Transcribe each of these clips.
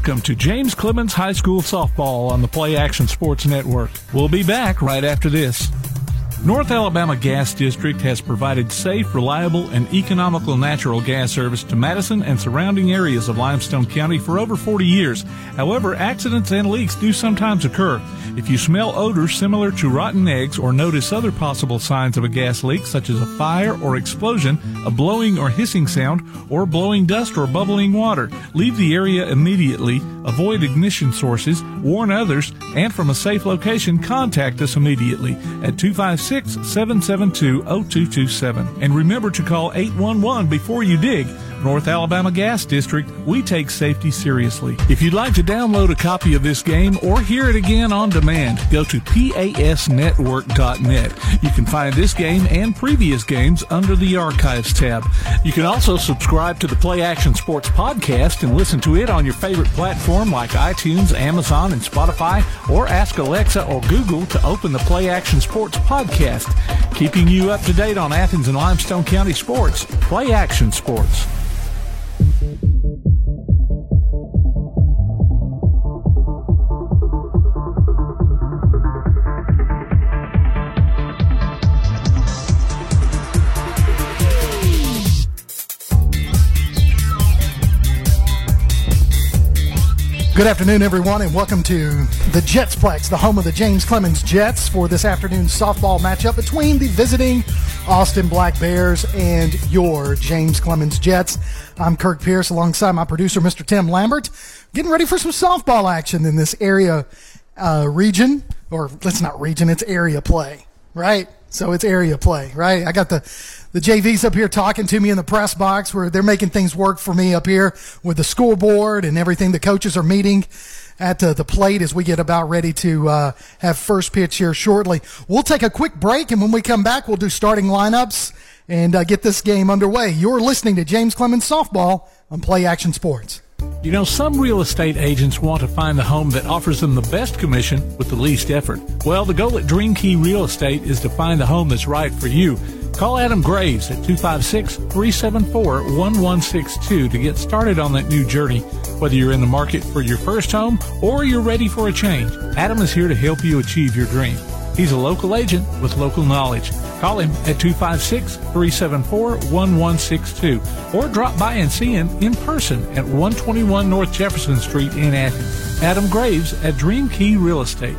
Welcome to James Clemens High School Softball on the Play Action Sports Network. We'll be back right after this. North Alabama Gas District has provided safe, reliable, and economical natural gas service to Madison and surrounding areas of Limestone County for over 40 years. However, accidents and leaks do sometimes occur. If you smell odors similar to rotten eggs or notice other possible signs of a gas leak, such as a fire or explosion, a blowing or hissing sound, or blowing dust or bubbling water, leave the area immediately, avoid ignition sources, warn others, and from a safe location, contact us immediately at 256 772 0227. And remember to call 811 before you dig. North Alabama Gas District, we take safety seriously. If you'd like to download a copy of this game or hear it again on demand, go to pasnetwork.net. You can find this game and previous games under the Archives tab. You can also subscribe to the Play Action Sports podcast and listen to it on your favorite platform like iTunes, Amazon, and Spotify, or ask Alexa or Google to open the Play Action Sports podcast, keeping you up to date on Athens and Limestone County sports. Play Action Sports. Good afternoon, everyone, and welcome to the Jetsplex, the home of the James Clemens Jets, for this afternoon's softball matchup between the visiting Austin Black Bears and your James Clemens Jets. I'm Kirk Pierce alongside my producer, Mr. Tim Lambert, getting ready for some softball action in this area uh, region, or let's not region, it's area play, right? So it's area play, right? I got the, the JVs up here talking to me in the press box where they're making things work for me up here with the scoreboard and everything. The coaches are meeting at uh, the plate as we get about ready to uh, have first pitch here shortly. We'll take a quick break, and when we come back, we'll do starting lineups and uh, get this game underway. You're listening to James Clemens Softball on Play Action Sports. You know, some real estate agents want to find the home that offers them the best commission with the least effort. Well, the goal at Dream Key Real Estate is to find the home that's right for you. Call Adam Graves at 256 374 1162 to get started on that new journey. Whether you're in the market for your first home or you're ready for a change, Adam is here to help you achieve your dream. He's a local agent with local knowledge. Call him at 256 374 1162 or drop by and see him in person at 121 North Jefferson Street in Athens. Adam Graves at Dream Key Real Estate.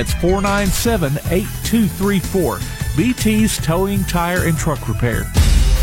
That's 497 8234. BT's Towing, Tire, and Truck Repair.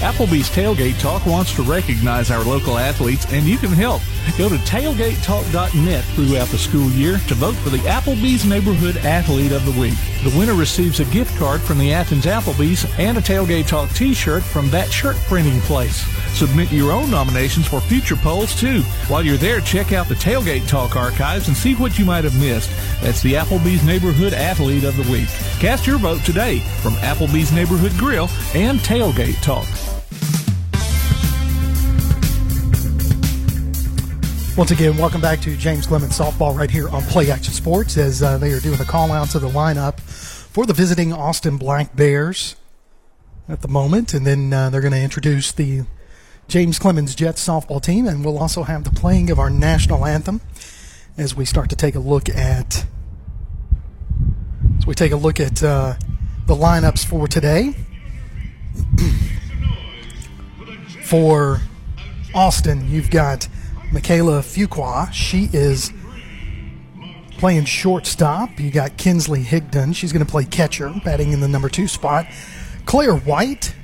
Applebee's Tailgate Talk wants to recognize our local athletes, and you can help. Go to tailgatetalk.net throughout the school year to vote for the Applebee's Neighborhood Athlete of the Week. The winner receives a gift card from the Athens Applebee's and a Tailgate Talk t-shirt from that shirt printing place. Submit your own nominations for future polls, too. While you're there, check out the Tailgate Talk archives and see what you might have missed. That's the Applebee's Neighborhood Athlete of the Week. Cast your vote today from Applebee's Neighborhood Grill and Tailgate Talk. Once again, welcome back to James Clemens Softball right here on Play Action Sports as uh, they are doing the call of the lineup for the visiting Austin Black Bears at the moment. And then uh, they're going to introduce the James Clemens Jets softball team. And we'll also have the playing of our national anthem as we start to take a look at as we take a look at uh, the lineups for today. for Austin, you've got Michaela Fuqua. She is Playing shortstop, you got Kinsley Higdon. She's going to play catcher, batting in the number two spot. Claire White,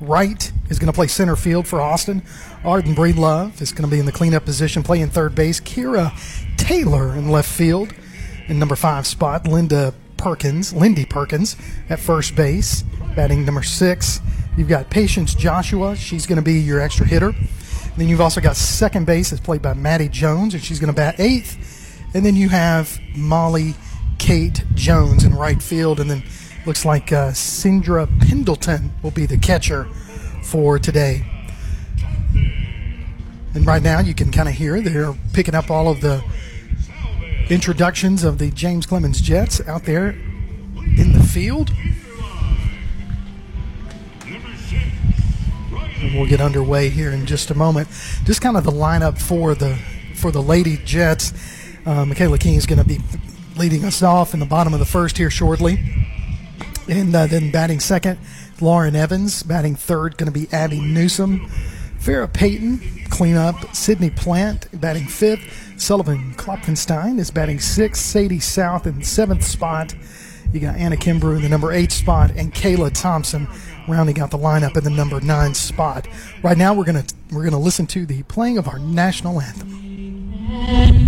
right, is going to play center field for Austin. Arden Breedlove is going to be in the cleanup position, playing third base. Kira Taylor in left field in number five spot. Linda Perkins, Lindy Perkins at first base, batting number six. You've got Patience Joshua. She's going to be your extra hitter. then you've also got second base is played by Maddie Jones, and she's going to bat eighth. And then you have Molly Kate Jones in right field. And then looks like uh, Cindra Pendleton will be the catcher for today. And right now you can kind of hear they're picking up all of the introductions of the James Clemens Jets out there in the field. We'll get underway here in just a moment. Just kind of the lineup for the for the Lady Jets. Uh, Michaela King is going to be leading us off in the bottom of the first here shortly. And uh, then batting second, Lauren Evans. Batting third, going to be Abby Newsom. Farrah Payton, cleanup. Sydney Plant, batting fifth. Sullivan Klopfenstein is batting sixth. Sadie South in seventh spot. You got Anna Kimbrew in the number eight spot, and Kayla Thompson rounding out the lineup in the number nine spot. Right now, we're gonna we're gonna listen to the playing of our national anthem.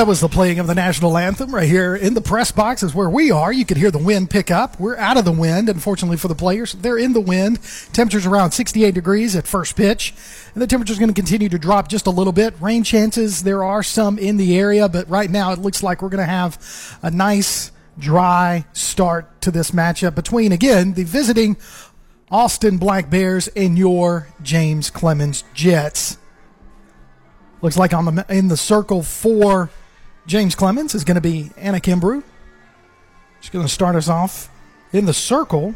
That was the playing of the national anthem right here in the press box is where we are. You can hear the wind pick up. We're out of the wind, unfortunately for the players. They're in the wind. Temperatures around 68 degrees at first pitch. And the temperature is going to continue to drop just a little bit. Rain chances, there are some in the area, but right now it looks like we're going to have a nice, dry start to this matchup between, again, the visiting Austin Black Bears and your James Clemens Jets. Looks like I'm in the circle for James Clemens is going to be Anna Kimbrew. She's going to start us off in the circle.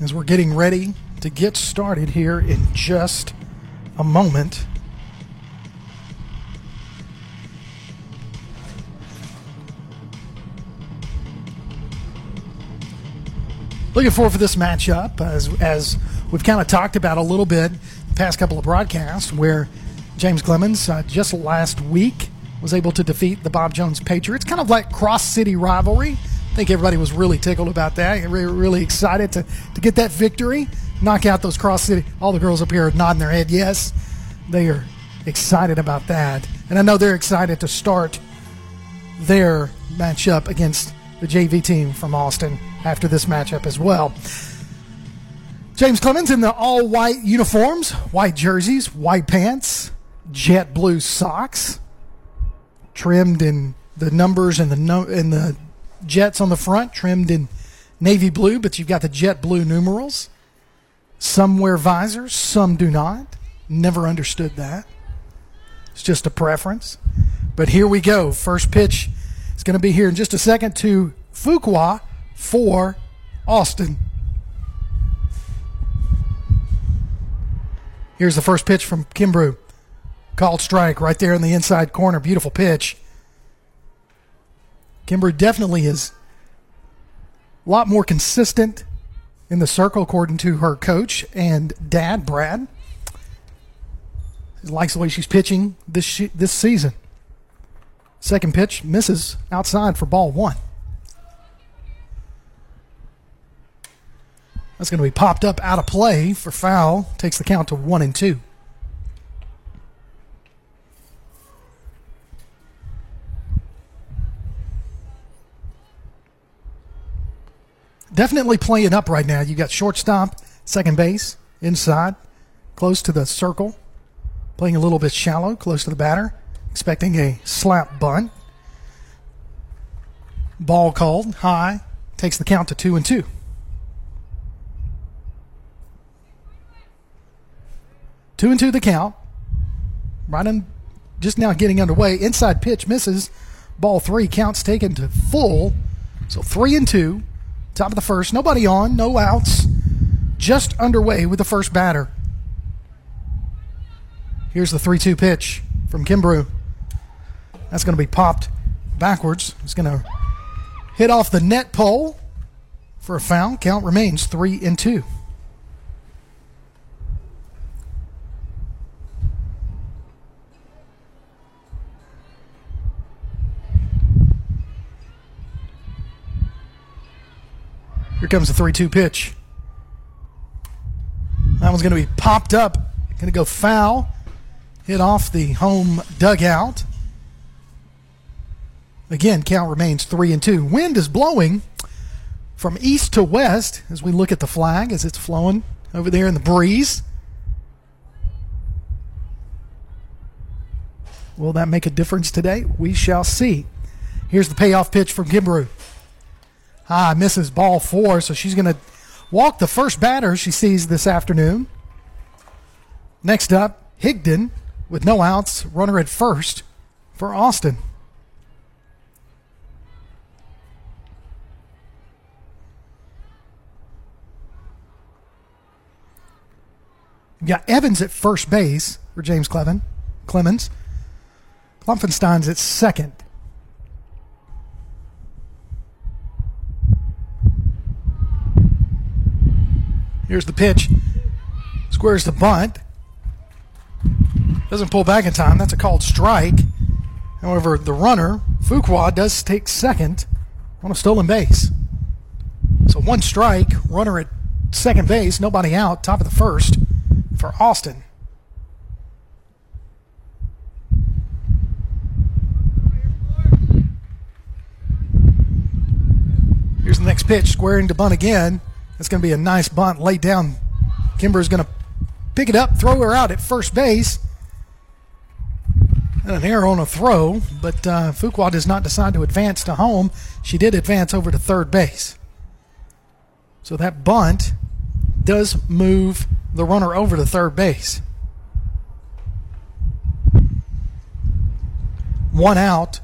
As we're getting ready to get started here in just a moment. Looking forward for this matchup as, as we've kind of talked about a little bit the past couple of broadcasts where James Clemens uh, just last week was able to defeat the Bob Jones Patriots. Kind of like cross city rivalry. I think everybody was really tickled about that. Really, really excited to, to get that victory, knock out those cross city. All the girls up here are nodding their head yes. They are excited about that. And I know they're excited to start their matchup against the JV team from Austin after this matchup as well. James Clemens in the all white uniforms, white jerseys, white pants, jet blue socks, trimmed in the numbers and the and the jets on the front, trimmed in navy blue, but you've got the jet blue numerals. Some wear visors, some do not. Never understood that. It's just a preference. But here we go. First pitch is going to be here in just a second to Fuqua for Austin. Here's the first pitch from Kimbrough. Called strike right there in the inside corner. Beautiful pitch. Kimbrough definitely is a lot more consistent in the circle, according to her coach and dad, Brad. He likes the way she's pitching this this season. Second pitch misses outside for ball one. That's going to be popped up out of play for foul. Takes the count to one and two. Definitely playing up right now. You got shortstop, second base, inside, close to the circle, playing a little bit shallow, close to the batter, expecting a slap bunt. Ball called high, takes the count to two and two. Two and two the count. In, just now getting underway. Inside pitch misses. Ball three counts taken to full. So three and two. Top of the first. Nobody on. No outs. Just underway with the first batter. Here's the 3 2 pitch from Kimbrough. That's going to be popped backwards. It's going to hit off the net pole for a foul. Count remains 3 and 2. Here comes the 3 2 pitch. That one's going to be popped up. Going to go foul. Hit off the home dugout. Again, count remains 3 and 2. Wind is blowing from east to west as we look at the flag as it's flowing over there in the breeze. Will that make a difference today? We shall see. Here's the payoff pitch from Kimbrough. Ah, misses ball four, so she's going to walk the first batter she sees this afternoon. Next up, Higdon with no outs, runner at first for Austin. You got Evans at first base for James Clevin, Clemens. Klopfenstein's at second. Here's the pitch. Squares the bunt. Doesn't pull back in time. That's a called strike. However, the runner, Fuqua, does take second on a stolen base. So one strike, runner at second base, nobody out, top of the first for Austin. Here's the next pitch, squaring to bunt again. That's going to be a nice bunt laid down. Kimber's going to pick it up, throw her out at first base. And an error on a throw, but uh, Fuqua does not decide to advance to home. She did advance over to third base. So that bunt does move the runner over to third base. One out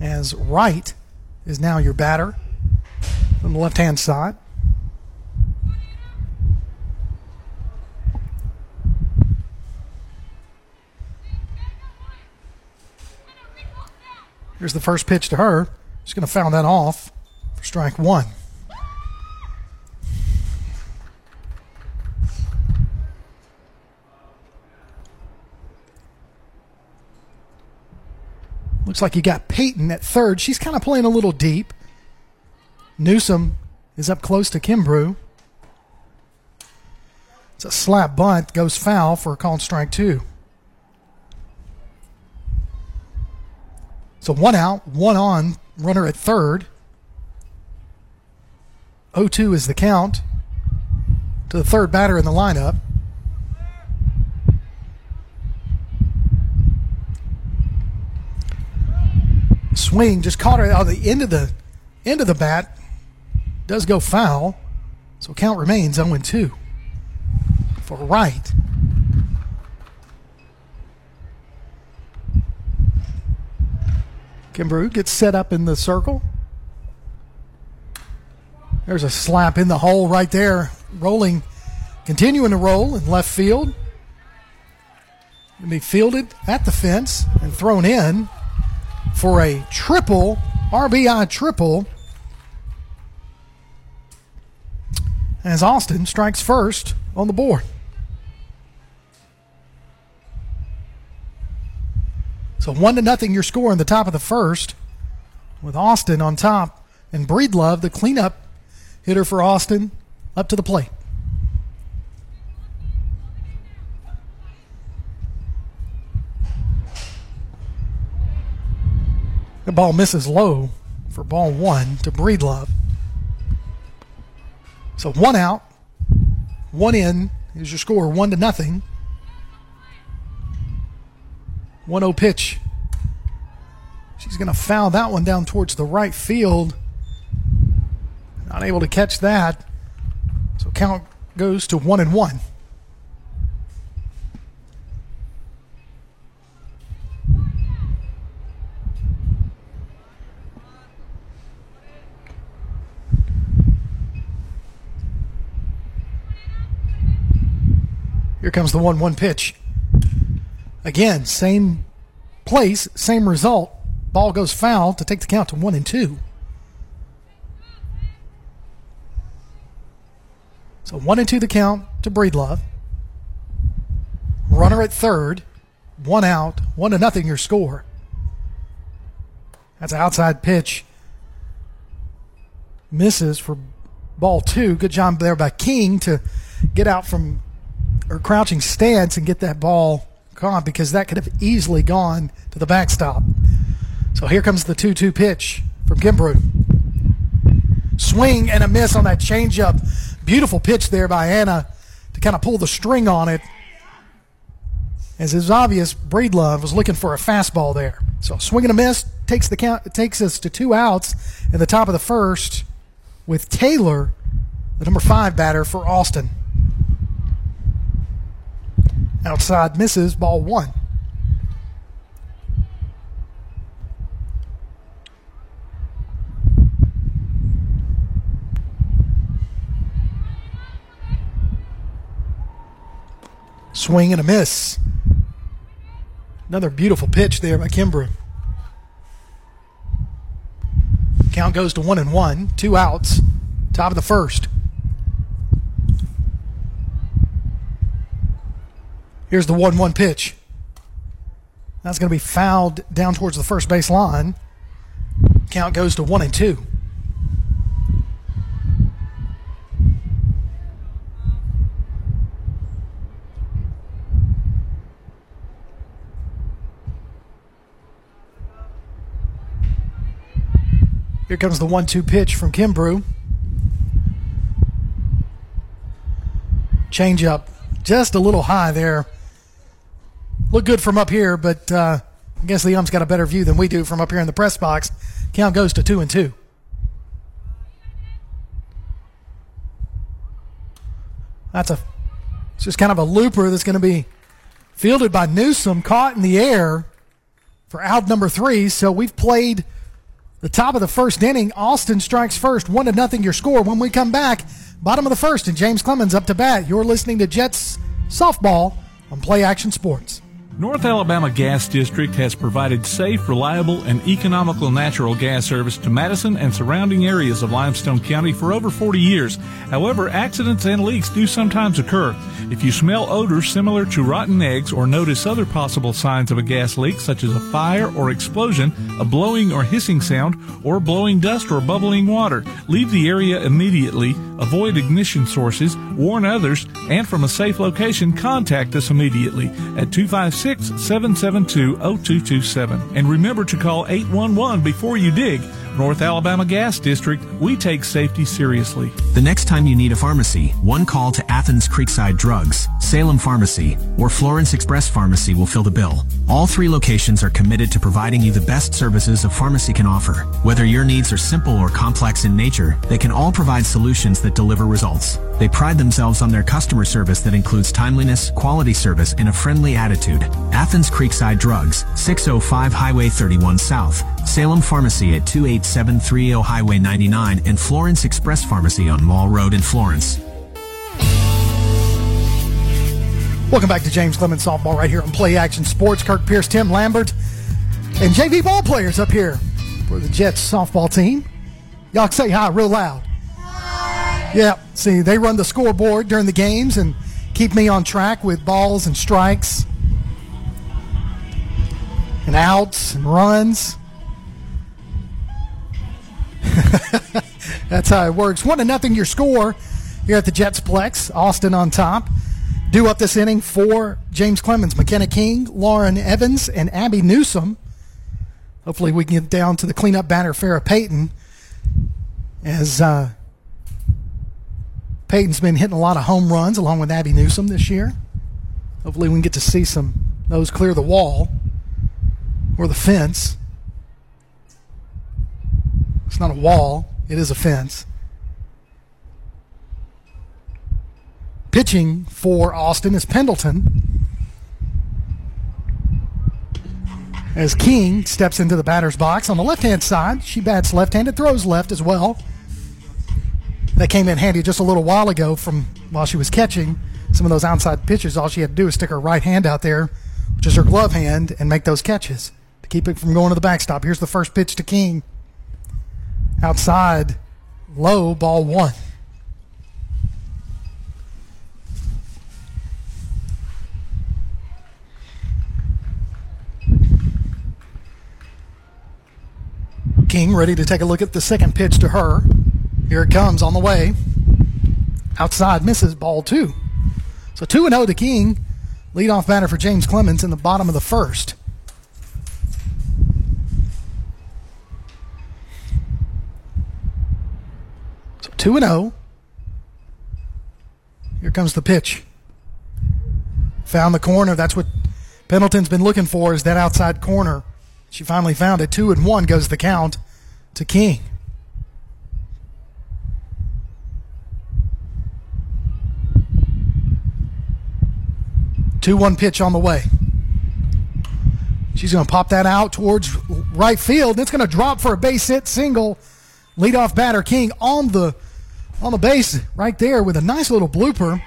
as Wright is now your batter on the left hand side. Here's the first pitch to her. She's going to foul that off for strike one. Looks like you got Peyton at third. She's kind of playing a little deep. Newsom is up close to Kimbrough. It's a slap bunt, goes foul for a called strike two. So one out, one on, runner at third. 0 2 is the count to the third batter in the lineup. Swing just caught her on the end of the end of the bat. Does go foul. So count remains 0 2 for Wright. Kimbrough gets set up in the circle. There's a slap in the hole right there. Rolling, continuing to roll in left field. Going be fielded at the fence and thrown in for a triple, RBI triple. As Austin strikes first on the board. So one to nothing your score in the top of the first with Austin on top and Breedlove, the cleanup hitter for Austin, up to the plate. The ball misses low for ball one to Breedlove. So one out, one in is your score, one to nothing. 1 0 pitch. She's going to foul that one down towards the right field. Not able to catch that. So count goes to 1 and 1. Here comes the 1 1 pitch. Again, same place, same result. Ball goes foul to take the count to one and two. So one and two the count to Breedlove. Runner at third, one out, one to nothing your score. That's an outside pitch. Misses for ball two. Good job there by King to get out from or crouching stance and get that ball gone because that could have easily gone to the backstop. So here comes the 2 2 pitch from Kimbrough. Swing and a miss on that changeup. Beautiful pitch there by Anna to kind of pull the string on it. As is obvious, Breedlove was looking for a fastball there. So swing and a miss takes the count. Takes us to two outs in the top of the first, with Taylor, the number five batter for Austin. Outside misses, ball one. Swing and a miss. Another beautiful pitch there by Kimbrough. Count goes to one and one, two outs, top of the first. Here's the 1 1 pitch. That's going to be fouled down towards the first base line. Count goes to 1 and 2. Here comes the 1 2 pitch from Kimbrough. Change up just a little high there look good from up here, but uh, I guess the ump's got a better view than we do from up here in the press box. Count goes to two and two. That's a it's just kind of a looper that's going to be fielded by Newsom, caught in the air for out number three. So we've played the top of the first inning. Austin strikes first, one to nothing. Your score. When we come back, bottom of the first, and James Clemens up to bat. You're listening to Jets softball on Play Action Sports. North Alabama Gas District has provided safe, reliable, and economical natural gas service to Madison and surrounding areas of Limestone County for over 40 years. However, accidents and leaks do sometimes occur. If you smell odors similar to rotten eggs or notice other possible signs of a gas leak, such as a fire or explosion, a blowing or hissing sound, or blowing dust or bubbling water, leave the area immediately, avoid ignition sources, warn others, and from a safe location, contact us immediately at 256 772 0227. And remember to call 811 before you dig. North Alabama Gas District, we take safety seriously. The next time you need a pharmacy, one call to Athens Creekside Drugs, Salem Pharmacy, or Florence Express Pharmacy will fill the bill. All three locations are committed to providing you the best services a pharmacy can offer. Whether your needs are simple or complex in nature, they can all provide solutions that deliver results. They pride themselves on their customer service that includes timeliness, quality service, and a friendly attitude. Athens Creekside Drugs, 605 Highway 31 South. Salem Pharmacy at 28730 Highway 99 and Florence Express Pharmacy on Mall Road in Florence. Welcome back to James Clemens Softball right here on Play Action Sports. Kirk Pierce, Tim Lambert, and JV ball players up here for the Jets softball team. Y'all say hi real loud. Yeah, see, they run the scoreboard during the games and keep me on track with balls and strikes and outs and runs. That's how it works. One to nothing your score here at the Jetsplex. Austin on top. Due up this inning for James Clemens, McKenna King, Lauren Evans, and Abby Newsom. Hopefully, we can get down to the cleanup batter, Farrah Payton, as uh, Payton's been hitting a lot of home runs along with Abby Newsom this year. Hopefully, we can get to see some those clear the wall or the fence. It's not a wall, it is a fence. Pitching for Austin is Pendleton. As King steps into the batter's box on the left hand side, she bats left handed, throws left as well. That came in handy just a little while ago from while she was catching some of those outside pitches. All she had to do was stick her right hand out there, which is her glove hand, and make those catches to keep it from going to the backstop. Here's the first pitch to King. Outside, low, ball one. King ready to take a look at the second pitch to her. Here it comes on the way. Outside misses ball two. So 2 0 to King. Leadoff batter for James Clemens in the bottom of the first. So 2 0. Here comes the pitch. Found the corner. That's what Pendleton's been looking for is that outside corner. She finally found it. Two and one goes the count to King. Two one pitch on the way. She's going to pop that out towards right field. It's going to drop for a base hit single. Leadoff batter King on the on the base right there with a nice little blooper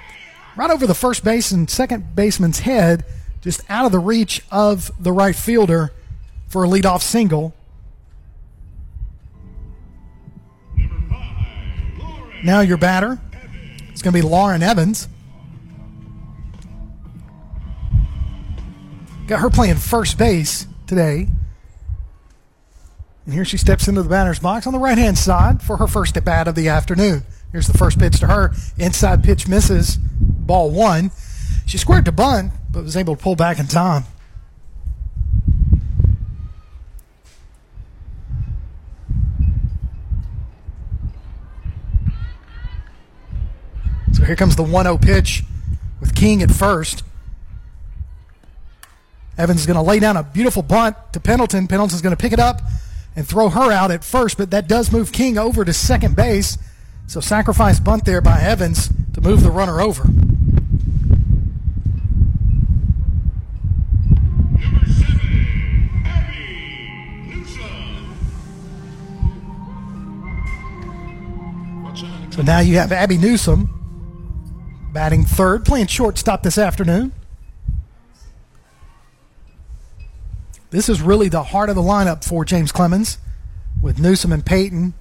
right over the first base and second baseman's head, just out of the reach of the right fielder for a leadoff single. Now your batter. It's going to be Lauren Evans. Got her playing first base today. And here she steps into the batter's box on the right hand side for her first at bat of the afternoon. Here's the first pitch to her. Inside pitch misses. Ball one. She squared to bunt, but was able to pull back in time. So here comes the 1 0 pitch with King at first. Evans is going to lay down a beautiful bunt to Pendleton. Pendleton's going to pick it up and throw her out at first, but that does move King over to second base. So sacrifice bunt there by Evans to move the runner over. So now you have Abby Newsom batting third, playing shortstop this afternoon. This is really the heart of the lineup for James Clemens with Newsom and Payton.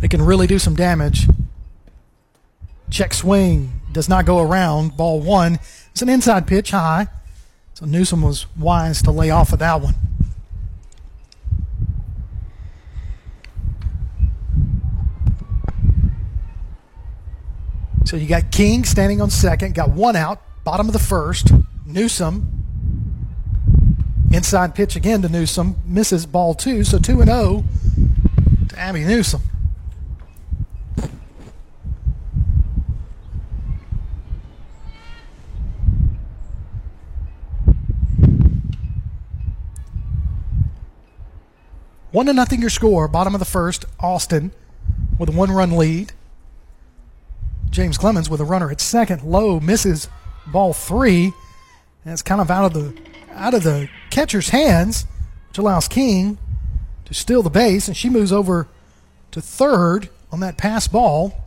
They can really do some damage. Check swing does not go around. Ball one. It's an inside pitch high. So Newsom was wise to lay off of that one. So you got King standing on second, got one out, bottom of the first. Newsom, inside pitch again to Newsom, misses ball two, so 2 and 0 to Abby Newsom. One to nothing your score, bottom of the first, Austin with a one run lead. James Clemens with a runner at second. low misses ball three. It's kind of out of the out of the catcher's hands, which allows King to steal the base, and she moves over to third on that pass ball.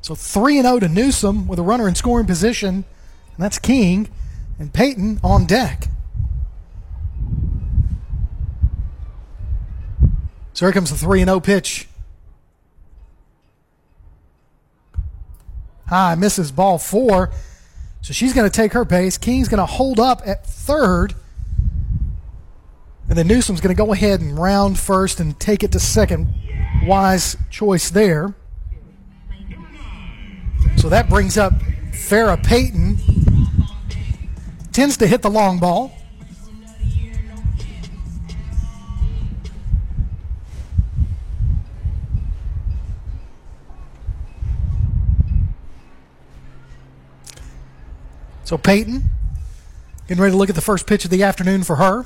So 3 0 to Newsom with a runner in scoring position, and that's King and Peyton on deck. So here comes the 3 0 pitch. High misses ball four. So she's going to take her base. King's going to hold up at third. And then Newsom's going to go ahead and round first and take it to second. Wise choice there. So that brings up Farrah Payton. Tends to hit the long ball. So Peyton, getting ready to look at the first pitch of the afternoon for her,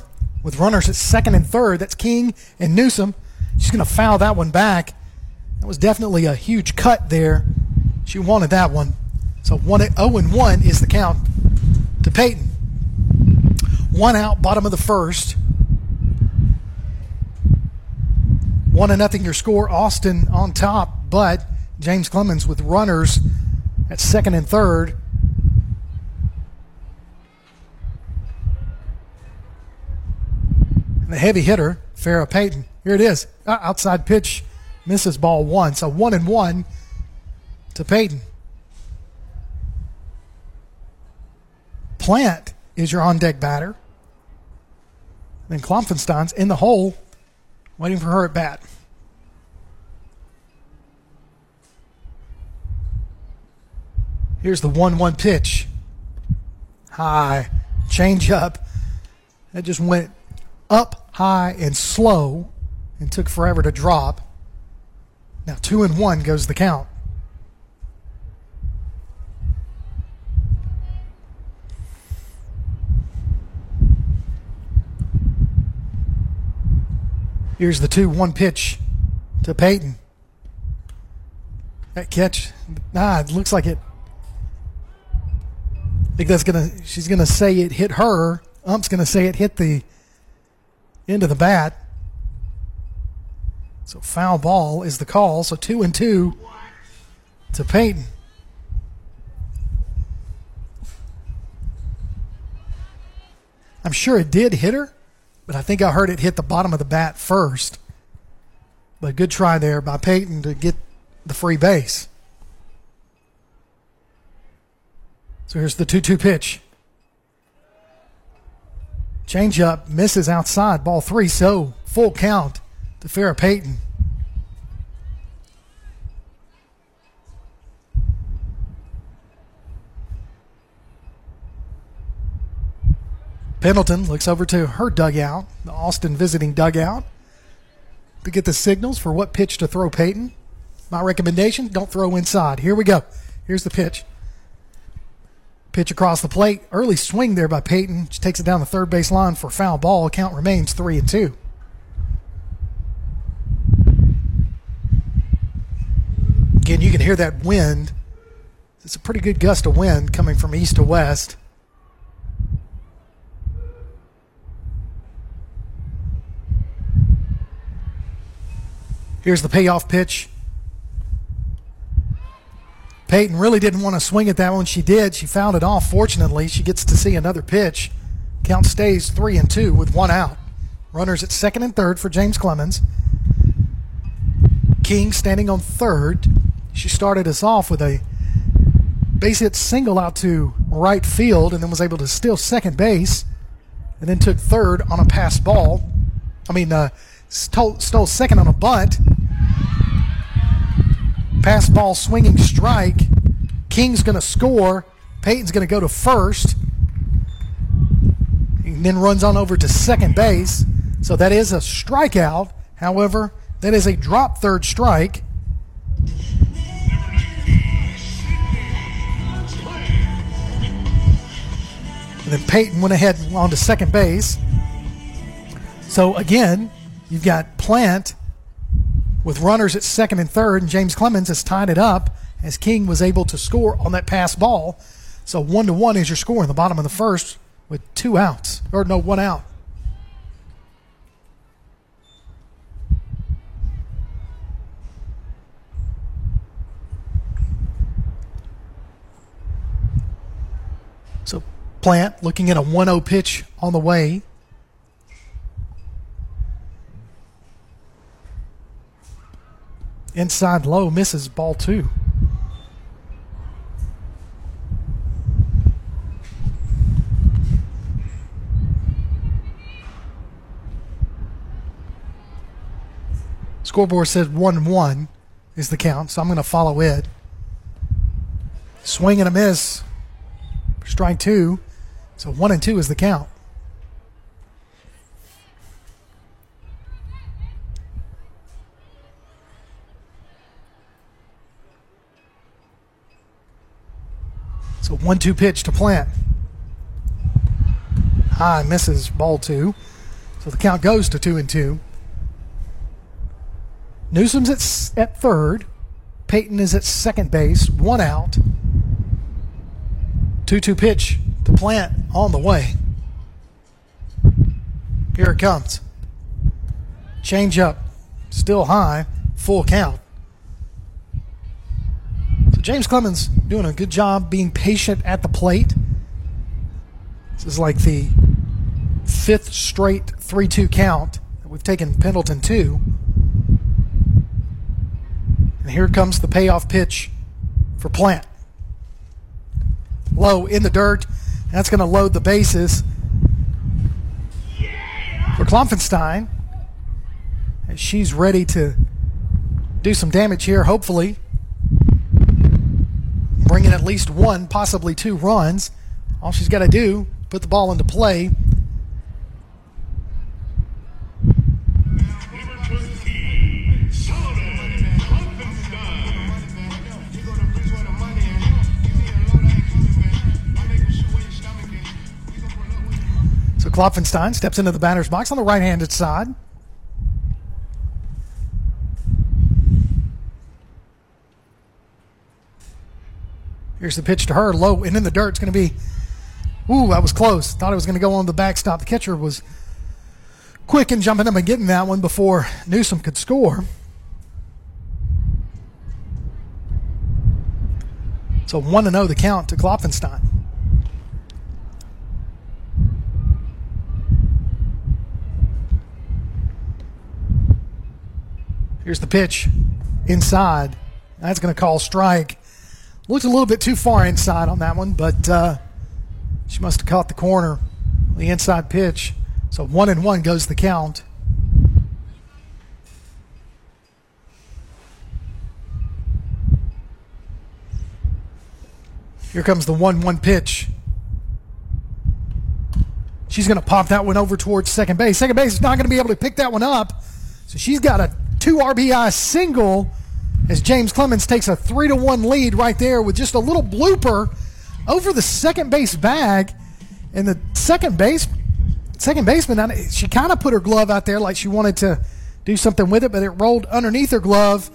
with runners at second and third. That's King and Newsom. She's going to foul that one back. That was definitely a huge cut there. She wanted that one. So 1 0 and 1 is the count to Peyton. One out, bottom of the first. One to nothing your score. Austin on top, but James Clemens with runners at second and third. The heavy hitter, Farrah Payton. Here it is. Uh, outside pitch, misses ball one. So one and one to Payton. Plant is your on deck batter. Then Klopfenstein's in the hole, waiting for her at bat. Here's the 1 1 pitch. High. Change up. That just went up, high, and slow and took forever to drop. Now, 2 and 1 goes the count. Here's the 2 1 pitch to Peyton. That catch, nah, it looks like it. I think that's gonna. She's gonna say it hit her. Ump's gonna say it hit the of the bat. So foul ball is the call. So two and two to Peyton. I'm sure it did hit her, but I think I heard it hit the bottom of the bat first. But good try there by Peyton to get the free base. So here's the 2 2 pitch. Change up, misses outside, ball three, so full count to Farrah Payton. Pendleton looks over to her dugout, the Austin visiting dugout, to get the signals for what pitch to throw Peyton. My recommendation don't throw inside. Here we go. Here's the pitch. Pitch across the plate. Early swing there by Peyton. She takes it down the third base line for foul ball. Count remains three and two. Again, you can hear that wind. It's a pretty good gust of wind coming from east to west. Here's the payoff pitch. Peyton really didn't want to swing at that one. She did. She fouled it off. Fortunately, she gets to see another pitch. Count stays three and two with one out. Runners at second and third for James Clemens. King standing on third. She started us off with a base hit single out to right field and then was able to steal second base and then took third on a pass ball. I mean, uh, stole, stole second on a bunt Pass ball swinging strike. King's going to score. Peyton's going to go to first. And then runs on over to second base. So that is a strikeout. However, that is a drop third strike. And then Peyton went ahead on to second base. So again, you've got Plant with runners at second and third, and James Clemens has tied it up as King was able to score on that pass ball. So one to one is your score in the bottom of the first with two outs, or no, one out. So Plant looking at a 1 0 pitch on the way. Inside low misses ball two. Scoreboard said 1 1 is the count, so I'm going to follow it. Swing and a miss. Strike two. So 1 and 2 is the count. So 1 2 pitch to plant. High misses ball two. So the count goes to 2 and 2. Newsom's at, at third. Payton is at second base, one out. 2 2 pitch to plant on the way. Here it comes. Change up, still high, full count. So James Clemens doing a good job being patient at the plate. This is like the fifth straight 3 2 count that we've taken Pendleton to. And here comes the payoff pitch for Plant. Low in the dirt. That's going to load the bases for Klopfenstein. As she's ready to do some damage here, hopefully. Bring in at least one, possibly two runs. All she's got to do, put the ball into play, So Klopfenstein steps into the batter's box on the right handed side. Here's the pitch to her, low and in the dirt. It's going to be, ooh, that was close. Thought it was going to go on the backstop. The catcher was quick in jumping up and getting that one before Newsom could score. So 1 0 the count to Klopfenstein. Here's the pitch inside. That's going to call strike. Looked a little bit too far inside on that one, but uh, she must have caught the corner. The inside pitch. So one and one goes the count. Here comes the 1 1 pitch. She's going to pop that one over towards second base. Second base is not going to be able to pick that one up. So she's got a two RBI single as James Clemens takes a three to one lead right there with just a little blooper over the second base bag. And the second base second baseman, she kind of put her glove out there like she wanted to do something with it, but it rolled underneath her glove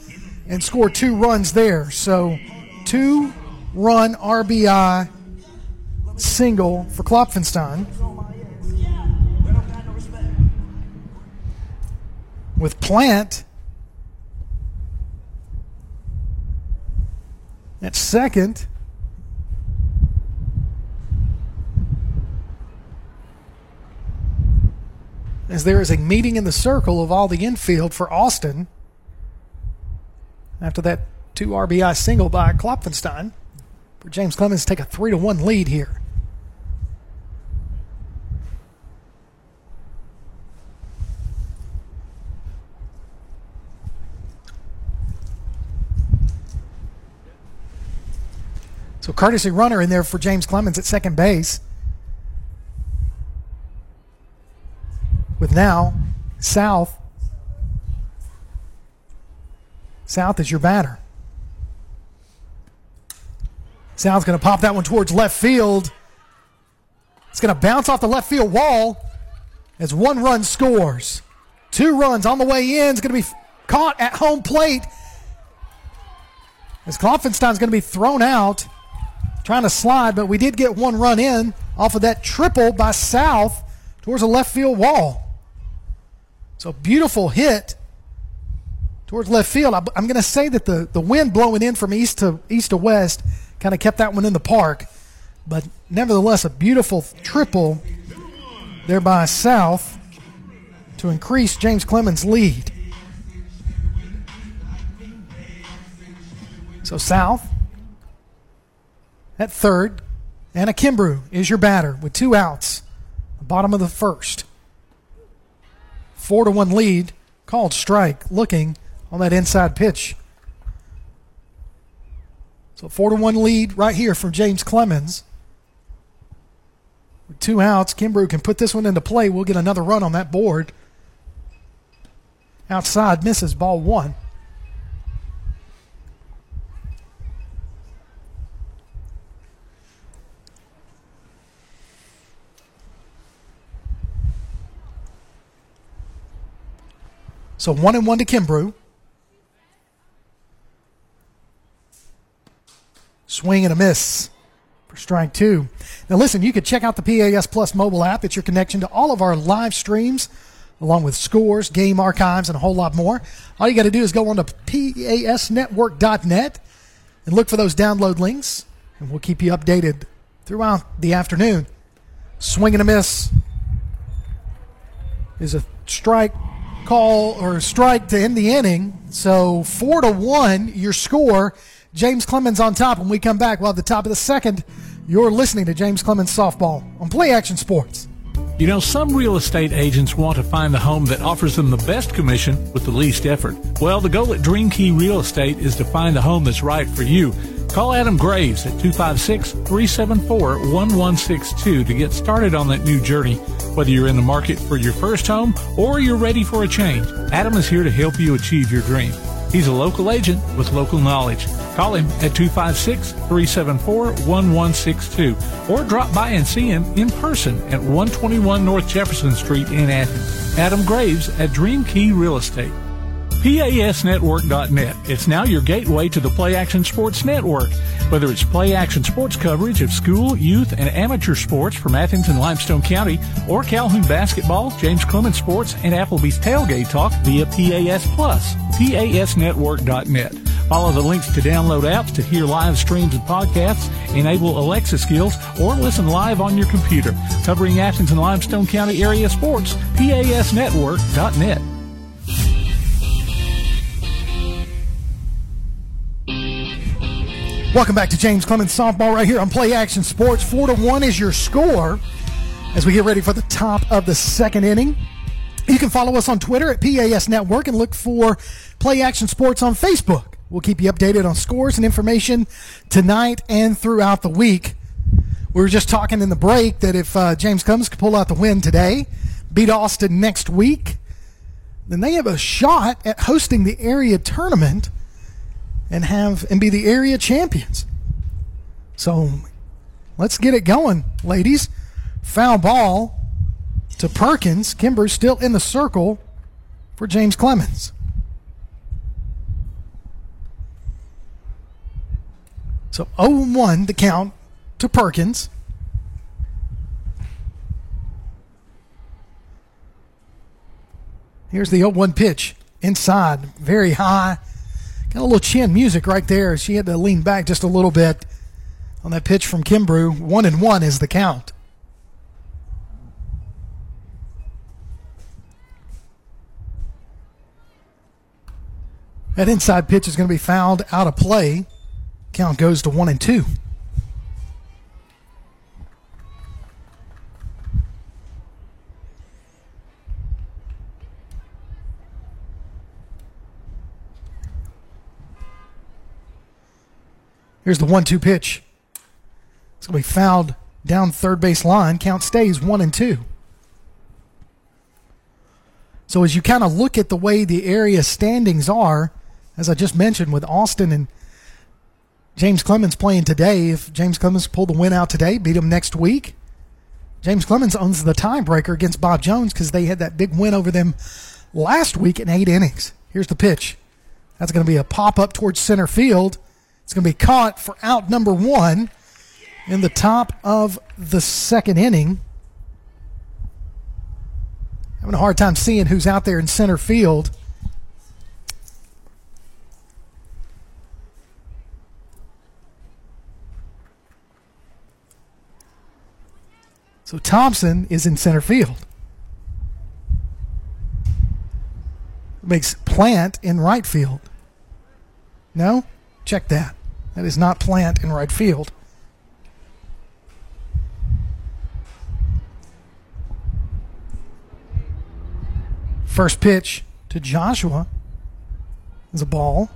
and scored two runs there. So two run RBI single for Klopfenstein. With Plant At second, as there is a meeting in the circle of all the infield for Austin after that two RBI single by Klopfenstein for James Clemens to take a 3 to 1 lead here. So courtesy runner in there for James Clemens at second base. With now South. South is your batter. South's going to pop that one towards left field. It's going to bounce off the left field wall as one run scores. Two runs on the way in. It's going to be caught at home plate As Klopfenstein's going to be thrown out, trying to slide, but we did get one run in off of that triple by South towards the left field wall. So beautiful hit towards left field. I'm going to say that the, the wind blowing in from east to east to west kind of kept that one in the park, but nevertheless a beautiful triple there by South to increase James Clemens' lead. So South at third, Anna Kimbrough is your batter with two outs, bottom of the first. Four to one lead, called strike, looking on that inside pitch. So four to one lead right here from James Clemens. With two outs, Kimbrough can put this one into play. We'll get another run on that board. Outside misses ball one. So one and one to Kimbrough. Swing and a miss for strike two. Now listen, you can check out the PAS Plus mobile app. It's your connection to all of our live streams, along with scores, game archives, and a whole lot more. All you got to do is go on to pasnetwork.net and look for those download links, and we'll keep you updated throughout the afternoon. Swing and a miss is a strike call or strike to end the inning. So four to one, your score. James Clemens on top. When we come back, well, at the top of the second, you're listening to James Clemens Softball on Play Action Sports. You know, some real estate agents want to find the home that offers them the best commission with the least effort. Well, the goal at Dream Key Real Estate is to find the home that's right for you. Call Adam Graves at 256 374 1162 to get started on that new journey. Whether you're in the market for your first home or you're ready for a change, Adam is here to help you achieve your dream. He's a local agent with local knowledge. Call him at 256 374 1162 or drop by and see him in person at 121 North Jefferson Street in Athens. Adam Graves at Dream Key Real Estate. PASnetwork.net. It's now your gateway to the Play Action Sports Network. Whether it's play action sports coverage of school, youth, and amateur sports from Athens and Limestone County, or Calhoun basketball, James Clemens Sports, and Applebee's tailgate talk via PAS Plus, PASnetwork.net. Follow the links to download apps to hear live streams and podcasts, enable Alexa skills, or listen live on your computer. Covering Athens and Limestone County area sports, PASnetwork.net. Welcome back to James Clemens Softball right here on Play Action Sports. 4 to 1 is your score as we get ready for the top of the second inning. You can follow us on Twitter at PAS Network and look for Play Action Sports on Facebook. We'll keep you updated on scores and information tonight and throughout the week. We were just talking in the break that if uh, James Clemens could pull out the win today, beat Austin next week, then they have a shot at hosting the area tournament and have and be the area champions. So let's get it going, ladies. Foul ball to Perkins. Kimbrough's still in the circle for James Clemens. So 0 1 the count to Perkins. Here's the 0 1 pitch inside, very high. Got a little chin music right there. She had to lean back just a little bit on that pitch from Kimbrough. One and one is the count. That inside pitch is going to be fouled out of play. Count goes to one and two. Here's the one two pitch. It's going to be fouled down third base line. Count stays one and two. So as you kind of look at the way the area standings are, as I just mentioned with Austin and James Clemens playing today, if James Clemens pull the win out today, beat him next week, James Clemens owns the tiebreaker against Bob Jones because they had that big win over them last week in eight innings. Here's the pitch. That's going to be a pop up towards center field It's going to be caught for out number one in the top of the second inning. Having a hard time seeing who's out there in center field. So Thompson is in center field. Makes Plant in right field. No? Check that. That is not Plant in right field. First pitch to Joshua is a ball.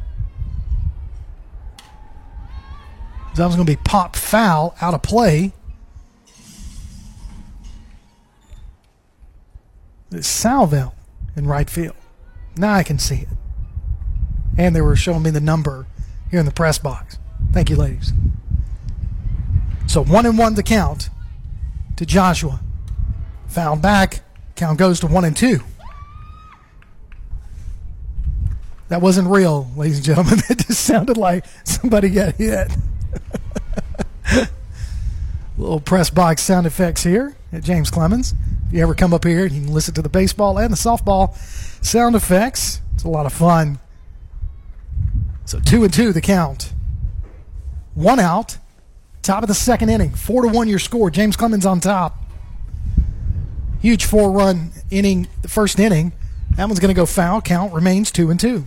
That was going to be pop foul out of play. It's Salville in right field. Now I can see it. And they were showing me the number here in the press box. Thank you, ladies. So one and one to count to Joshua. Foul back. Count goes to one and two. That wasn't real, ladies and gentlemen. It just sounded like somebody got hit. Little press box sound effects here at James Clemens. You ever come up here, you can listen to the baseball and the softball sound effects. It's a lot of fun. So two and two the count. One out. Top of the second inning. Four to one your score. James Clemens on top. Huge four run inning, the first inning. That one's going to go foul. Count remains two and two.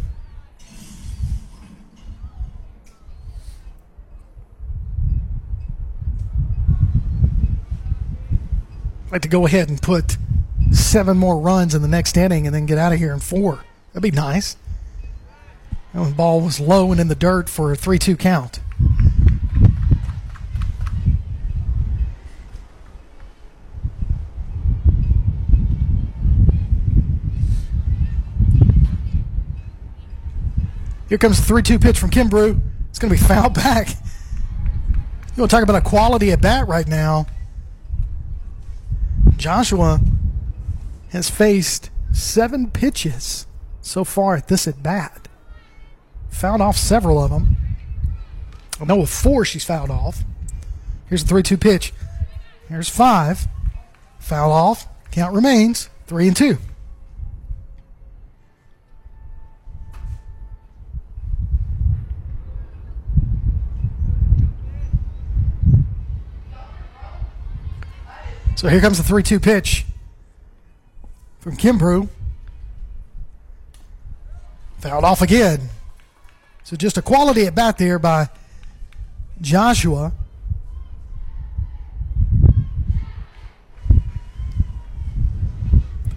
Like to go ahead and put seven more runs in the next inning and then get out of here in four. That'd be nice. That one ball was low and in the dirt for a 3 2 count. Here comes the 3 2 pitch from Kimbrough. It's going to be fouled back. You want to talk about a quality at bat right now. Joshua has faced seven pitches so far at this at bat. Fouled off several of them. Know with four she's fouled off. Here's a 3 2 pitch. Here's five. Foul off. Count remains three and two. So here comes the 3 2 pitch from Kimbrough. Fouled off again. So just a quality at bat there by Joshua.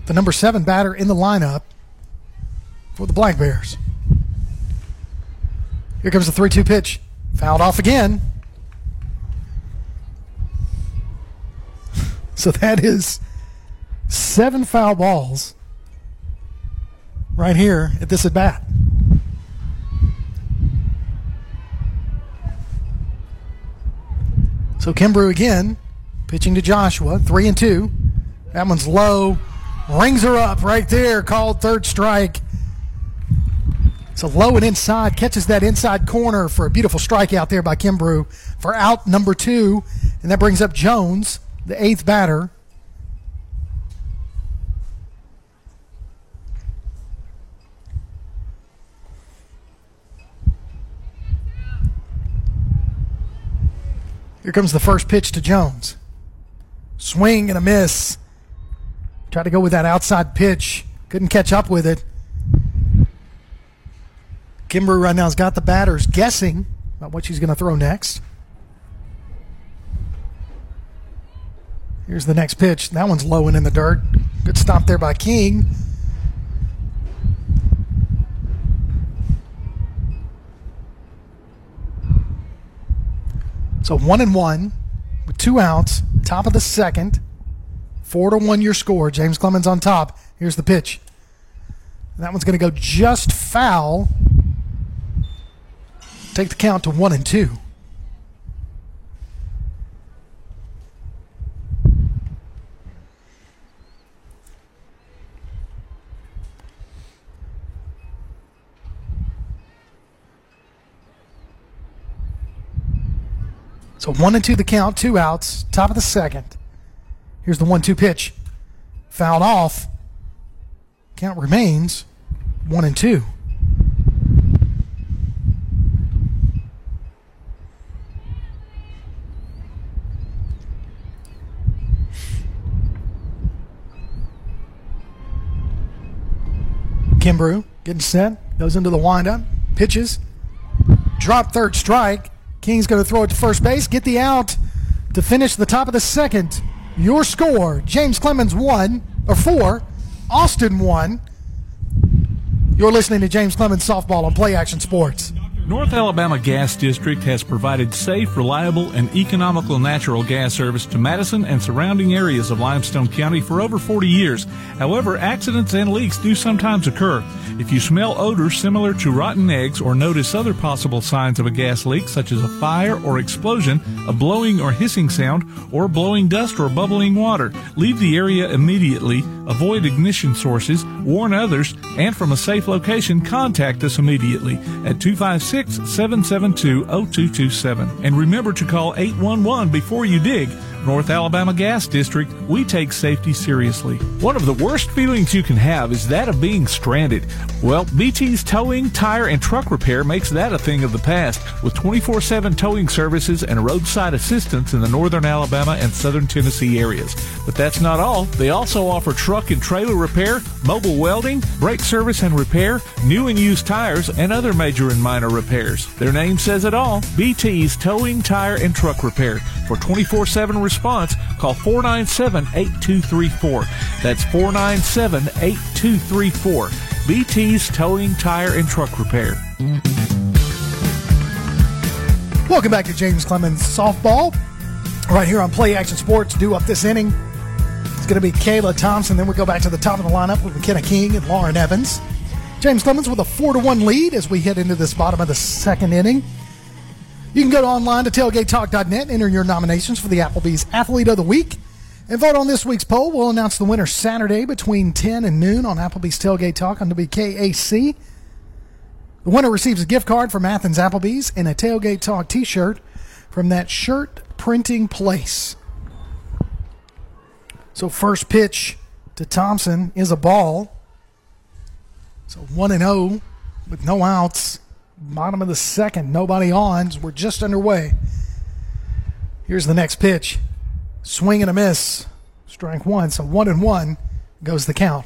The number seven batter in the lineup for the Black Bears. Here comes the 3 2 pitch. Fouled off again. So that is seven foul balls right here at this at bat. So Kimbrough again, pitching to Joshua, three and two. That one's low. Rings her up right there, called third strike. So low and inside, catches that inside corner for a beautiful strikeout there by Kimbrough for out number two. And that brings up Jones the eighth batter. Here comes the first pitch to Jones. Swing and a miss. Tried to go with that outside pitch. Couldn't catch up with it. Kimbrough right now has got the batters guessing about what she's going to throw next. Here's the next pitch. That one's low and in the dirt. Good stop there by King. So one and one with two outs, top of the second. Four to one your score. James Clemens on top. Here's the pitch. That one's going to go just foul. Take the count to one and two. So one and two the count, two outs, top of the second. Here's the one two pitch. Fouled off. Count remains one and two. Kimbrough getting set, goes into the windup, pitches, drop third strike. King's going to throw it to first base, get the out to finish the top of the second. Your score: James Clemens one or four, Austin one. You're listening to James Clemens softball on Play Action Sports. North Alabama Gas District has provided safe, reliable, and economical natural gas service to Madison and surrounding areas of Limestone County for over 40 years. However, accidents and leaks do sometimes occur. If you smell odors similar to rotten eggs or notice other possible signs of a gas leak, such as a fire or explosion, a blowing or hissing sound, or blowing dust or bubbling water, leave the area immediately, avoid ignition sources, warn others, and from a safe location, contact us immediately at 256 772 0227. And remember to call 811 before you dig. North Alabama Gas District, we take safety seriously. One of the worst feelings you can have is that of being stranded. Well, BT's towing, tire, and truck repair makes that a thing of the past with 24 7 towing services and roadside assistance in the northern Alabama and southern Tennessee areas. But that's not all. They also offer truck and trailer repair, mobile welding, brake service and repair, new and used tires, and other major and minor repairs. Their name says it all BT's Towing, Tire, and Truck Repair. For 24 7 response, call 497 8234. That's 497 8234. BT's Towing, Tire, and Truck Repair. Welcome back to James Clemens Softball. Right here on Play Action Sports. Due up this inning. It's going to be Kayla Thompson. Then we go back to the top of the lineup with McKenna King and Lauren Evans. James Clemens with a 4 to 1 lead as we head into this bottom of the second inning. You can go to online to tailgatetalk.net, and enter your nominations for the Applebee's Athlete of the Week, and vote on this week's poll. We'll announce the winner Saturday between 10 and noon on Applebee's Tailgate Talk on WKAC. The winner receives a gift card from Athens Applebee's and a Tailgate Talk t shirt from that shirt printing place. So, first pitch to Thompson is a ball. So, 1 and 0 with no outs. Bottom of the second, nobody on. We're just underway. Here's the next pitch. Swing and a miss. Strike one. So, 1 and 1 goes the count.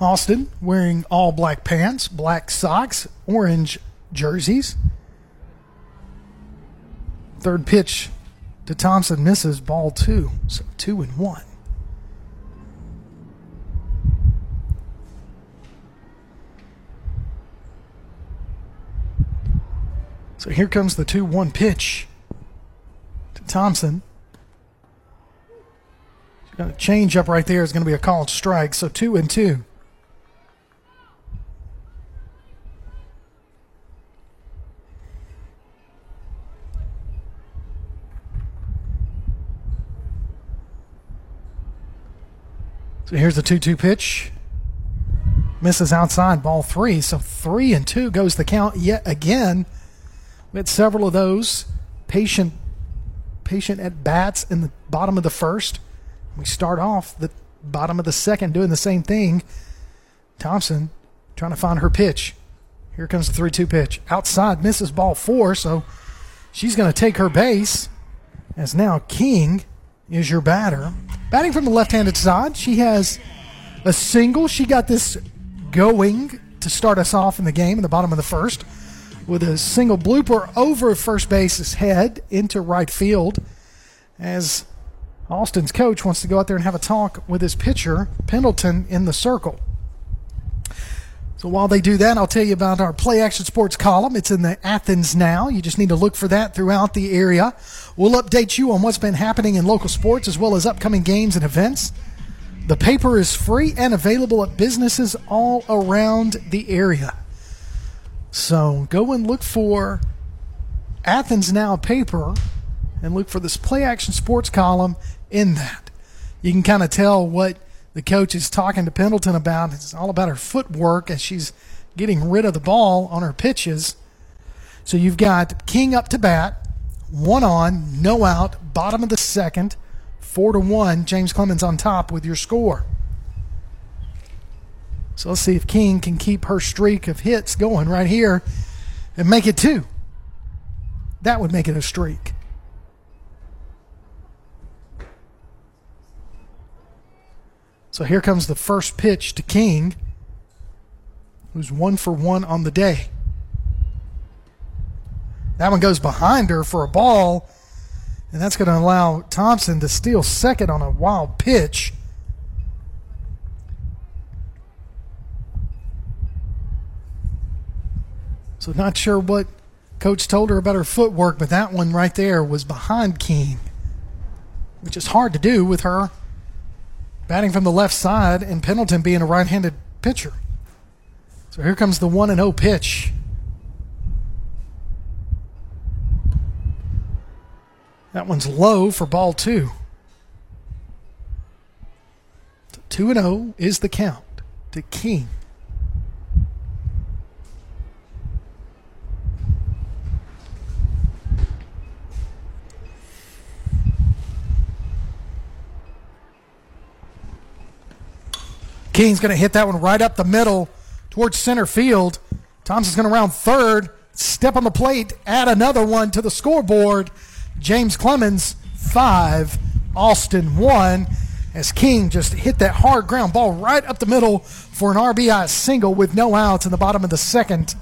Austin wearing all black pants, black socks, orange jerseys. Third pitch to Thompson misses ball two. So two and one. So here comes the 2 1 pitch to Thompson. Got a change up right there. Is going to be a called strike. So 2 and 2. So here's the 2 2 pitch. Misses outside ball three. So three and two goes the count yet again. We had several of those patient patient at bats in the bottom of the first. We start off the bottom of the second doing the same thing. Thompson trying to find her pitch. Here comes the 3 2 pitch. Outside, misses ball four, so she's going to take her base. As now King is your batter. Batting from the left handed side, she has a single. She got this going to start us off in the game in the bottom of the first with a single blooper over first base's head into right field as Austin's coach wants to go out there and have a talk with his pitcher, Pendleton, in the circle. So while they do that, I'll tell you about our Play Action Sports column. It's in the Athens Now. You just need to look for that throughout the area. We'll update you on what's been happening in local sports as well as upcoming games and events. The paper is free and available at businesses all around the area. So go and look for Athens Now paper and look for this Play Action Sports column in that. You can kind of tell what the coach is talking to Pendleton about. It's all about her footwork as she's getting rid of the ball on her pitches. So you've got King up to bat, one on, no out, bottom of the second, four to one. James Clemens on top with your score. So let's see if King can keep her streak of hits going right here and make it two. That would make it a streak. So here comes the first pitch to King, who's one for one on the day. That one goes behind her for a ball, and that's going to allow Thompson to steal second on a wild pitch. So not sure what coach told her about her footwork, but that one right there was behind King, which is hard to do with her batting from the left side and Pendleton being a right-handed pitcher. So here comes the 1 and 0 pitch. That one's low for ball 2. 2 and 0 is the count to King. King's going to hit that one right up the middle towards center field. Thompson's going to round third, step on the plate, add another one to the scoreboard. James Clemens, five. Austin, one. As King just hit that hard ground ball right up the middle for an RBI single with no outs in the bottom of the second.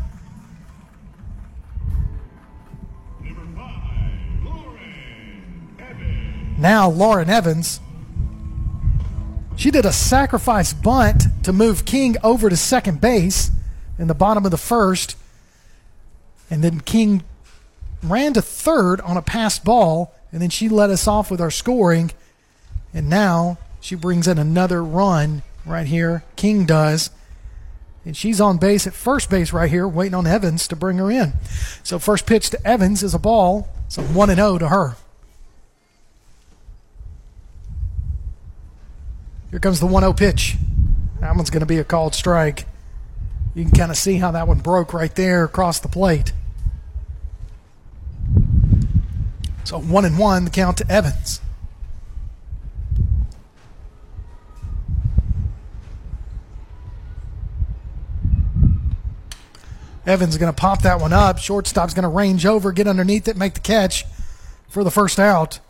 Now Lauren Evans she did a sacrifice bunt to move King over to second base in the bottom of the first. And then King ran to third on a passed ball. And then she let us off with our scoring. And now she brings in another run right here. King does. And she's on base at first base right here, waiting on Evans to bring her in. So first pitch to Evans is a ball. So 1 and 0 to her. Here comes the 1 0 pitch. That one's going to be a called strike. You can kind of see how that one broke right there across the plate. So 1 and 1, the count to Evans. Evans is going to pop that one up. Shortstop's going to range over, get underneath it, make the catch for the first out.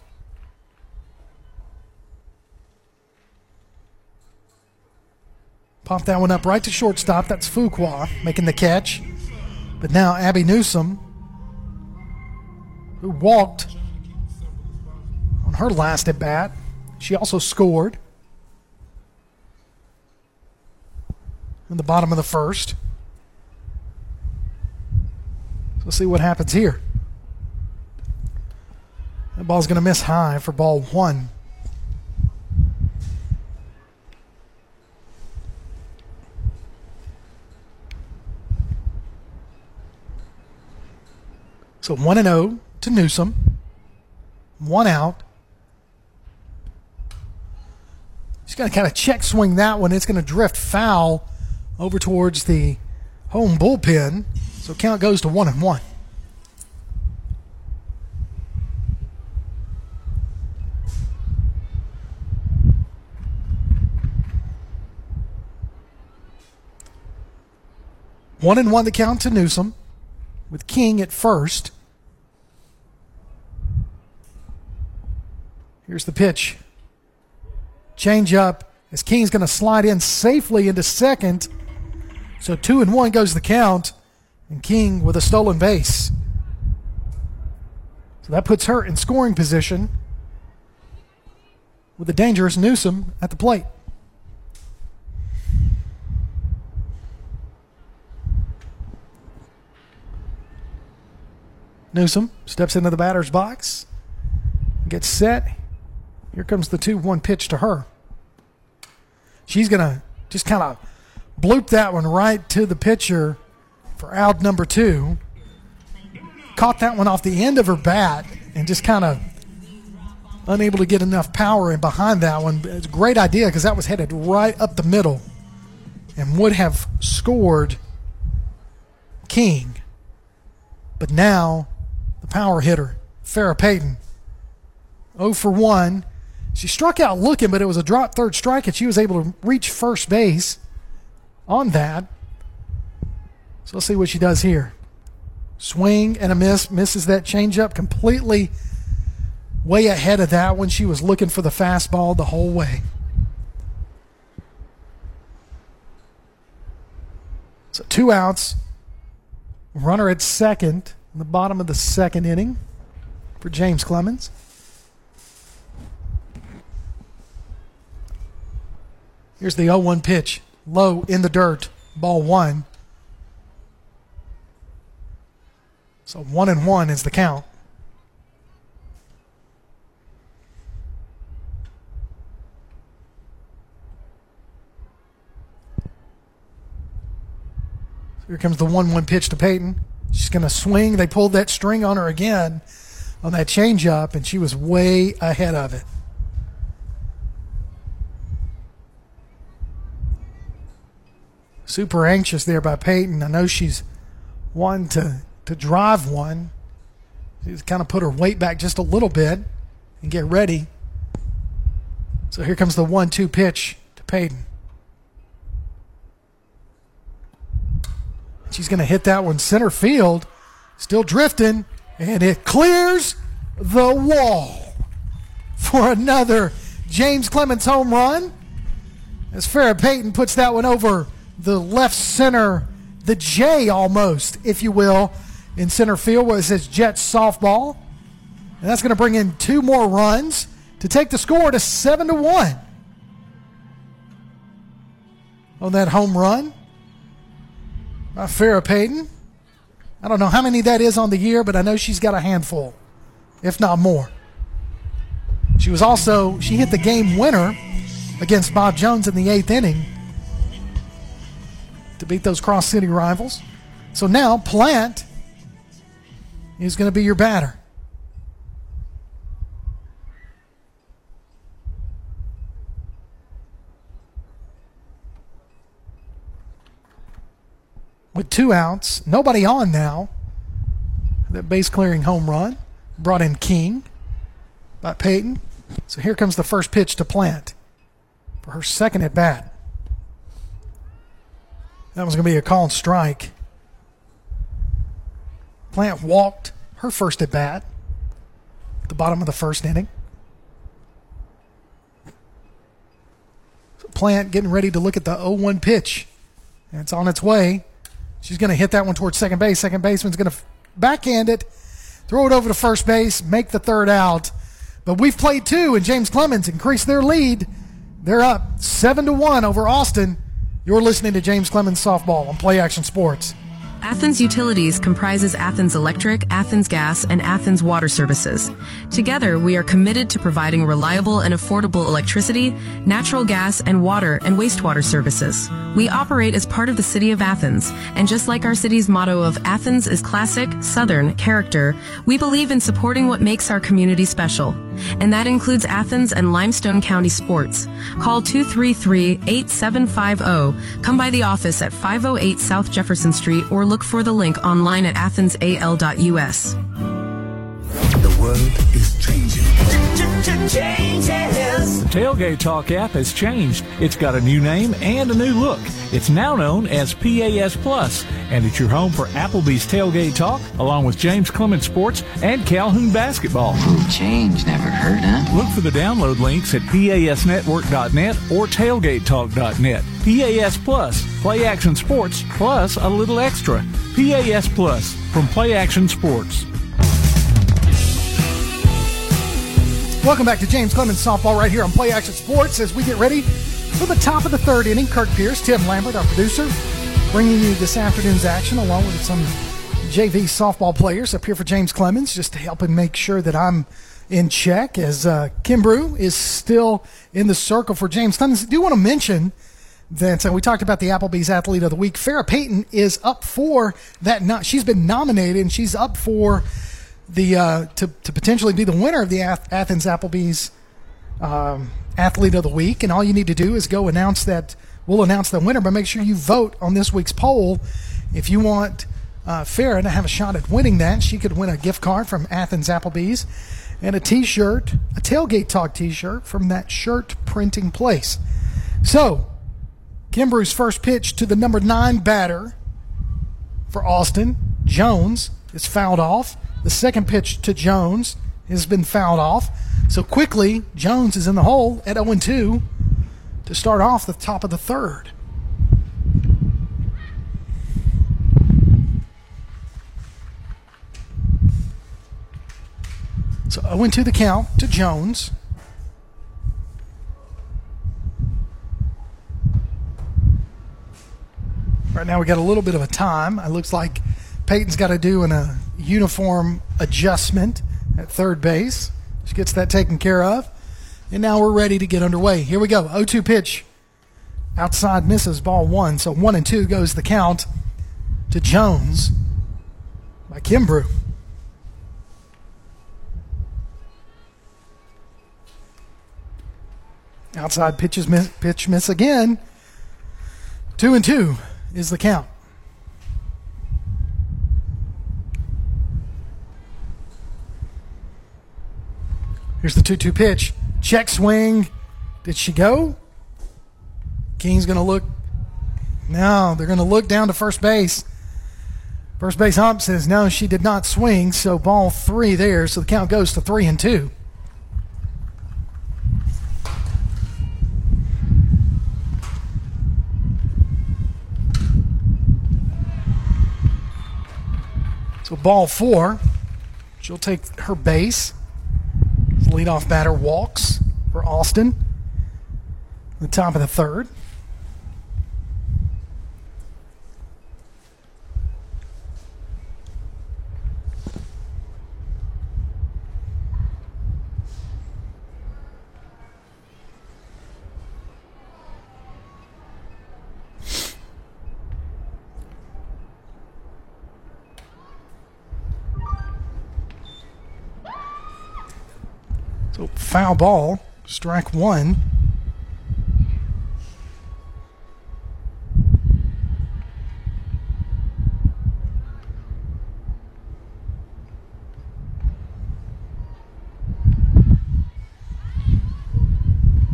Pop that one up right to shortstop. That's Fuqua making the catch. But now Abby Newsom, who walked on her last at bat, she also scored in the bottom of the first. So let's see what happens here. That ball's going to miss high for ball one. So 1 and 0 to Newsom. One out. He's going to kind of check swing that one. It's going to drift foul over towards the home bullpen. So count goes to 1 and 1. One and one the count to Newsom, with King at first. Here's the pitch. Change up as King's going to slide in safely into second. So two and one goes the count, and King with a stolen base. So that puts her in scoring position with a dangerous Newsom at the plate. Newsom steps into the batter's box, gets set, here comes the 2 1 pitch to her. She's going to just kind of bloop that one right to the pitcher for out number two. Caught that one off the end of her bat and just kind of unable to get enough power in behind that one. It's a great idea because that was headed right up the middle and would have scored King. But now, the power hitter, Farrah Payton, 0 for 1. She struck out looking, but it was a drop third strike, and she was able to reach first base on that. So let's see what she does here. Swing and a miss, misses that changeup completely way ahead of that one. She was looking for the fastball the whole way. So two outs. Runner at second in the bottom of the second inning for James Clemens. Here's the 0 1 pitch. Low in the dirt. Ball one. So one and one is the count. Here comes the 1 1 pitch to Payton. She's going to swing. They pulled that string on her again on that changeup, and she was way ahead of it. Super anxious there by Payton. I know she's one to, to drive one. She's kind of put her weight back just a little bit and get ready. So here comes the 1 2 pitch to Payton. She's going to hit that one center field. Still drifting, and it clears the wall for another James Clemens home run. As Farrah Payton puts that one over the left center, the J almost, if you will, in center field where it says Jets softball. And that's going to bring in two more runs to take the score to 7 to 1 on that home run by Farrah Payton. I don't know how many that is on the year, but I know she's got a handful, if not more. She was also, she hit the game winner against Bob Jones in the eighth inning to beat those cross city rivals. So now Plant is going to be your batter. with two outs, nobody on now. That base clearing home run brought in King by Payton. So here comes the first pitch to Plant for her second at bat. That was going to be a called strike. Plant walked her first at bat at the bottom of the first inning. Plant getting ready to look at the 0 1 pitch. And it's on its way. She's going to hit that one towards second base. Second baseman's going to backhand it, throw it over to first base, make the third out. But we've played two, and James Clemens increased their lead. They're up seven to one over Austin. You're listening to James Clemens softball on Play Action Sports. Athens Utilities comprises Athens Electric, Athens Gas, and Athens Water Services. Together, we are committed to providing reliable and affordable electricity, natural gas, and water and wastewater services. We operate as part of the City of Athens, and just like our city's motto of Athens is classic, southern character, we believe in supporting what makes our community special. And that includes Athens and Limestone County sports. Call 233-8750, come by the office at 508 South Jefferson Street, or look for the link online at athensal.us. The world is changing. The Tailgate Talk app has changed. It's got a new name and a new look. It's now known as PAS Plus, and it's your home for Applebee's Tailgate Talk, along with James Clemens Sports and Calhoun Basketball. Change never hurt, huh? Look for the download links at pasnetwork.net or tailgatetalk.net. PAS Plus, Play Action Sports, plus a little extra. PAS Plus from Play Action Sports. Welcome back to James Clemens softball right here on Play Action Sports as we get ready for the top of the third inning. Kirk Pierce, Tim Lambert, our producer, bringing you this afternoon's action along with some JV softball players up here for James Clemens, just to help him make sure that I'm in check as uh, Kimbrough is still in the circle for James Clemens. I do want to mention that uh, we talked about the Applebee's Athlete of the Week. Farrah Payton is up for that. No- she's been nominated and she's up for the uh, to to potentially be the winner of the Athens Applebee's um, Athlete of the Week. And all you need to do is go announce that. We'll announce the winner, but make sure you vote on this week's poll if you want uh, Farrah to have a shot at winning that. She could win a gift card from Athens Applebee's and a t shirt, a Tailgate Talk t shirt from that shirt printing place. So, Kimbrough's first pitch to the number nine batter for Austin, Jones, is fouled off. The second pitch to Jones has been fouled off. So quickly, Jones is in the hole at 0 2 to start off the top of the third. So 0 2 the count to Jones. Right now we got a little bit of a time. It looks like Payton's got to do an, a uniform adjustment at third base. She gets that taken care of. And now we're ready to get underway. Here we go. 0 2 pitch. Outside misses ball one. So one and two goes the count to Jones by Kimbrough. Outside pitches miss, pitch miss again. Two and two is the count. Here's the 2 2 pitch. Check swing. Did she go? King's going to look. No, they're going to look down to first base. First base hump says no, she did not swing, so ball three there. So the count goes to three and two. So ball four. She'll take her base. Leadoff batter walks for Austin. The top of the third. So foul ball, strike one.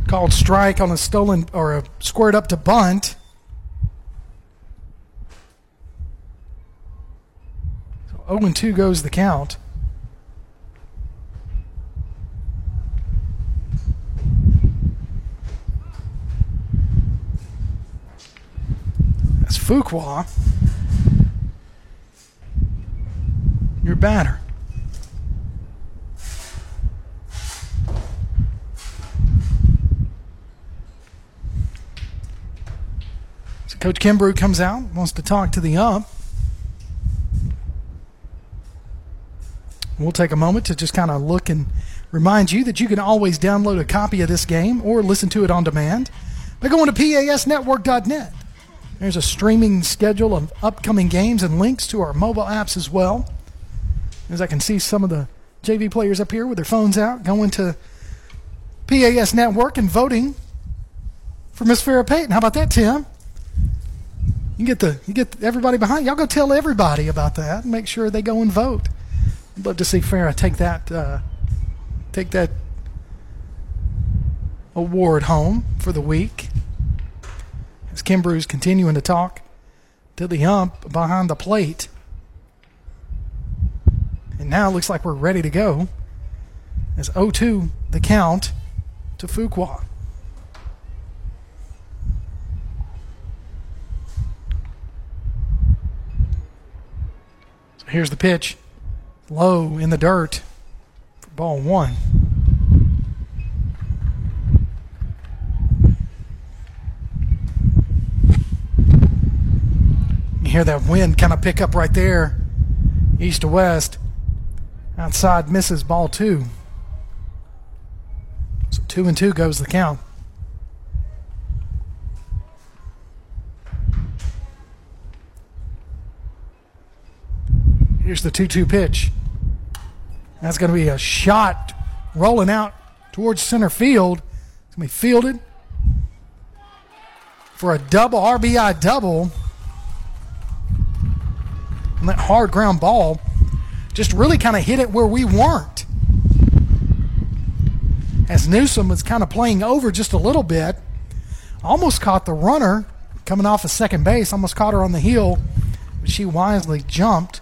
Called strike on a stolen or a squared up to bunt. So 0 2 goes the count. That's Fuqua. Your batter. So Coach Kimbrough comes out, wants to talk to the ump. We'll take a moment to just kind of look and remind you that you can always download a copy of this game or listen to it on demand by going to pasnetwork.net. There's a streaming schedule of upcoming games and links to our mobile apps as well. As I can see some of the JV players up here with their phones out going to PAS Network and voting for Miss Farrah Payton. How about that, Tim? You get the you get everybody behind. Y'all go tell everybody about that and make sure they go and vote. I'd love to see Farrah take that uh, take that award home for the week. As Kimbrough's continuing to talk to the ump behind the plate. And now it looks like we're ready to go. As 0 2 the count to Fuqua. So here's the pitch. Low in the dirt for ball one. Hear that wind kind of pick up right there, east to west. Outside misses ball two. So two and two goes the count. Here's the 2 2 pitch. That's going to be a shot rolling out towards center field. It's going to be fielded for a double RBI double. That hard ground ball just really kind of hit it where we weren't. As Newsom was kind of playing over just a little bit, almost caught the runner coming off of second base, almost caught her on the heel, but she wisely jumped.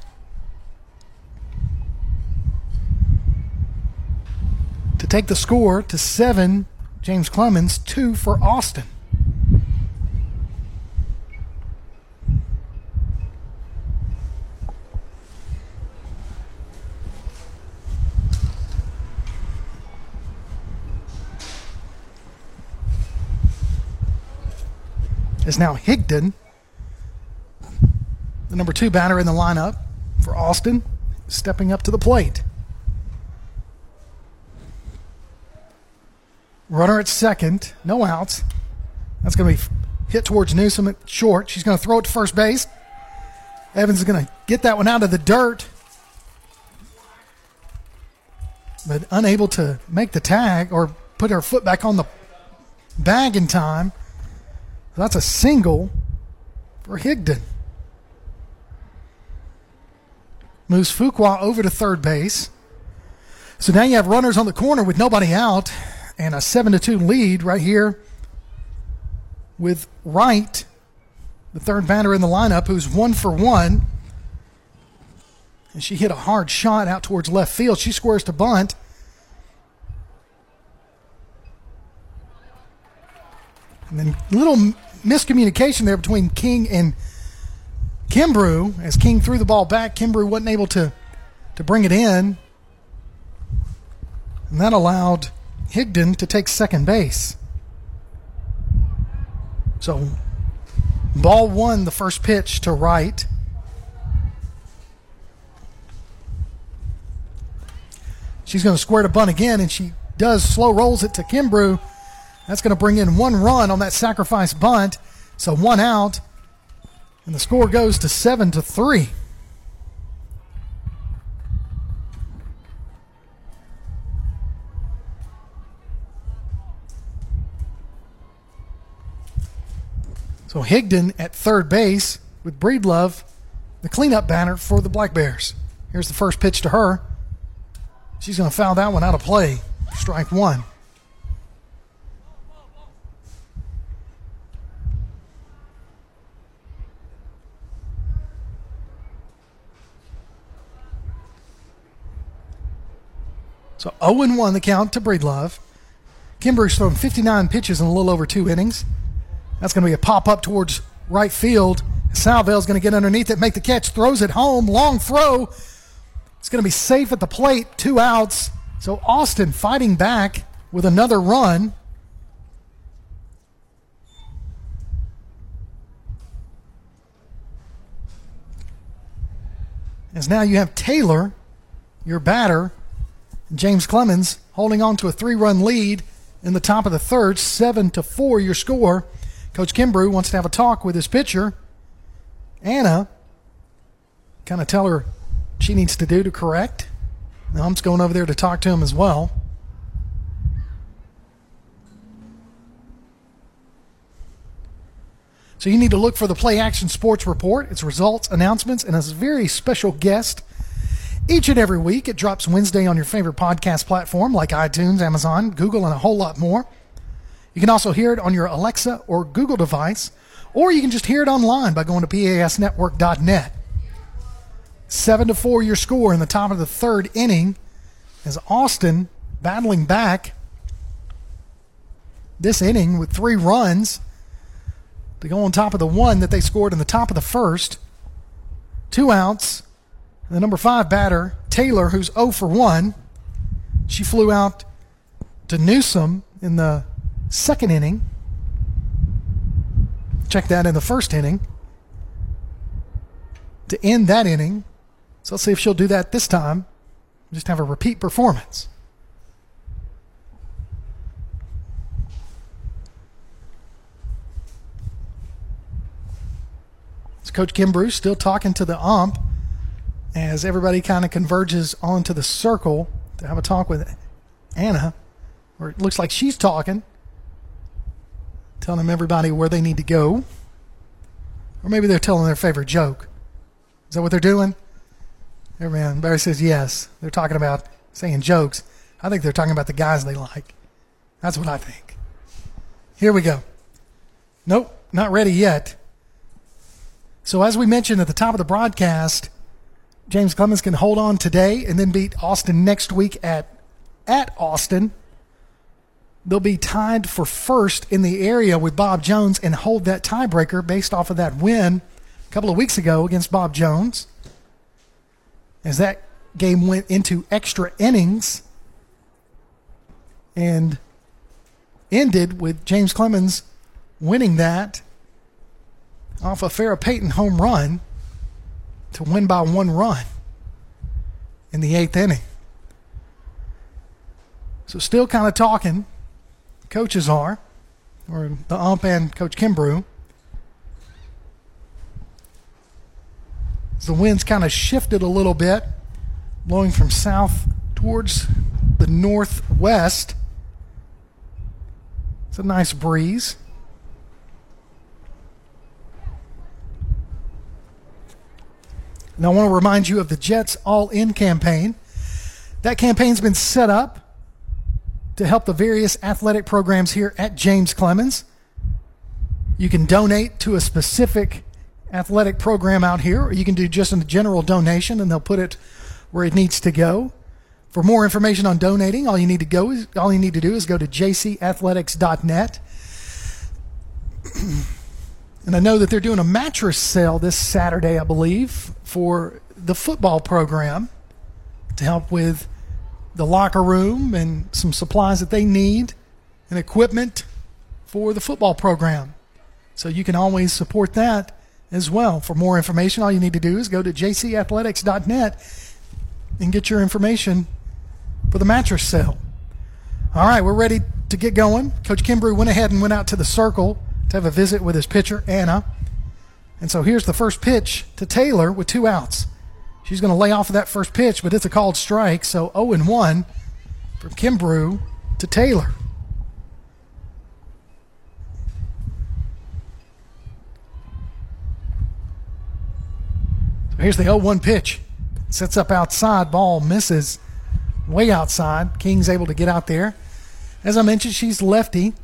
To take the score to seven, James Clemens, two for Austin. Is now Higdon, the number two batter in the lineup for Austin, stepping up to the plate. Runner at second, no outs. That's going to be hit towards Newsom at short. She's going to throw it to first base. Evans is going to get that one out of the dirt, but unable to make the tag or put her foot back on the bag in time. That's a single for Higdon. Moves Fuqua over to third base. So now you have runners on the corner with nobody out and a 7 to 2 lead right here with Wright, the third batter in the lineup, who's one for one. And she hit a hard shot out towards left field. She squares to bunt. And then a little miscommunication there between King and Kimbrough. As King threw the ball back, Kimbrough wasn't able to, to bring it in. And that allowed Higdon to take second base. So, ball one, the first pitch to Wright. She's going to square to bunt again, and she does slow rolls it to Kimbrough that's going to bring in one run on that sacrifice bunt. So one out. And the score goes to 7 to 3. So Higdon at third base with Breedlove, the cleanup banner for the Black Bears. Here's the first pitch to her. She's going to foul that one out of play. Strike one. So 0 1 the count to Breedlove. Kimbrough's thrown 59 pitches in a little over two innings. That's going to be a pop up towards right field. Salvell's going to get underneath it, make the catch, throws it home. Long throw. It's going to be safe at the plate. Two outs. So Austin fighting back with another run. As now you have Taylor, your batter, James Clemens holding on to a three run lead in the top of the third, seven to four your score. Coach Kimbrough wants to have a talk with his pitcher. Anna, kind of tell her she needs to do to correct. Now I'm just going over there to talk to him as well. So you need to look for the Play Action Sports Report, its results, announcements, and a very special guest each and every week. It drops Wednesday on your favorite podcast platform like iTunes, Amazon, Google, and a whole lot more. You can also hear it on your Alexa or Google device, or you can just hear it online by going to pasnetwork.net. 7 to 4 your score in the top of the third inning as Austin battling back this inning with three runs to go on top of the one that they scored in the top of the first. Two outs, the number five batter, Taylor, who's 0 for 1, she flew out to Newsom in the second inning. Check that in the first inning to end that inning. So let's see if she'll do that this time. Just have a repeat performance. It's Coach Kimbrough's still talking to the ump as everybody kind of converges onto the circle to have a talk with Anna, or it looks like she's talking, telling them everybody where they need to go, or maybe they're telling their favorite joke. Is that what they're doing? Everyone, Barry says yes. They're talking about saying jokes. I think they're talking about the guys they like. That's what I think. Here we go. Nope, not ready yet. So, as we mentioned at the top of the broadcast, James Clemens can hold on today and then beat Austin next week at at Austin. They'll be tied for first in the area with Bob Jones and hold that tiebreaker based off of that win a couple of weeks ago against Bob Jones. As that game went into extra innings and ended with James Clemens winning that off a Farrah Payton home run to win by one run in the eighth inning. So still kind of talking. Coaches are, or the ump and Coach Kimbrough. The wind's kind of shifted a little bit, blowing from south towards the northwest. It's a nice breeze. Now, I want to remind you of the Jets All In campaign. That campaign's been set up to help the various athletic programs here at James Clemens. You can donate to a specific athletic program out here, or you can do just a general donation and they'll put it where it needs to go. For more information on donating, all you need to go is all you need to do is go to jcathletics.net. and I know that they're doing a mattress sale this Saturday, I believe, for the football program to help with the locker room and some supplies that they need and equipment for the football program. So you can always support that as well. For more information, all you need to do is go to jcathletics.net and get your information for the mattress sale. All right, we're ready to get going. Coach Kimbrough went ahead and went out to the circle to have a visit with his pitcher, Anna. And so here's the first pitch to Taylor with two outs. She's going to lay off of that first pitch, but it's a called strike. So 0 and 1 from Kimbrough to Taylor. So here's the 0 1 pitch. Sets up outside. Ball misses way outside. King's able to get out there. As I mentioned, she's lefty,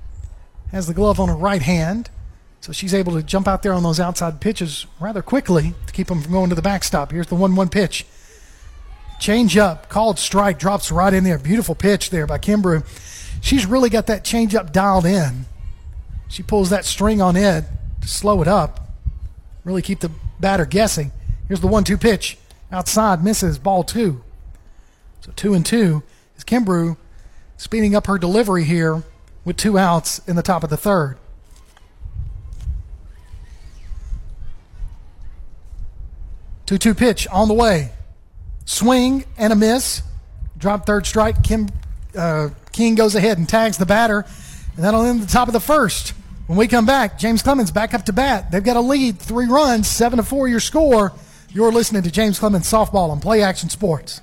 has the glove on her right hand. So she's able to jump out there on those outside pitches rather quickly to keep them from going to the backstop. Here's the 1 1 pitch. Change up, called strike, drops right in there. Beautiful pitch there by Kimbrough. She's really got that change up dialed in. She pulls that string on it to slow it up, really keep the batter guessing. Here's the 1 2 pitch. Outside, misses, ball two. So 2 and 2 is Kimbrough speeding up her delivery here with two outs in the top of the third. 2 2 pitch on the way. Swing and a miss. Drop third strike. Kim uh, King goes ahead and tags the batter. And that'll end the top of the first. When we come back, James Clemens back up to bat. They've got a lead, three runs, seven to four your score. You're listening to James Clemens Softball on Play Action Sports.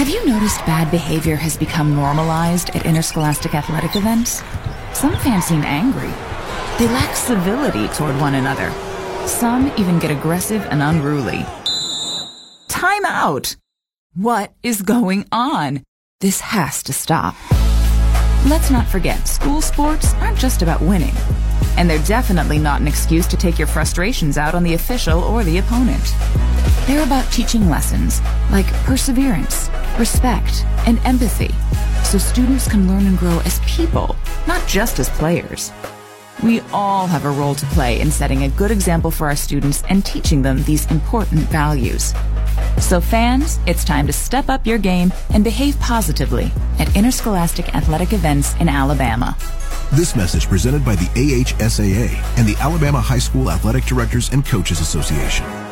Have you noticed bad behavior has become normalized at interscholastic athletic events? Some fans seem angry. They lack civility toward one another. Some even get aggressive and unruly. Time out! What is going on? This has to stop. Let's not forget, school sports aren't just about winning. And they're definitely not an excuse to take your frustrations out on the official or the opponent. They're about teaching lessons like perseverance, respect, and empathy so students can learn and grow as people, not just as players. We all have a role to play in setting a good example for our students and teaching them these important values. So fans, it's time to step up your game and behave positively at interscholastic athletic events in Alabama. This message presented by the AHSAA and the Alabama High School Athletic Directors and Coaches Association.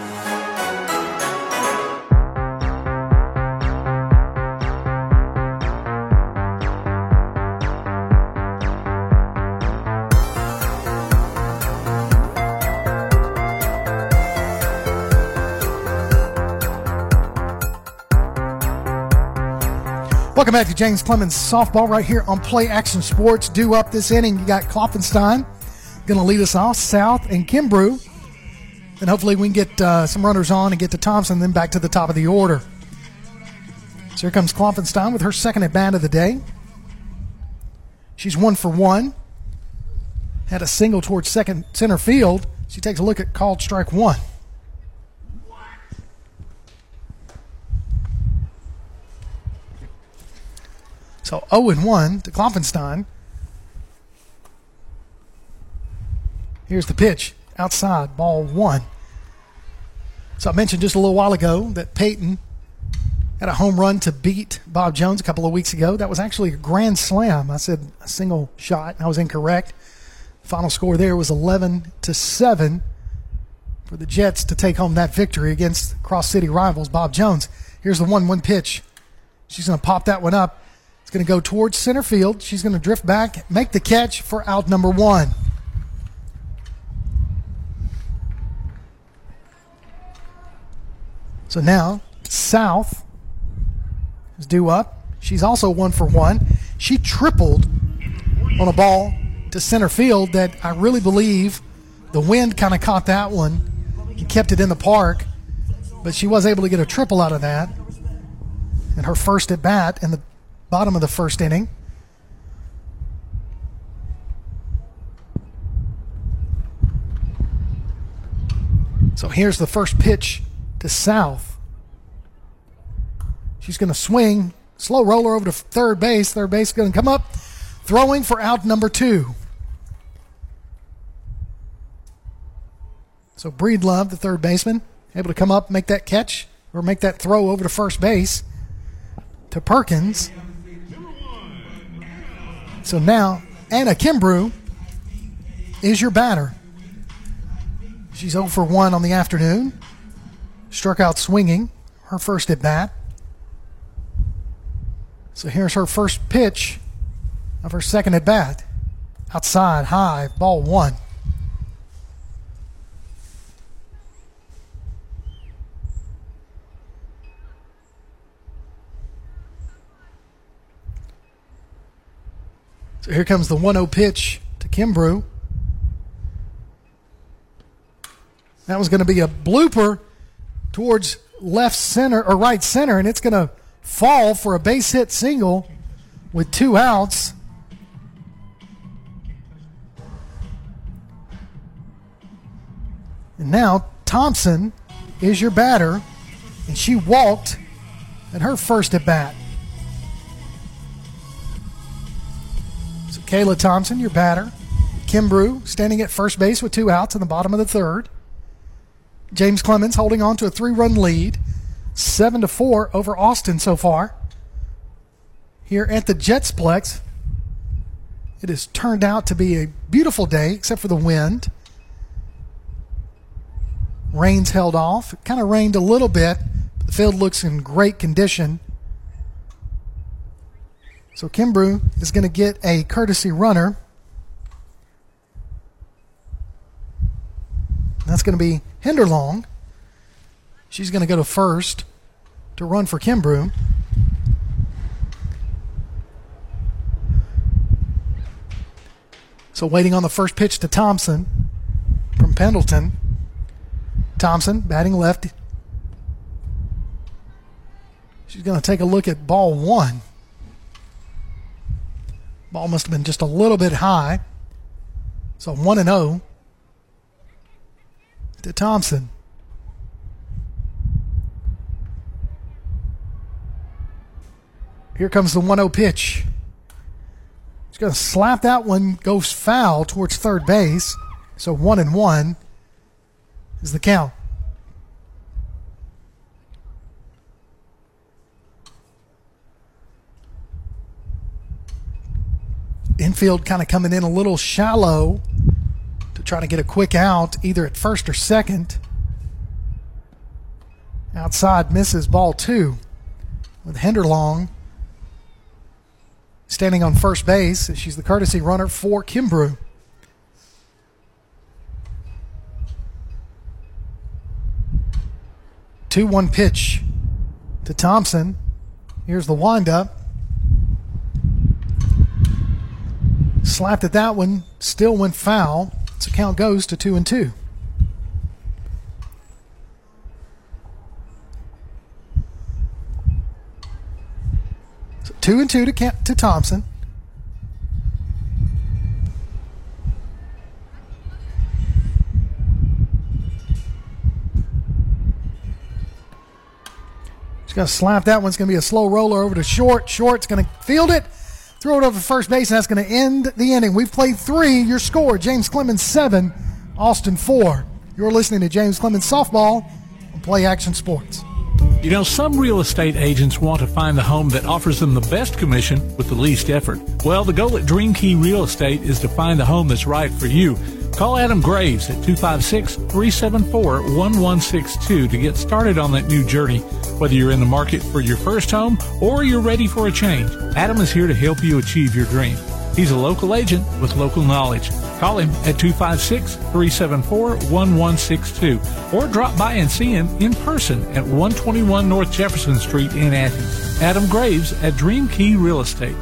Welcome back to James Clemens softball right here on Play Action Sports. Due up this inning, you got Klopfenstein going to lead us off. South and Kimbrough And hopefully we can get uh, some runners on and get to Thompson, then back to the top of the order. So here comes Klopfenstein with her second at bat of the day. She's one for one. Had a single towards second center field. She takes a look at called strike one. So 0 and 1 to Klopfenstein. Here's the pitch outside, ball one. So I mentioned just a little while ago that Payton had a home run to beat Bob Jones a couple of weeks ago. That was actually a grand slam. I said a single shot. and I was incorrect. Final score there was 11 to 7 for the Jets to take home that victory against Cross City rivals Bob Jones. Here's the 1 1 pitch. She's going to pop that one up. It's going to go towards center field. She's going to drift back, make the catch for out number one. So now South is due up. She's also one for one. She tripled on a ball to center field that I really believe the wind kind of caught that one and kept it in the park. But she was able to get a triple out of that. And her first at bat in the bottom of the first inning. So here's the first pitch to South. She's going to swing, slow roller over to third base. Third base is going to come up, throwing for out number two. So Breedlove, the third baseman, able to come up, make that catch, or make that throw over to first base to Perkins. So now Anna Kimbrough is your batter. She's 0 for 1 on the afternoon. Struck out swinging her first at bat. So here's her first pitch of her second at bat. Outside, high, ball one. So here comes the 1 0 pitch to Kimbrough. That was going to be a blooper towards left center or right center, and it's going to fall for a base hit single with two outs. And now Thompson is your batter, and she walked at her first at bat. Kayla Thompson, your batter. Kimbrough standing at first base with two outs in the bottom of the third. James Clemens holding on to a three-run lead, seven to four over Austin so far. Here at the Jetsplex, it has turned out to be a beautiful day, except for the wind. Rain's held off. It kind of rained a little bit. But the field looks in great condition. So Kimbrough is going to get a courtesy runner. That's going to be Henderlong. She's going to go to first to run for Kimbrough. So waiting on the first pitch to Thompson from Pendleton. Thompson batting left. She's going to take a look at ball one. Ball must have been just a little bit high. So 1 and 0 to Thompson. Here comes the 1 0 pitch. He's going to slap that one, goes foul towards third base. So 1 and 1 is the count. Infield kind of coming in a little shallow to try to get a quick out, either at first or second. Outside misses ball two with Henderlong standing on first base. She's the courtesy runner for Kimbrough. Two one pitch to Thompson. Here's the windup. Slapped at that one, still went foul. So count goes to two and two. Two and two to, Cam- to Thompson. She's going to slap that one. It's going to be a slow roller over to short. Short's going to field it throw it over first base, and that's going to end the inning. We've played three. Your score James Clemens seven, Austin four. You're listening to James Clemens Softball on Play Action Sports. You know, some real estate agents want to find the home that offers them the best commission with the least effort. Well, the goal at Dream Key Real Estate is to find the home that's right for you. Call Adam Graves at 256 374 1162 to get started on that new journey. Whether you're in the market for your first home or you're ready for a change, Adam is here to help you achieve your dream. He's a local agent with local knowledge. Call him at 256 374 1162 or drop by and see him in person at 121 North Jefferson Street in Athens. Adam Graves at Dream Key Real Estate.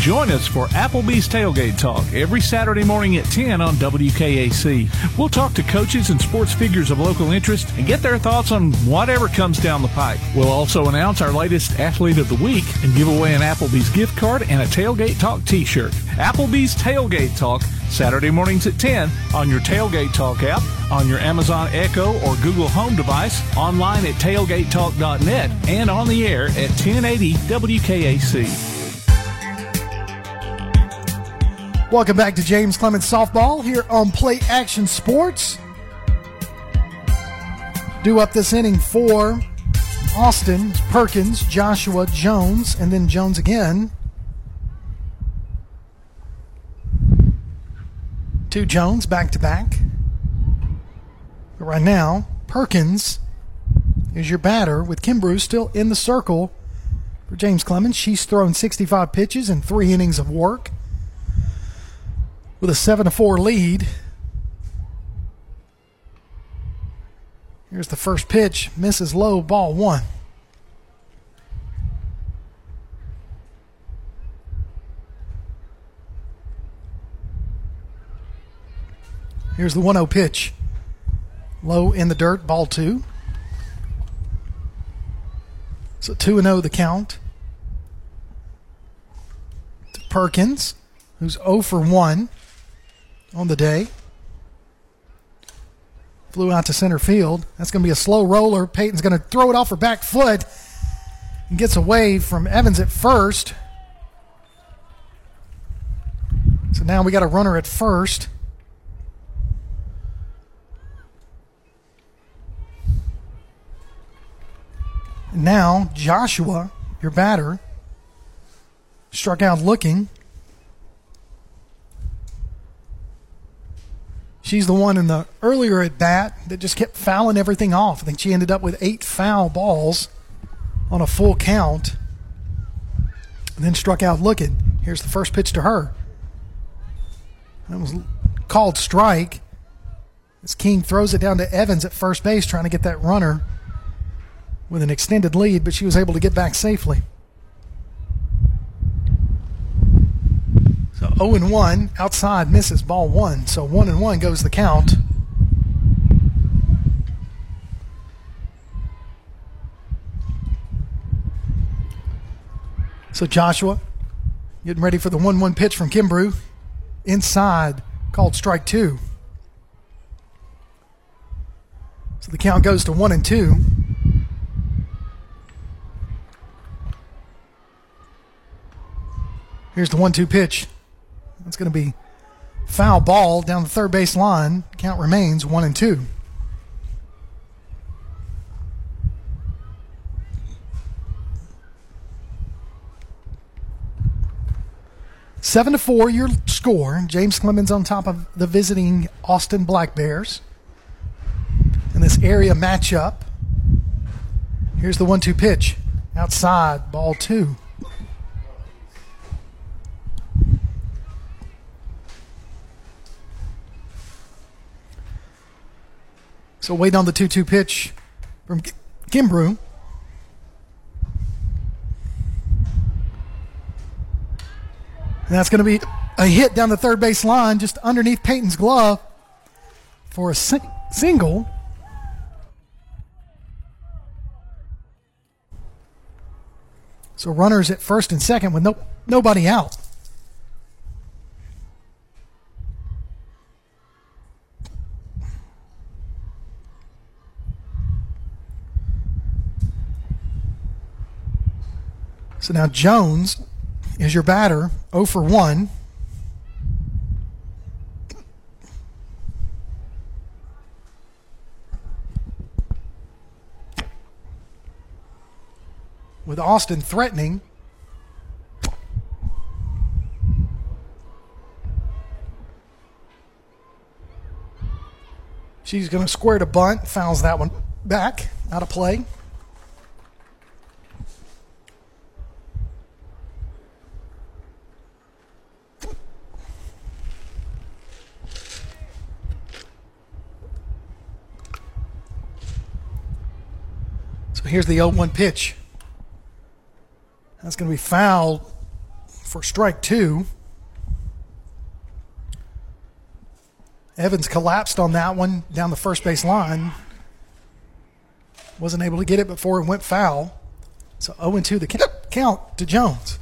Join us for Applebee's Tailgate Talk every Saturday morning at 10 on WKAC. We'll talk to coaches and sports figures of local interest and get their thoughts on whatever comes down the pike. We'll also announce our latest athlete of the week and give away an Applebee's gift card and a Tailgate Talk t-shirt. Applebee's Tailgate Talk, Saturday mornings at 10 on your Tailgate Talk app, on your Amazon Echo or Google Home device, online at tailgatetalk.net, and on the air at 1080 WKAC. Welcome back to James Clemens Softball here on Play Action Sports. Do up this inning for Austin, Perkins, Joshua, Jones, and then Jones again. Two Jones back to back. But right now, Perkins is your batter with Kim Kimbrough still in the circle for James Clemens. She's thrown 65 pitches and three innings of work with a 7 to 4 lead. Here's the first pitch, misses low, ball one. Here's the 1 0 pitch. Low in the dirt, ball two. So 2 0 the count. To Perkins, who's 0 for 1 on the day. Flew out to center field. That's going to be a slow roller. Payton's going to throw it off her back foot and gets away from Evans at first. So now we got a runner at first. Now, Joshua, your batter, struck out looking. She's the one in the earlier at bat that just kept fouling everything off. I think she ended up with eight foul balls on a full count and then struck out looking. Here's the first pitch to her. That was called strike. As King throws it down to Evans at first base, trying to get that runner with an extended lead, but she was able to get back safely. So 0 and 1 outside misses ball one. So 1 and 1 goes the count. So Joshua getting ready for the 1 1 pitch from Kimbrough. Inside, called strike two. So the count goes to 1 and 2. Here's the 1 2 pitch. It's going to be foul ball down the third base line. Count remains one and two. Seven to four, your score. James Clemens on top of the visiting Austin Black Bears in this area matchup. Here's the one-two pitch, outside, ball two. So wait on the 2 2 pitch from Kimbrough. And that's going to be a hit down the third base line just underneath Payton's glove for a sing- single. So runners at first and second with no nobody out. So now Jones is your batter, 0 for 1. With Austin threatening. She's going to square to bunt, fouls that one back, out of play. So here's the 0 1 pitch. That's going to be fouled for strike two. Evans collapsed on that one down the first base line. Wasn't able to get it before it went foul. So 0 2 the count to Jones.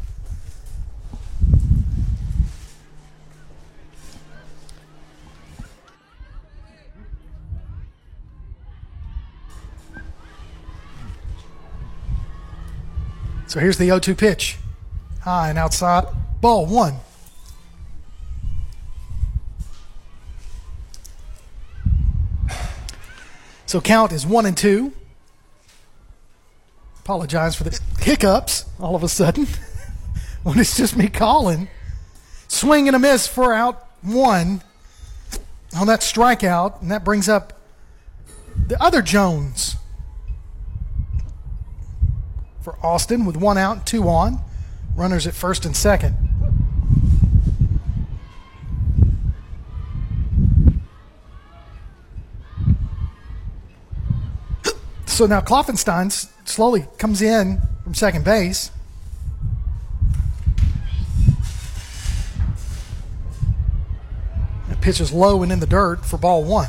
So here's the 0 2 pitch. High and outside. Ball one. So count is one and two. Apologize for the hiccups all of a sudden when it's just me calling. Swing and a miss for out one on that strikeout, and that brings up the other Jones for Austin with one out and two on. Runners at first and second. So now Klopfenstein slowly comes in from second base. That pitch is low and in the dirt for ball one.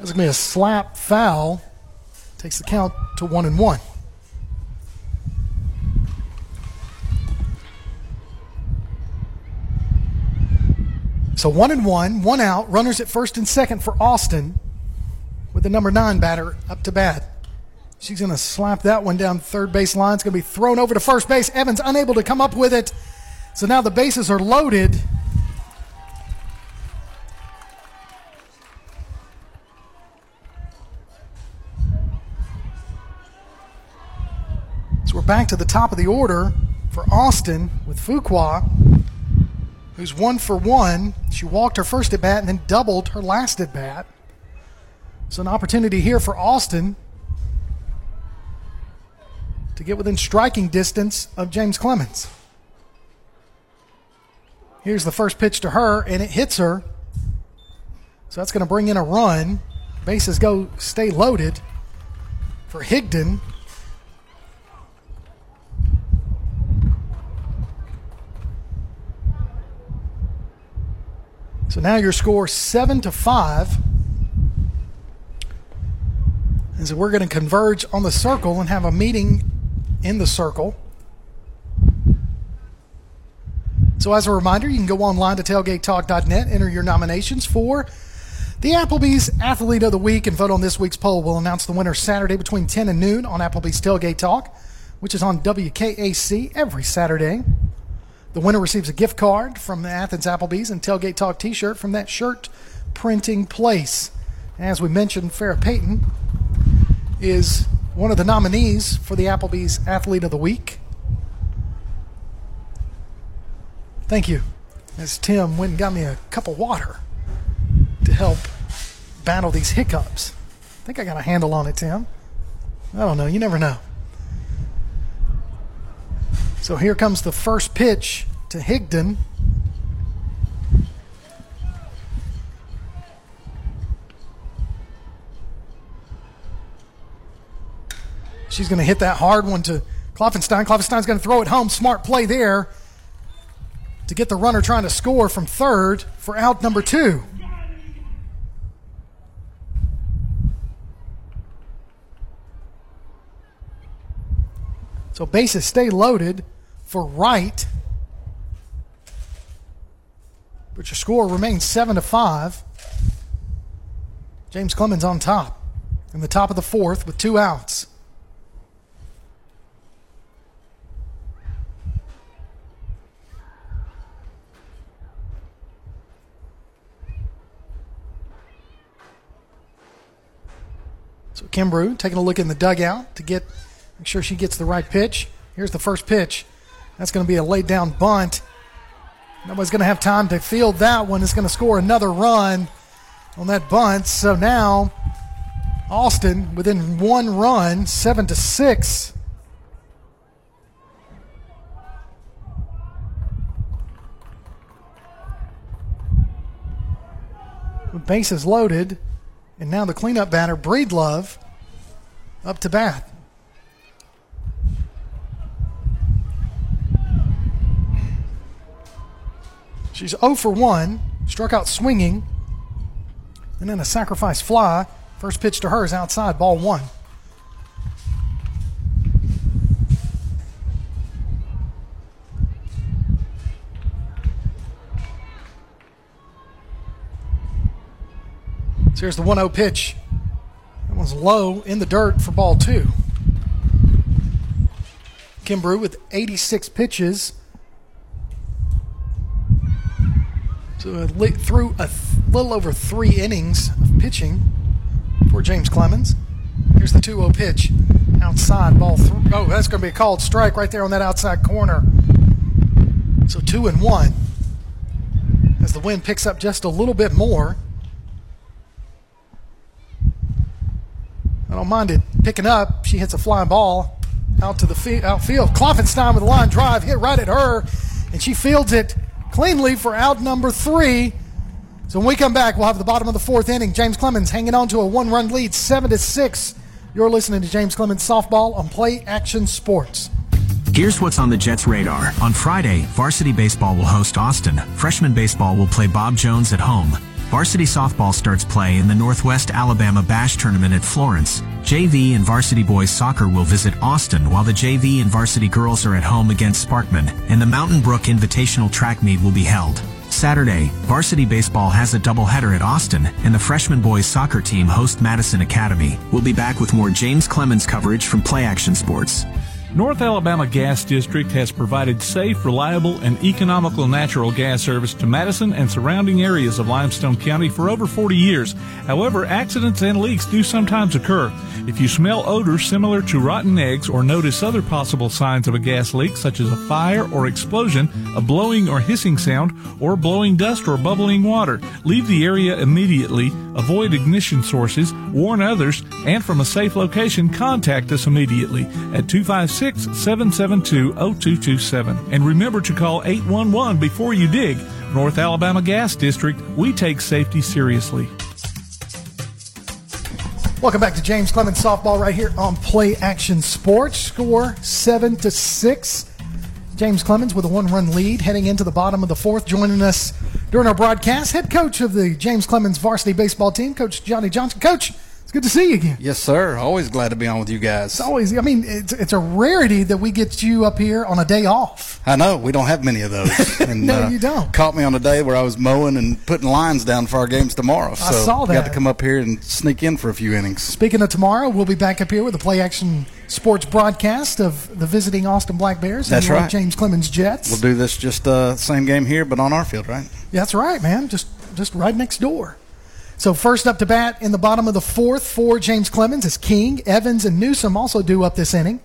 That's going to be a slap foul. Takes the count to one and one. So one and one, one out. Runners at first and second for Austin with the number nine batter up to bat. She's going to slap that one down third base line. It's going to be thrown over to first base. Evans unable to come up with it. So now the bases are loaded. Back to the top of the order for Austin with Fuqua, who's one for one. She walked her first at bat and then doubled her last at bat. So an opportunity here for Austin to get within striking distance of James Clemens. Here's the first pitch to her, and it hits her. So that's going to bring in a run. Bases go stay loaded for Higdon. So now your score seven to five. And so we're going to converge on the circle and have a meeting in the circle. So as a reminder, you can go online to tailgatetalk.net, enter your nominations for the Applebee's Athlete of the Week, and vote on this week's poll. We'll announce the winner Saturday between 10 and noon on Applebee's Tailgate Talk, which is on WKAC every Saturday. The winner receives a gift card from the Athens Applebee's and Tailgate Talk t shirt from that shirt printing place. As we mentioned, Farrah Payton is one of the nominees for the Applebee's Athlete of the Week. Thank you. As Tim went and got me a cup of water to help battle these hiccups. I think I got a handle on it, Tim. I don't know. You never know. So here comes the first pitch to Higdon. She's going to hit that hard one to Klopfenstein. Klopfenstein's going to throw it home. Smart play there to get the runner trying to score from third for out number two. So bases stay loaded for Wright. But your score remains seven to five. James Clemens on top in the top of the fourth with two outs. So Kimbrough taking a look in the dugout to get make sure she gets the right pitch. Here's the first pitch. That's going to be a laid down bunt. Nobody's going to have time to field that one. It's going to score another run on that bunt. So now Austin within one run, seven to six. Bases loaded, and now the cleanup batter, Breedlove, up to bat. She's 0 for 1, struck out swinging, and then a sacrifice fly. First pitch to her is outside, ball one. So here's the 1 0 pitch. That one's low in the dirt for ball two. Kimbrough with 86 pitches. Through a th- little over three innings of pitching for James Clemens. Here's the 2 0 pitch. Outside, ball through. Oh, that's going to be a called strike right there on that outside corner. So 2 and 1. As the wind picks up just a little bit more. I don't mind it picking up. She hits a flying ball out to the outfield. Klopfenstein with a line drive hit right at her, and she fields it cleanly for out number three. So when we come back, we'll have the bottom of the fourth inning. James Clemens hanging on to a one-run lead, seven to six. You're listening to James Clemens softball on Play Action Sports. Here's what's on the Jets' radar. On Friday, varsity baseball will host Austin. Freshman baseball will play Bob Jones at home. Varsity softball starts play in the Northwest Alabama Bash Tournament at Florence. JV and varsity boys soccer will visit Austin while the JV and varsity girls are at home against Sparkman and the Mountain Brook Invitational Track Meet will be held. Saturday, varsity baseball has a doubleheader at Austin, and the freshman boys soccer team host Madison Academy. We'll be back with more James Clemens coverage from Play Action Sports. North Alabama Gas District has provided safe, reliable, and economical natural gas service to Madison and surrounding areas of Limestone County for over 40 years. However, accidents and leaks do sometimes occur. If you smell odors similar to rotten eggs or notice other possible signs of a gas leak, such as a fire or explosion, a blowing or hissing sound, or blowing dust or bubbling water, leave the area immediately, avoid ignition sources, warn others, and from a safe location, contact us immediately at 256 772 0227. And remember to call 811 before you dig. North Alabama Gas District, we take safety seriously. Welcome back to James Clemens softball right here on Play Action Sports. Score seven to six. James Clemens with a one-run lead heading into the bottom of the fourth. Joining us during our broadcast, head coach of the James Clemens varsity baseball team, Coach Johnny Johnson. Coach, it's good to see you again. Yes, sir. Always glad to be on with you guys. It's always. I mean, it's it's a rarity that we get you up here on a day off. I know we don't have many of those. And, no, uh, you don't. Caught me on a day where I was mowing and putting lines down for our games tomorrow. So I saw that. Got to come up here and sneak in for a few innings. Speaking of tomorrow, we'll be back up here with the play action sports broadcast of the visiting Austin Black Bears. That's right. James Clemens Jets. We'll do this just uh, same game here, but on our field, right? Yeah, that's right, man. Just just right next door. So first up to bat in the bottom of the fourth for James Clemens is King. Evans and Newsom also due up this inning.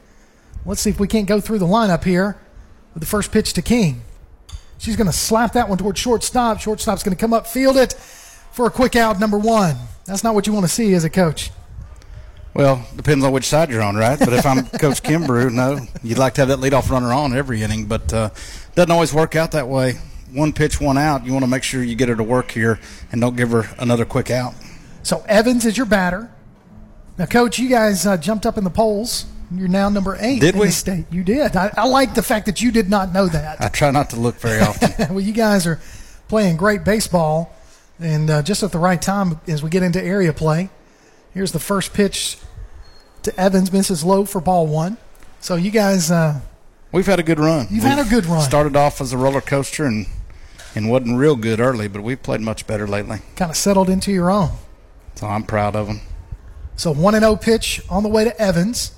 Let's see if we can't go through the lineup here with the first pitch to King. She's going to slap that one towards shortstop. Shortstop's going to come up, field it for a quick out, number one. That's not what you want to see as a coach. Well, depends on which side you're on, right? But if I'm Coach Kimbrough, no, you'd like to have that leadoff runner on every inning, but uh, doesn't always work out that way one pitch, one out. You want to make sure you get her to work here and don't give her another quick out. So Evans is your batter. Now, Coach, you guys uh, jumped up in the polls You're now number eight Did in we? the state. You did. I, I like the fact that you did not know that. I try not to look very often. well, you guys are playing great baseball, and uh, just at the right time as we get into area play. Here's the first pitch to Evans, misses low for ball one. So you guys, uh, We've had a good run. You've had a good run. Started off as a roller coaster and and wasn't real good early, but we've played much better lately. kind of settled into your own. So I'm proud of them. So 1 0 pitch on the way to Evans.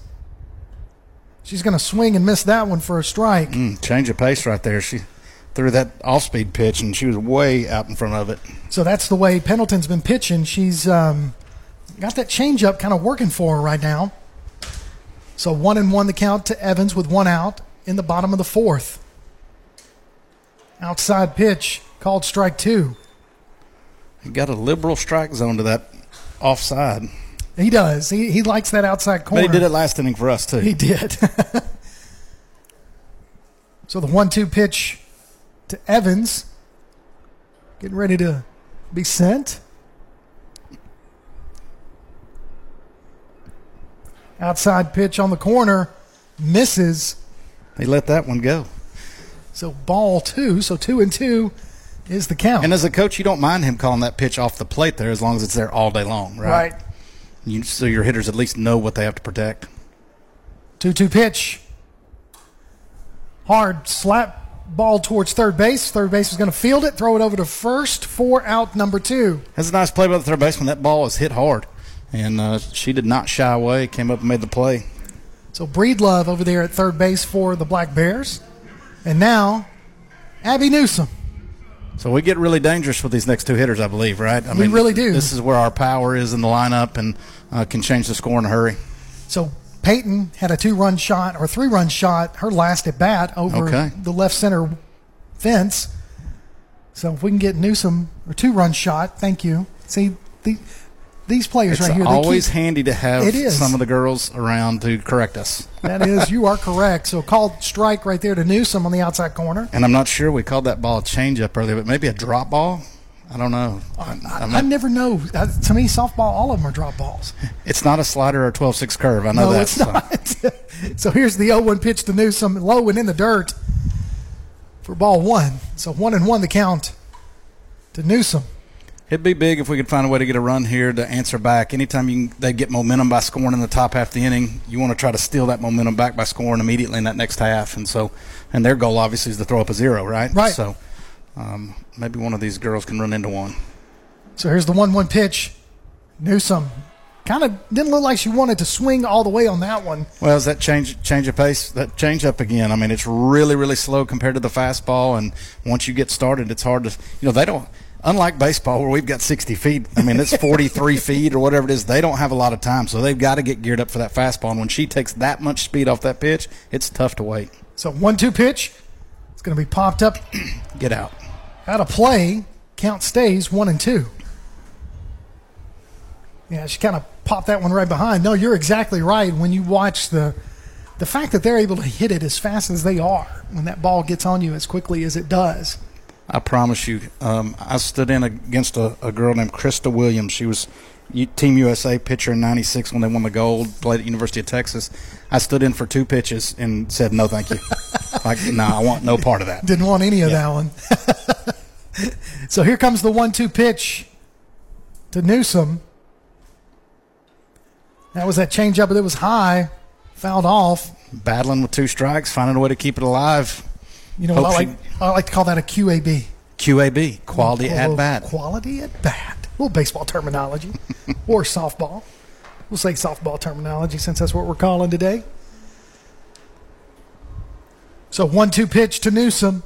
She's going to swing and miss that one for a strike. Mm, change of pace right there. She threw that off-speed pitch, and she was way out in front of it. So that's the way Pendleton's been pitching. She's um, got that change up kind of working for her right now. So one and one the count to Evans with one out in the bottom of the fourth. Outside pitch called strike two. He got a liberal strike zone to that offside. He does. He, he likes that outside corner. But he did it last inning for us too. He did. so the one-two pitch to Evans, getting ready to be sent. Outside pitch on the corner, misses. He let that one go. So ball two. So two and two is the count. And as a coach, you don't mind him calling that pitch off the plate there as long as it's there all day long, right? right. You, so your hitters at least know what they have to protect. Two-two pitch. Hard slap ball towards third base. Third base is going to field it, throw it over to first for out number two. That's a nice play by the third baseman. That ball was hit hard, and uh, she did not shy away. Came up and made the play. So Breedlove over there at third base for the Black Bears. And now, Abby Newsom. So we get really dangerous with these next two hitters, I believe, right? I We really do. This is where our power is in the lineup and uh, can change the score in a hurry. So Payton had a two-run shot or three-run shot, her last at bat over Okay. the left center fence. So if we can get Newsom or two-run shot, thank you. See the, these players It's right here. always keep- handy to have It is. some of the girls around to correct us. that is, you are correct. So called strike right there to Newsom on the outside corner. And I'm not sure we called that ball a changeup earlier, but maybe a drop ball. I don't know. I, I'm I never know. Uh, to me, softball, all of them are drop balls. it's not a slider or 12-6 curve. I know no, that. it's so. not. so here's the 0-1 pitch to Newsom, low and in the dirt for ball one. So one and one the count to Newsom. It'd be big if we could find a way to get a run here to answer back. Anytime you can, they get momentum by scoring in the top half of the inning, you want to try to steal that momentum back by scoring immediately in that next half. And so, and their goal obviously is to throw up a zero, right? Right. So, um, maybe one of these girls can run into one. So here's the 1-1 pitch. Newsom kind of didn't look like she wanted to swing all the way on that one. Well, is that change change of pace? That change up again. I mean, it's really really slow compared to the fastball, and once you get started, it's hard to. You know, they don't. Unlike baseball, where we've got 60 feet, I mean, it's 43 feet or whatever it is. They don't have a lot of time, so they've got to get geared up for that fastball. And when she takes that much speed off that pitch, it's tough to wait. So 1-2 pitch. It's going to be popped up Get out. out of play. Count stays one and two. Yeah, she kind of popped that one right behind. No, you're exactly right. When you watch the the fact that they're able to hit it as fast as they are when that ball gets on you as quickly as it does. I promise you, um, I stood in against a, a girl named Christa Williams. She was Team USA pitcher in '96 when they won the gold. Played at University of Texas. I stood in for two pitches and said no, thank you. like, no, I want no part of that. Didn't want any of that one. so here comes the one-two pitch to Newsom. That was that changeup but it was high, fouled off. Battling with two strikes, finding a way to keep it alive. You know, I like I like to call that a QAB. QAB, quality at bat. Quality at bat. A little baseball terminology, or softball. We'll say softball terminology since that's what we're calling today. So one-two pitch to Newsom.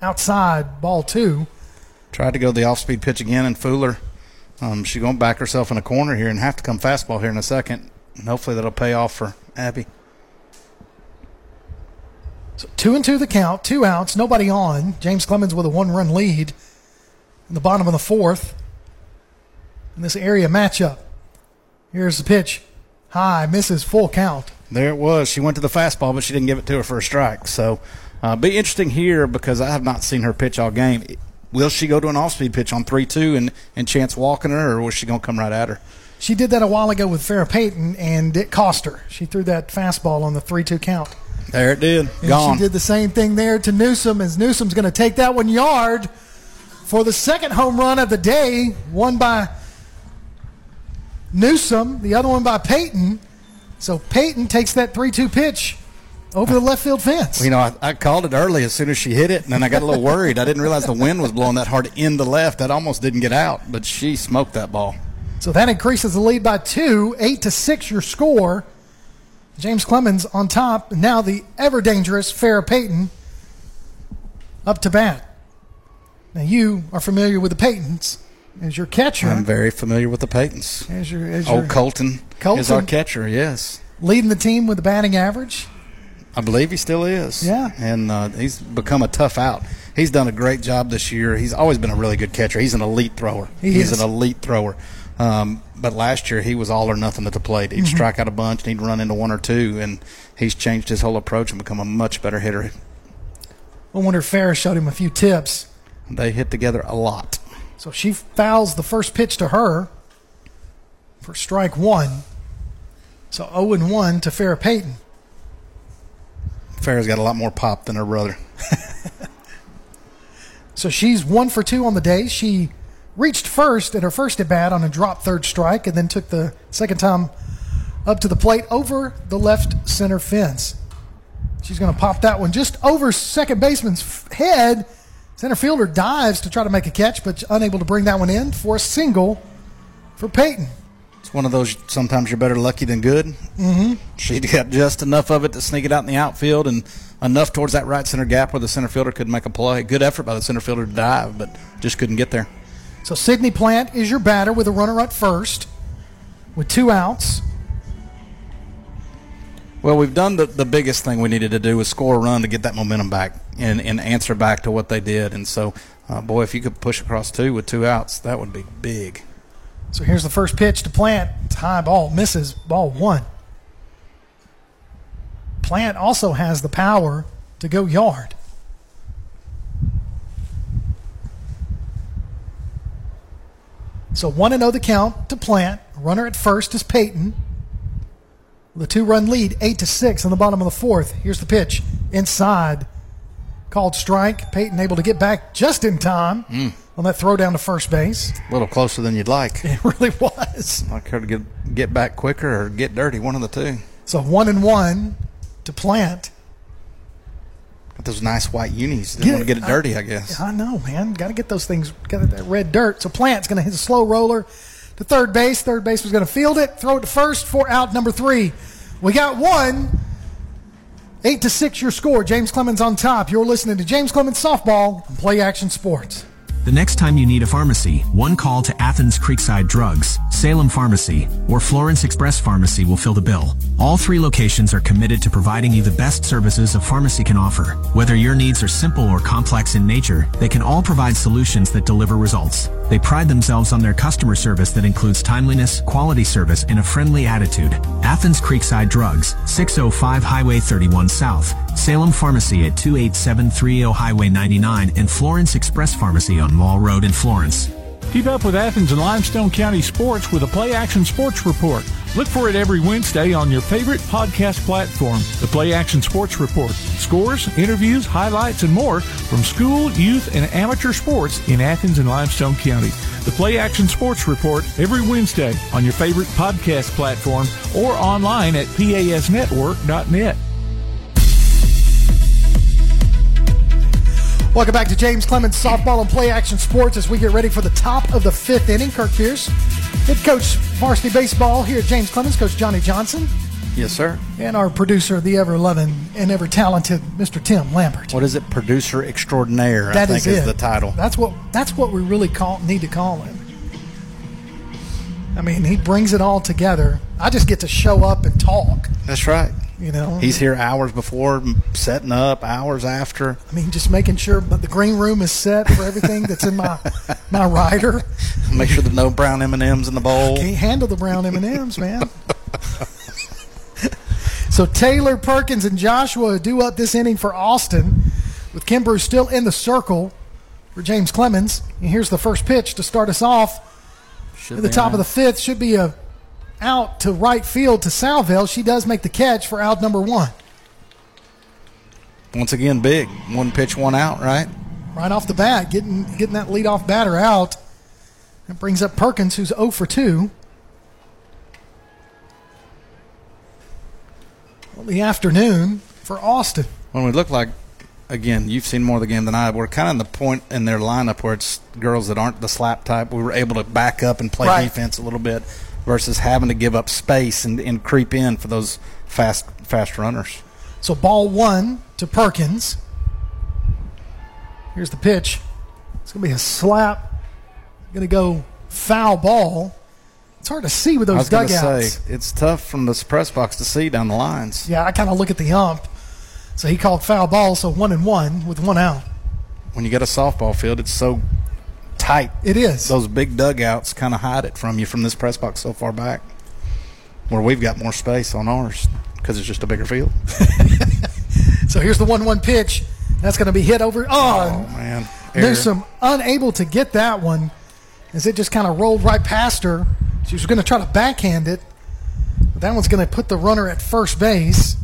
Outside, ball two. Tried to go the off-speed pitch again and fool her. Um, she's going to back herself in a corner here and have to come fastball here in a second. And hopefully that'll pay off for Abby. So two and two the count, two outs, nobody on. James Clemens with a one-run lead in the bottom of the fourth in this area matchup. Here's the pitch, high, misses, full count. There it was. She went to the fastball, but she didn't give it to her for a strike. So, uh, be interesting here because I have not seen her pitch all game. Will she go to an off-speed pitch on three-two and and chance walking her, or was she going to come right at her? She did that a while ago with Farrah Payton, and it cost her. She threw that fastball on the 3 2 count. There it did. And Gone. she did the same thing there to Newsom, as Newsom's going to take that one yard for the second home run of the day, one by Newsom, the other one by Payton. So Payton takes that 3 2 pitch over the left field fence. You know, I, I called it early as soon as she hit it, and then I got a little worried. I didn't realize the wind was blowing that hard in the left. That almost didn't get out, but she smoked that ball. So that increases the lead by two, eight to six. Your score. James Clemens on top. Now the ever dangerous Farrah Payton up to bat. Now you are familiar with the Paytons as your catcher. I'm very familiar with the Paytons. As your, as Old Colton, Colton. is our catcher. Yes, leading the team with the batting average. I believe he still is. Yeah. and uh, he's become a tough out. He's done a great job this year. He's always been a really good catcher. He's an elite thrower. He he's is. an elite thrower. Um, but last year he was all or nothing at the plate. He'd Mhm. strike out a bunch and he'd run into one or two, and he's changed his whole approach and become a much better hitter. I wonder if Farrah showed him a few tips. They hit together a lot. So she fouls the first pitch to her for strike one. So 0 and 1 to Farrah Payton. Farrah's got a lot more pop than her brother. So she's one for two on the day. She reached first at her first at bat on a drop third strike and then took the second time up to the plate over the left center fence. She's going to pop that one just over second baseman's head. Center fielder dives to try to make a catch, but unable to bring that one in for a single for Payton. It's one of those sometimes you're better lucky than good. Mm-hmm. She got just enough of it to sneak it out in the outfield and enough towards that right center gap where the center fielder could make a play. Good effort by the center fielder to dive, but just couldn't get there. So Sydney Plant is your batter with a runner at first with two outs. Well, we've done the, the biggest thing we needed to do was score a run to get that momentum back and, and answer back to what they did. And so, uh, boy, if you could push across two with two outs, that would be big. So here's the first pitch to Plant. It's high ball, misses ball one. Plant also has the power to go yard. So 1 0 the count to Plant. Runner at first is Payton. The two run lead, 8 to 6 in the bottom of the fourth. Here's the pitch. Inside. Called strike. Payton able to get back just in time Mm. on that throw down to first base. A little closer than you'd like. It really was. Like her to get get back quicker or get dirty, one of the two. So one and one to Plant. Got those nice white unis. Didn't want to get it dirty, I, guess. I know, man. Got to get those things. Got that red dirt. So Plant's going to hit a slow roller to third base. Third base was going to field it, throw it to first for out number three. We got one. Eight to six, your score. James Clemens on top. You're listening to James Clemens softball on Play Action Sports. The next time you need a pharmacy, one call to Athens Creekside Drugs, Salem Pharmacy, or Florence Express Pharmacy will fill the bill. All three locations are committed to providing you the best services a pharmacy can offer. Whether your needs are simple or complex in nature, they can all provide solutions that deliver results. They pride themselves on their customer service that includes timeliness, quality service, and a friendly attitude. Athens Creekside Drugs, 605 Highway 31 South, Salem Pharmacy at 28730 Highway 99, and Florence Express Pharmacy on Mall Road in Florence. Keep up with Athens and Limestone County sports with a Play Action Sports Report. Look for it every Wednesday on your favorite podcast platform. The Play Action Sports Report. Scores, interviews, highlights, and more from school, youth, and amateur sports in Athens and Limestone County. The Play Action Sports Report every Wednesday on your favorite podcast platform or online at pasnetwork.net. Welcome back to James Clemens Softball and Play Action Sports as we get ready for the top of the fifth inning. Kirk Pierce, head coach varsity baseball here at James Clemens, Coach Johnny Johnson, Yes, sir. and our producer, the ever loving and ever talented Mr. Tim Lambert. What is it? Producer extraordinaire, That I is think is, the title. That's what that's what we really call need to call him. I mean, he brings it all together. I just get to show up and talk. That's right. You know, He's here hours before, setting up, hours after. I mean, just making sure, but the green room is set for everything that's in my my rider. Make sure there's no brown M and M's in the bowl. Can't handle the brown M and M's, man. so Taylor Perkins and Joshua do up this inning for Austin, with Kimbrough still in the circle for James Clemens. And here's the first pitch to start us off. Should At the top of the fifth should be a out to right field to Salville. She does make the catch for out number one. Once again, big. One pitch, one out, right? Right off the bat, getting getting that leadoff batter out. That brings up Perkins, who's 0 for 2. Well, the afternoon for Austin. When we look like, again, you've seen more of the game than I. We're kind of in the point in their lineup where it's girls that aren't the slap type. We were able to back up and play Right. defense a little bit versus having to give up space and, and creep in for those fast fast runners. So ball one to Perkins. Here's the pitch. It's going to be a slap. Going to go foul ball. It's hard to see with I those dugouts. say it's tough from the press box to see down the lines. Yeah, I kind of look at the ump. So he called foul ball, so one and one with one out. When you get a softball field, it's so tight. It is. Those big dugouts kind of hide it from you from this press box so far back, where we've got more space on ours because it's just a bigger field. So here's the one-one pitch. That's going to be hit over. Oh, Oh man, Error. Newsom unable to get that one as it just kind of rolled right past her. She was going to try to backhand it, that one's going to put the runner at first base.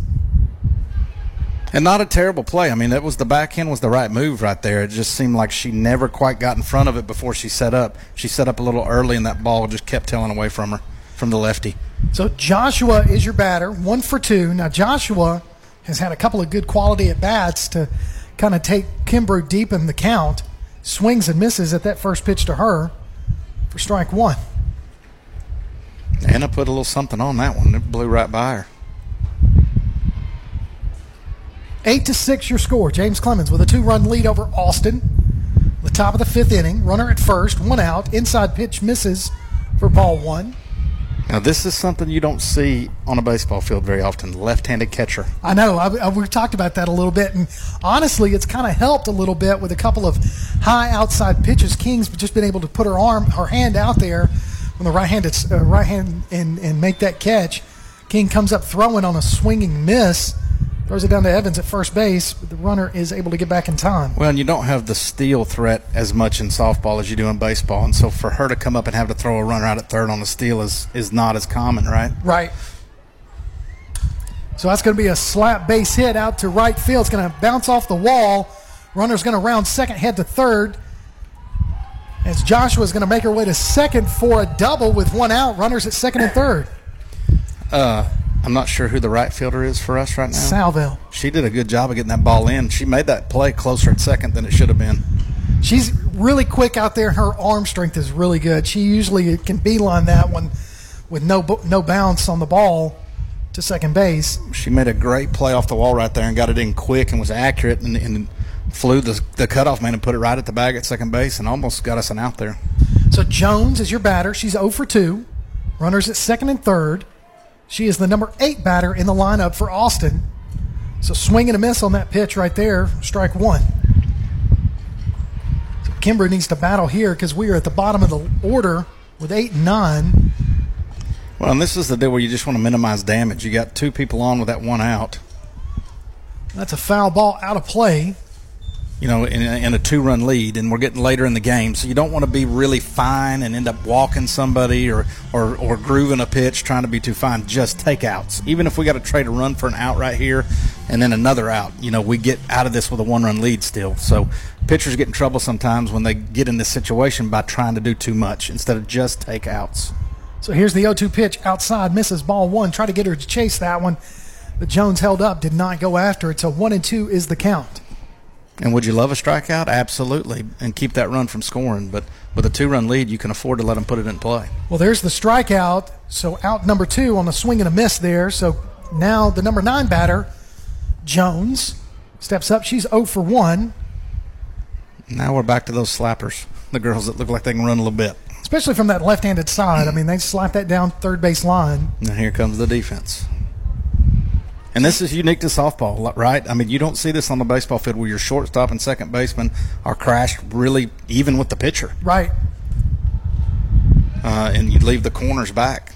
And not a terrible play. I mean, that was the backhand was the right move right there. It just seemed like she never quite got in front of it before she set up. She set up a little early, and that ball just kept tailing away from her, from the lefty. So Joshua is your batter, one for two. Now Joshua has had a couple of good quality at bats to kind of take Kimbrough deep in the count. Swings and misses at that first pitch to her for strike one. Anna put a little something on that one. It blew right by her. Eight to six, your score. James Clemens with a two-run lead over Austin. The top of the fifth inning, runner at first, one out. Inside pitch misses for ball one. Now, this is something you don't see on a baseball field very often. Left-handed catcher. I know. I, I, we talked about that a little bit, and honestly, it's kind of helped a little bit with a couple of high outside pitches. King's just been able to put her arm, her hand out there on the right-handed uh, right hand and and make that catch. King comes up throwing on a swinging miss, throws it down to Evans at first base. But the runner is able to get back in time. Well, and you don't have the steal threat as much in softball as you do in baseball, and so for her to come up and have to throw a runner out at third on the steal is is not as common, right? Right. So that's going to be a slap base hit out to right field. It's going to bounce off the wall. Runner's going to round second, head to third. As Joshua's going to make her way to second for a double with one out. Runners at second and third. Uh, I'm not sure who the right fielder is for us right now. Salville. She did a good job of getting that ball in. She made that play closer at second than it should have been. She's really quick out there. Her arm strength is really good. She usually can beeline that one with no no bounce on the ball to second base. She made a great play off the wall right there and got it in quick and was accurate and, and flew the, the cutoff man and put it right at the bag at second base and almost got us an out there. So Jones is your batter. She's 0 for 2. Runners at second and third. She is the number eight batter in the lineup for Austin. So swing and a miss on that pitch right there. Strike one. So Kimber needs to battle here because we are at the bottom of the order with eight and nine. Well, and this is the deal where you just want to minimize damage. You got two people on with that one out. That's a foul ball out of play. You know, in a, in a two run lead, and we're getting later in the game. So you don't want to be really fine and end up walking somebody or, or, or grooving a pitch trying to be too fine. Just takeouts. Even if we got to trade a run for an out right here and then another out, you know, we get out of this with a one run lead still. So pitchers get in trouble sometimes when they get in this situation by trying to do too much instead of just takeouts. So here's the 0 2 pitch outside, misses ball one. Try to get her to chase that one. But Jones held up, did not go after it. So one and two is the count. And would you love a strikeout? Absolutely. And keep that run from scoring. But with a two run lead, you can afford to let them put it in play. Well, there's the strikeout. So out number two on a swing and a miss there. So now the number nine batter, Jones, steps up. She's 0 for 1, Now we're back to those slappers, the girls that look like they can run a little bit. especially from that left handed side. I mean, they slap that down third base line. And here comes the defense. And this is unique to softball, right? I mean, you don't see this on the baseball field where your shortstop and second baseman are crashed really even with the pitcher, Right. uh, and you leave the corners back.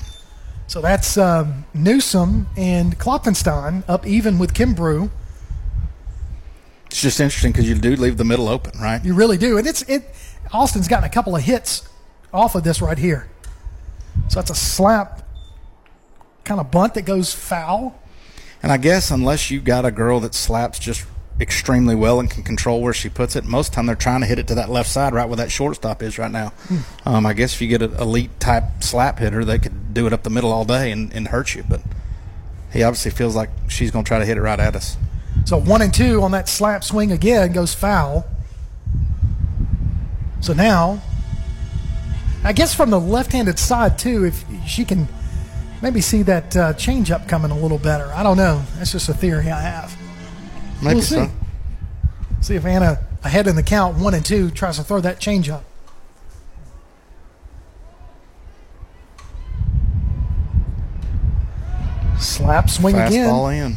So that's um, Newsom and Klopfenstein up even with Kimbrough. It's just interesting because you do leave the middle open, right? You really do. And it's it. Austin's gotten a couple of hits off of this right here. So that's a slap kind of bunt that goes foul. And I guess unless you got a girl that slaps just extremely well and can control where she puts it, most of the time they're trying to hit it to that left side, right where that shortstop is right now. Hmm. Um, I guess if you get an elite type slap hitter, they could do it up the middle all day and, and hurt you. But he obviously feels like she's going to try to hit it right at us. So one and two on that slap swing again goes foul. So now, I guess from the left-handed side too, if she can maybe see that uh, changeup coming a little better. I don't know. That's just a theory I have. Maybe we'll see. so. See if Anna ahead in the count, one and two, tries to throw that changeup. Slap swing again. Fastball in.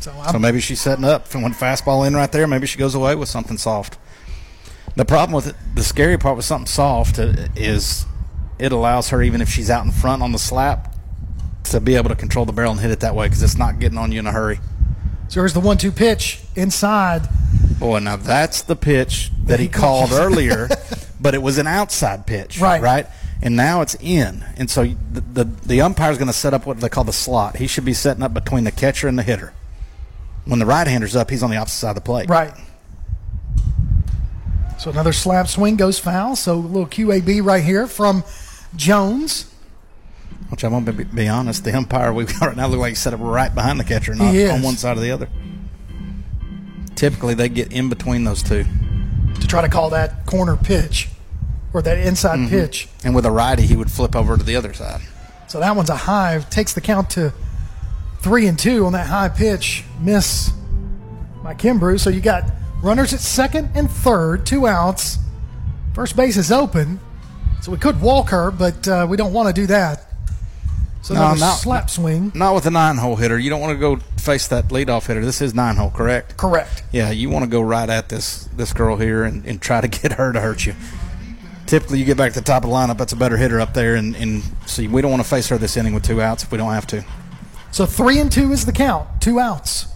So, So maybe she's setting up. If it went fastball in right there, maybe she goes away with something soft. The problem with it, the scary part with something soft is it allows her, even if she's out in front on the slap, to be able to control the barrel and hit it that way because it's not getting on you in a hurry. So here's the one-two pitch inside. Boy, now that's the pitch that he called earlier, but it was an outside pitch, Right. Right, and now it's in, and so the the, the umpire is going to set up what they call the slot. He should be setting up between the catcher and the hitter. When the right hander's up, he's on the opposite side of the plate. Right. So another slap swing goes foul. So a little QAB right here from Jones. Which I won't be, be honest, the umpire we've got right now look like he's set up right behind the catcher, not He is. on one side or the other. Typically, they get in between those two. to try to call that corner pitch or that inside Mhm. pitch. And with a righty, he would flip over to the other side. So that one's a high. Takes the count to three and two on that high pitch. Miss by Kimbrough. So you got runners at second and third, two outs. First base is open. So we could walk her, but uh, we don't want to do that. So No, not- slap swing. Not with a nine hole hitter. You don't want to go face that leadoff hitter. This is nine hole, correct? Correct. Yeah, you want to go right at this this girl here and, and try to get her to hurt you. Typically, you get back to the top of the lineup. That's a better hitter up there, and, and see, we don't want to face her this inning with two outs if we don't have to. So three and two is the count. Two outs.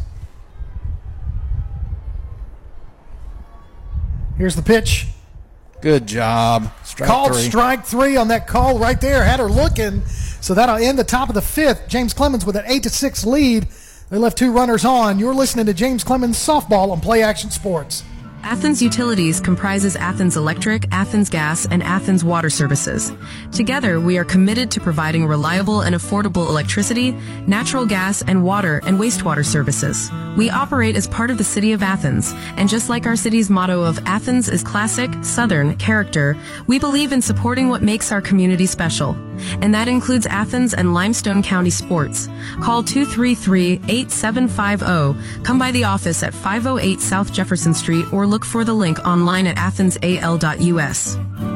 Here's the pitch. Good job. Strike Called three. strike three on that call right there. Had her looking. So that'll end the top of the fifth. James Clemens with an eight to six lead. They left two runners on. You're listening to James Clemens softball on Play Action Sports. Athens Utilities comprises Athens Electric, Athens Gas, and Athens Water Services. Together, we are committed to providing reliable and affordable electricity, natural gas, and water and wastewater services. We operate as part of the City of Athens, and just like our city's motto of Athens is classic, southern character, we believe in supporting what makes our community special. And that includes Athens and Limestone County sports. Call 233-8750. oh. Come by the office at 508 South Jefferson Street or look for the link online at athensal.us.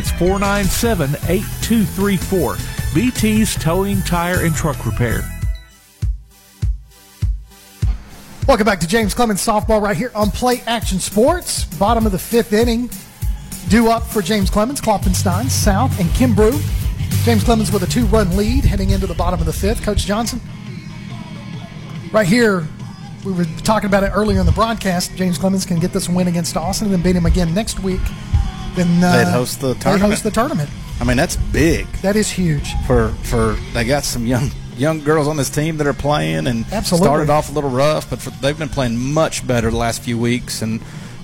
That's 497-8234. BT's Towing, Tire, and Truck Repair. Welcome back to James Clemens softball right here on Play Action Sports. Bottom of the fifth inning. Due up for James Clemens, Klopfenstein, South, and Kimbrough. James Clemens with a two run lead heading into the bottom of the fifth. Coach Johnson. Right here, we were talking about it earlier in the broadcast. James Clemens can get this win against Austin and then beat him again next week. Then uh, They'd host the They tournament. host the tournament. I mean, that's big That is huge. for for they got some young young girls on this team that are playing and Absolutely. started off a little rough, but for, they've been playing much better the last few weeks and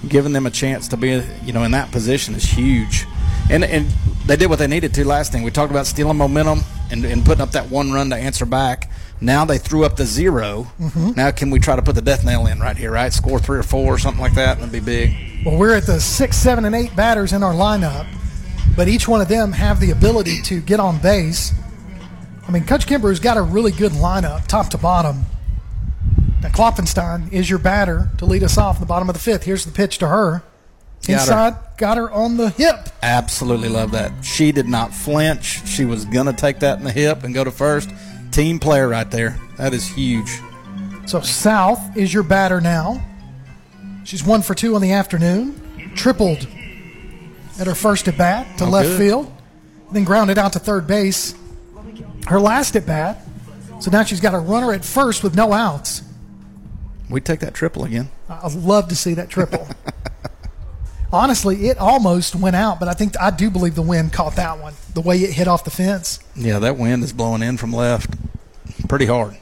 giving them a chance to be you know in that position is huge. And and they did what they needed to last thing. We talked about stealing momentum and, and putting up that one run to answer back. Now they threw up the 0 Mhm. Now can we try to put the death nail in right here? Right, score three or four or something like that. And that'd be big. Well, we're at the six, seven, and eight batters in our lineup, but each one of them have the ability to get on base. I mean, Coach Kimber's got a really good lineup, top to bottom. Now, Klopfenstein is your batter to lead us off in the bottom of the fifth. Here's the pitch to her. Got her. Inside, got her on the hip. Absolutely love that. She did not flinch. She was going to take that in the hip and go to first. Team player right there. That is huge. So South is your batter now. She's one for two on the afternoon. Tripled at her first at bat to Oh, left good. field, then grounded out to third base. Her last at bat. So now she's got a runner at first with no outs. We take that triple again. I'd love to see that triple. Honestly, it almost went out, but I think I do believe the wind caught that one. The way it hit off the fence. Yeah, that wind is blowing in from left pretty hard.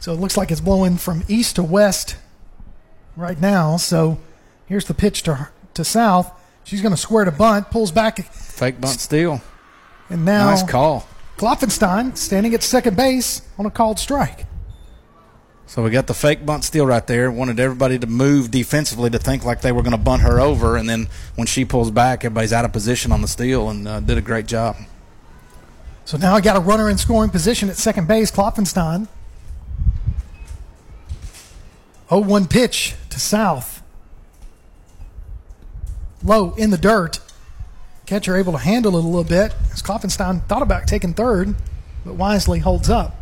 So it looks like it's blowing from east to west right now. So here's the pitch to to south. She's going to square to bunt, pulls back, Fake bunt steal. and now Nice call. Klopfenstein standing at second base on a called strike. So we got the fake bunt steal right there. Wanted everybody to move defensively to think like they were going to bunt her over, and then when she pulls back, everybody's out of position on the steal and uh, did a great job. So now I got a runner in scoring position at second base, Klopfenstein. 0-1 pitch to south. Low in the dirt. Catcher able to handle it a little bit. As Klopfenstein thought about taking third, but wisely holds up.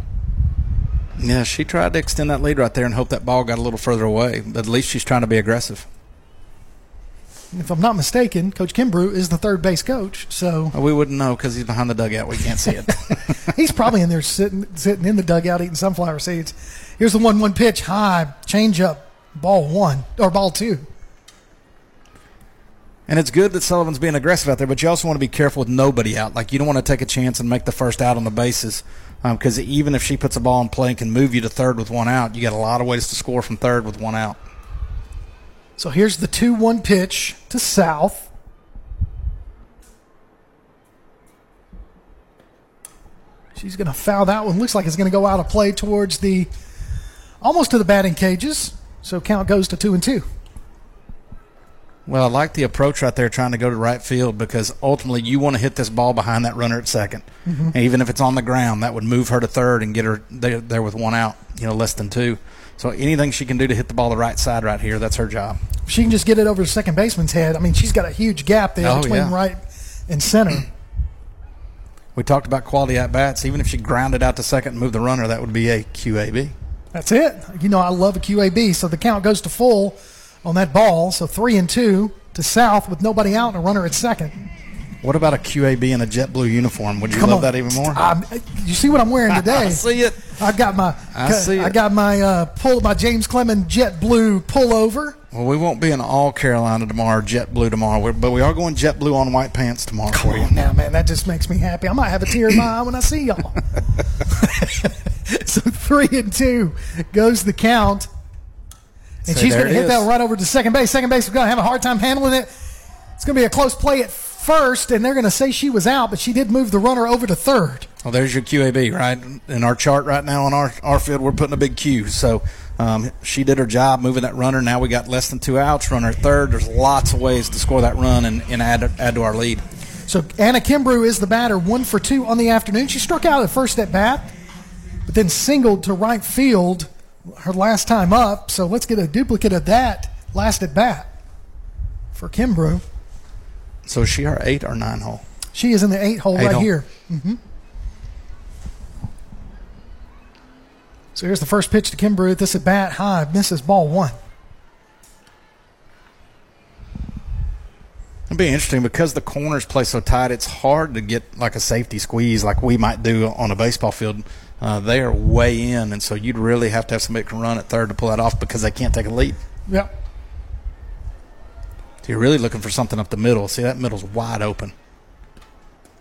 Yeah, she tried to extend that lead right there and hope that ball got a little further away, but at least she's trying to be aggressive. If I'm not mistaken, Coach Kimbrough is the third base coach, so We wouldn't know because he's behind the dugout. We can't see it. he's probably in there sitting sitting in the dugout eating sunflower seeds. Here's the one-one pitch, high changeup, ball one or ball two. And it's good that Sullivan's being aggressive out there, but you also want to be careful with nobody out. Like you don't want to take a chance and make the first out on the bases, Um, because even if she puts a ball in play and can move you to third with one out, you got a lot of ways to score from third with one out. So here's the 2 1 pitch to South. She's going to foul that one. Looks like it's going to go out of play towards the almost to the batting cages. So count goes to 2 and 2. Well, I like the approach right there, trying to go to right field because ultimately you want to hit this ball behind that runner at 2nd Mhm. And even if it's on the ground, that would move her to third and get her there, there with one out, you know, less than two. So anything she can do to hit the ball the right side right here, that's her job. If she can just get it over the second baseman's head, I mean, she's got a huge gap there Oh, between yeah. right and center. We talked about quality at bats. Even if she grounded out to second and moved the runner, that would be a QAB. That's it. You know, I love a QAB. So the count goes to full on that ball. So 3 and 2 to South with nobody out and a runner at second. What about a QAB in a jet blue uniform? Would you Come love on. that even more? Um, you see what I'm wearing today? I see it. I got my I see I got my uh, pull my James Clemens Jet Blue pullover. Well, we won't be in all Carolina tomorrow, jet blue tomorrow, We're- but we are going jet blue on white pants tomorrow for you. Now, man, that just makes me happy. I might have a tear in my eye when I see y'all. so three and two goes the count, and Say, she's going to it hit that right over to second base. Second base is going to have a hard time handling it. It's going to be a close play at first, and they're going to say she was out, but she did move the runner over to third. Well, there's your QAB, right? In our chart right now on our, our field, we're putting a big Q. So um, she did her job moving that runner. Now we got less than two outs, runner at third. There's lots of ways to score that run and, and add, add to our lead. So Anna Kimbrough is the batter, one for two on the afternoon. She struck out at first at bat, but then singled to right field her last time up. So let's get a duplicate of that last at bat for Kimbrough. So is she our eight or nine hole? She is in the eight hole Eight right hole. here. hmm So here's the first pitch to Kimbrough. This at bat high, misses ball one. It'd be interesting because the corners play so tight. It's hard to get like a safety squeeze like we might do on a baseball field. Uh, they are way in, and so you'd really have to have somebody can run at third to pull that off because they can't take a lead. Yep. So you're really looking for something up the middle. See that middle's wide open.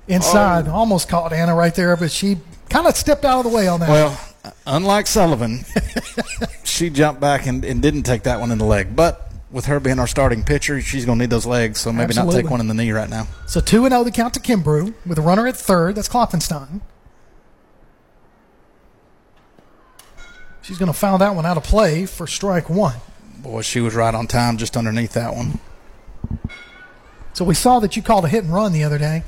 Inside, Oh. almost caught Anna right there, but she kind of stepped out of the way on that. Well, unlike Sullivan, she jumped back and, and didn't take that one in the leg. But with her being our starting pitcher, she's going to need those legs, so maybe not take one in the knee right now. So 2 and 0 the count to Kimbrough with a runner at third. That's Klopfenstein. She's going to foul that one out of play for strike one. Boy, she was right on time just underneath that one. So we saw that you called a hit and run the other day.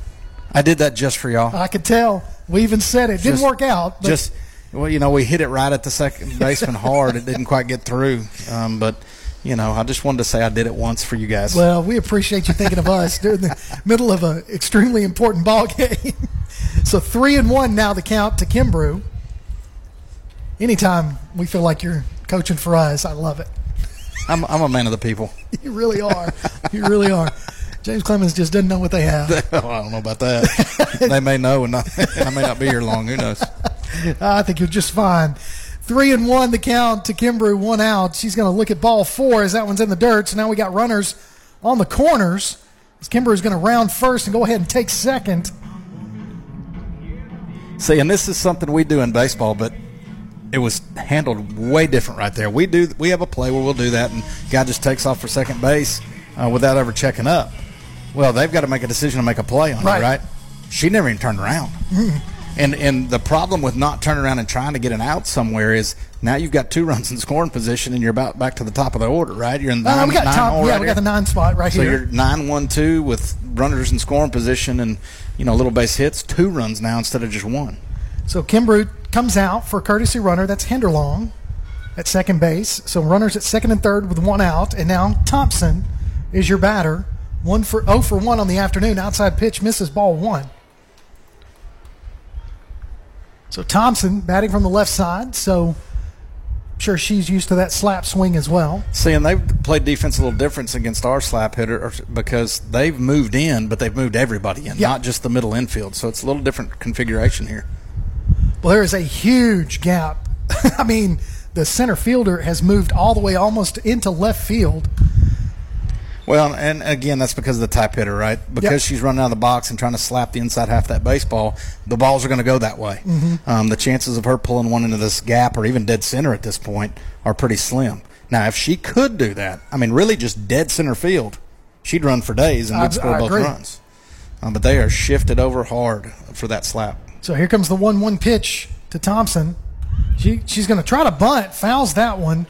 I did that just for y'all. I could tell. We even said it. Didn't Just- work out. But just well, you know, we hit it right at the second baseman hard. It didn't quite get through, um, but you know, I just wanted to say I did it once for you guys. Well, we appreciate you thinking of us during the middle of an extremely important ball game. so three and one now the count to Kimbrough. Anytime we feel like you're coaching for us, I love it. I'm, I'm a man of the people. You really are. you really are. James Clemens just doesn't know what they have. well, I don't know about that. they may know, and, not, and I may not be here long. Who knows? I think you're just fine. Three and one the count to Kimbrough, one out. She's going to look at ball four as that one's in the dirt. So now we got runners on the corners. As Kimbrough is going to round first and go ahead and take second. See, and this is something we do in baseball, but it was handled way different right there. We do we have a play where we'll do that, and guy just takes off for second base uh, without ever checking up. Well, they've got to make a decision to make a play on right. it, right? She never even turned around. Mm-hmm. And and the problem with not turning around and trying to get an out somewhere is now you've got two runs in scoring position and you're about back to the top of the order, right? You're in the uh, nine, we got nine top, yeah, right we got the nine spot right so here. So you're nine one two with runners in scoring position and you know little base hits, two runs now instead of just one. So Kimbrough comes out for courtesy runner. That's Hinderlong at second base. So runners at second and third with one out, and now Thompson is your batter. One for 0 for 1 on the afternoon. Outside pitch misses ball one. So Thompson batting from the left side. So I'm sure she's used to that slap swing as well. See, and they've played defense a little different against our slap hitter because they've moved in, but they've moved everybody in, not just the middle infield. So it's a little different configuration here. Well, there is a huge gap. I mean, the center fielder has moved all the way almost into left field. Well, and again, that's because of the type hitter, right? Because yep. she's running out of the box and trying to slap the inside half of that baseball, the balls are going to go that way. Mm-hmm. Um, the chances of her pulling one into this gap or even dead center at this point are pretty slim. Now, if she could do that, I mean, really just dead center field, she'd run for days and we'd score I both agree. runs. Um, but they are shifted over hard for that slap. So here comes the one-one pitch to Thompson. She she's going to try to bunt, fouls that one.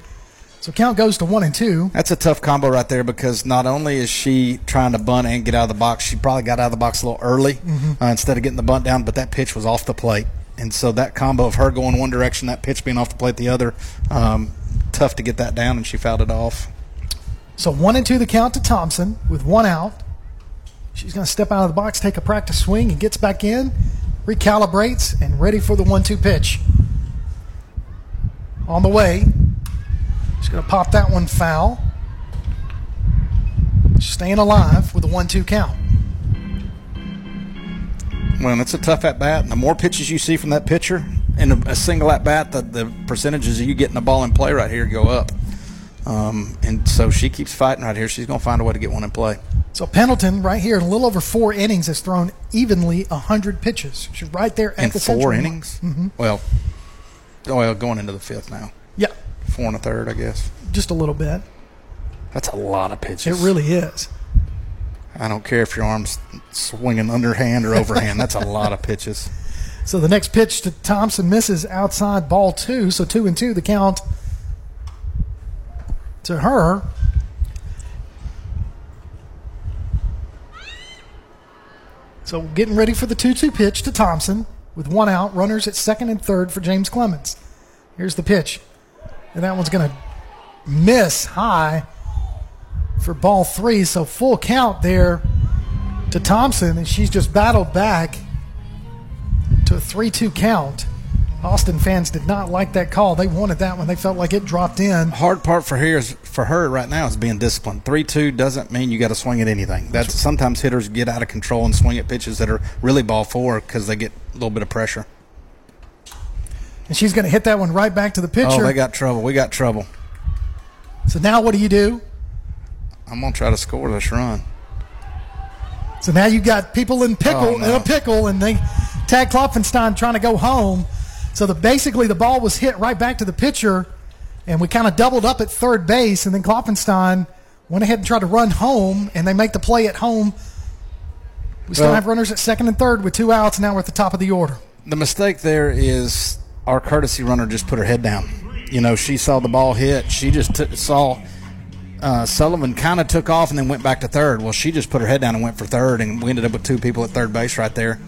So count goes to one and two. That's a tough combo right there because not only is she trying to bunt and get out of the box, she probably got out of the box a little early mm-hmm. uh, instead of getting the bunt down, but that pitch was off the plate. And so that combo of her going one direction, that pitch being off the plate the other, um, tough to get that down, and she fouled it off. So one and two the count to Thompson with one out. She's going to step out of the box, take a practice swing, and gets back in, recalibrates, and ready for the one two pitch. On the way, She's going to pop that one foul. Staying alive with a 1 2 count. Well, it's a tough at bat. The more pitches you see from that pitcher in a, a single at bat, the, the percentages of you getting the ball in play right here go up. Um, and so she keeps fighting right here. She's going to find a way to get one in play. So Pendleton, right here, in a little over four innings, has thrown evenly 100 pitches. She's right there at in the four innings. Mm-hmm. Well, well, going into the fifth now. Yeah, four and a third, I guess. Just a little bit. That's a lot of pitches. It really is. I don't care if your arm's swinging underhand or overhand. That's a lot of pitches. So the next pitch to Thompson misses outside ball two. So two and two, the count to her. So getting ready for the 2 2 pitch to Thompson with one out, runners at second and third for James Clemens. Here's the pitch. And that one's going to miss high for ball three. So full count there to Thompson, and she's just battled back to a 3 2 count. Austin fans did not like that call. They wanted that one. They felt like it dropped in. Hard part for her is for her right now is being disciplined. Three two doesn't mean you got to swing at anything. That's sometimes hitters get out of control and swing at pitches that are really ball four because they get a little bit of pressure. And she's going to hit that one right back to the oh, pitcher. Oh, they got trouble. We got trouble. So now what do you do? I'm going to try to score this run. So now you got people in pickle oh, no. in a pickle, and they tag Klopfenstein trying to go home. So the basically the ball was hit right back to the pitcher, and we kind of doubled up at third base, and then Klopfenstein went ahead and tried to run home, and they make the play at home. We still well, have runners at second and third with two outs. Now we're at the top of the order. The mistake there is our courtesy runner just put her head down. You know, she saw the ball hit. She just t- saw uh, Sullivan kind of took off and then went back to third. Well, she just put her head down and went for third, and we ended up with two people at third base right there.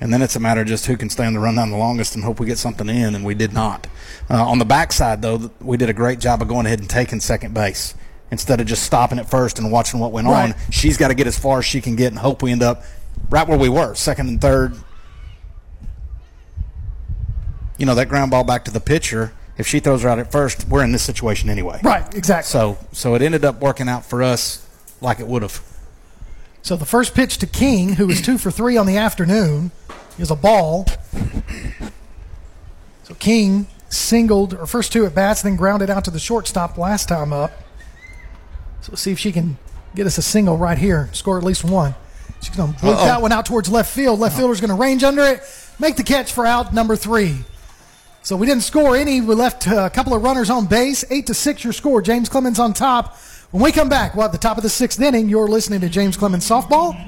And then it's a matter of just who can stay on the run down the longest and hope we get something in, and we did not. Uh, on the backside, though, we did a great job of going ahead and taking second base instead of just stopping at first and watching what went right. on. She's got to get as far as she can get and hope we end up right where we were, second and third, you know, that ground ball back to the pitcher, if she throws her out at first, we're in this situation anyway. Right, exactly. So, so it ended up working out for us like it would have. So the first pitch to King, who was two for three on the afternoon, is a ball. So King singled her first two at bats, then grounded out to the shortstop last time up. So let's see if she can get us a single right here, score at least one. She's going to blink that one out towards left field. Left fielder's going to range under it, make the catch for out number three. So we didn't score any. We left uh, a couple of runners on base. Eight to six, your score. James Clemens on top. When we come back, well, at the top of the sixth inning. You're listening to James Clemens softball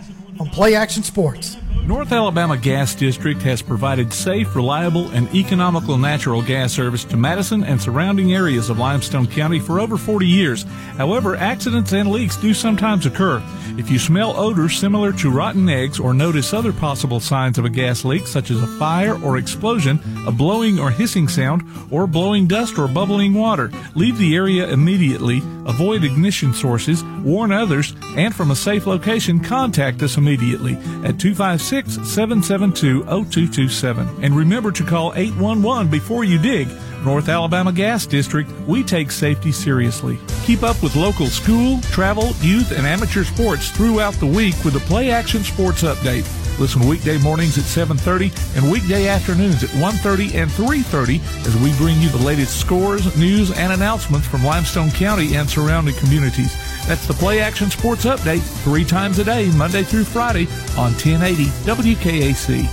on Play Action Sports. North Alabama Gas District has provided safe, reliable, and economical natural gas service to Madison and surrounding areas of Limestone County for over 40 years. However, accidents and leaks do sometimes occur. If you smell odors similar to rotten eggs or notice other possible signs of a gas leak, such as a fire or explosion, a blowing or hissing sound, or blowing dust or bubbling water, leave the area immediately, avoid ignition sources, warn others, and from a safe location, contact us immediately at 256 772 0227. And remember to call 811 before you dig. North Alabama Gas District, we take safety seriously. Keep up with local school, travel, youth, and amateur sports throughout the week with the Play Action Sports Update. Listen weekday mornings at 7:30 and weekday afternoons at 1:30 and 3:30 as we bring you the latest scores, news, and announcements from Limestone County and surrounding communities. That's the Play Action Sports Update, three times a day, Monday through Friday on 1080 WKAC.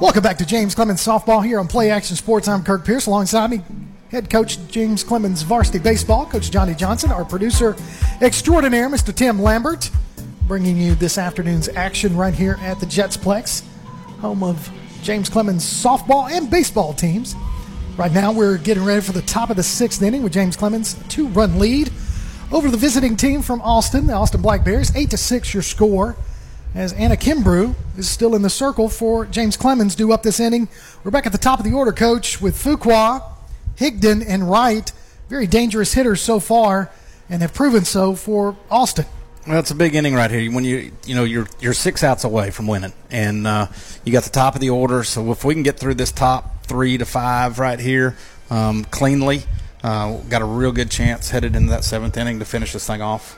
Welcome back to James Clemens Softball here on Play Action Sports. I'm Kirk Pierce. Alongside me, head coach James Clemens Varsity Baseball, Coach Johnny Johnson, our producer extraordinaire, Mr. Tim Lambert, bringing you this afternoon's action right here at the Jetsplex, home of James Clemens softball and baseball teams. Right now, we're getting ready for the top of the sixth inning with James Clemens, two-run lead over the visiting team from Austin, the Austin Black Bears. Eight to six, your score as Anna Kimbrough is still in the circle for James Clemens due up this inning. We're back at the top of the order, coach, with Fuqua, Higdon, and Wright. Very dangerous hitters so far and have proven so for Austin. Well, it's a big inning right here. When you you know you're you're six outs away from winning, and uh, you got the top of the order. So if we can get through this top three to five right here um, cleanly, uh, got a real good chance headed into that seventh inning to finish this thing off.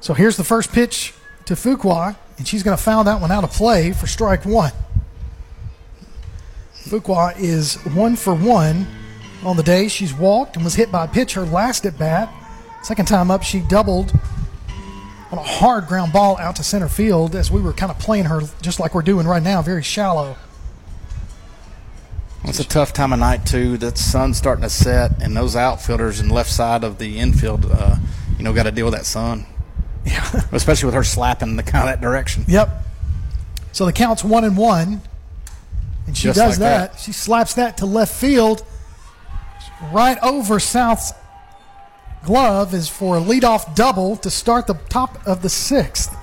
So here's the first pitch to Fuqua, and she's going to foul that one out of play for strike one. Fuqua is one for one on the day. She's walked and was hit by a pitch her last at bat. Second time up, she doubled on a hard ground ball out to center field as we were kind of playing her just like we're doing right now, very shallow. It's a tough time of night too. The sun's starting to set, and those outfielders in left side of the infield, uh, you know, got to deal with that sun. Yeah, especially with her slapping in the kind of that direction. Yep. So the count's one and one, and she Just does like that. that. She slaps that to left field, right over South's glove is for a leadoff double to start the top of the sixth.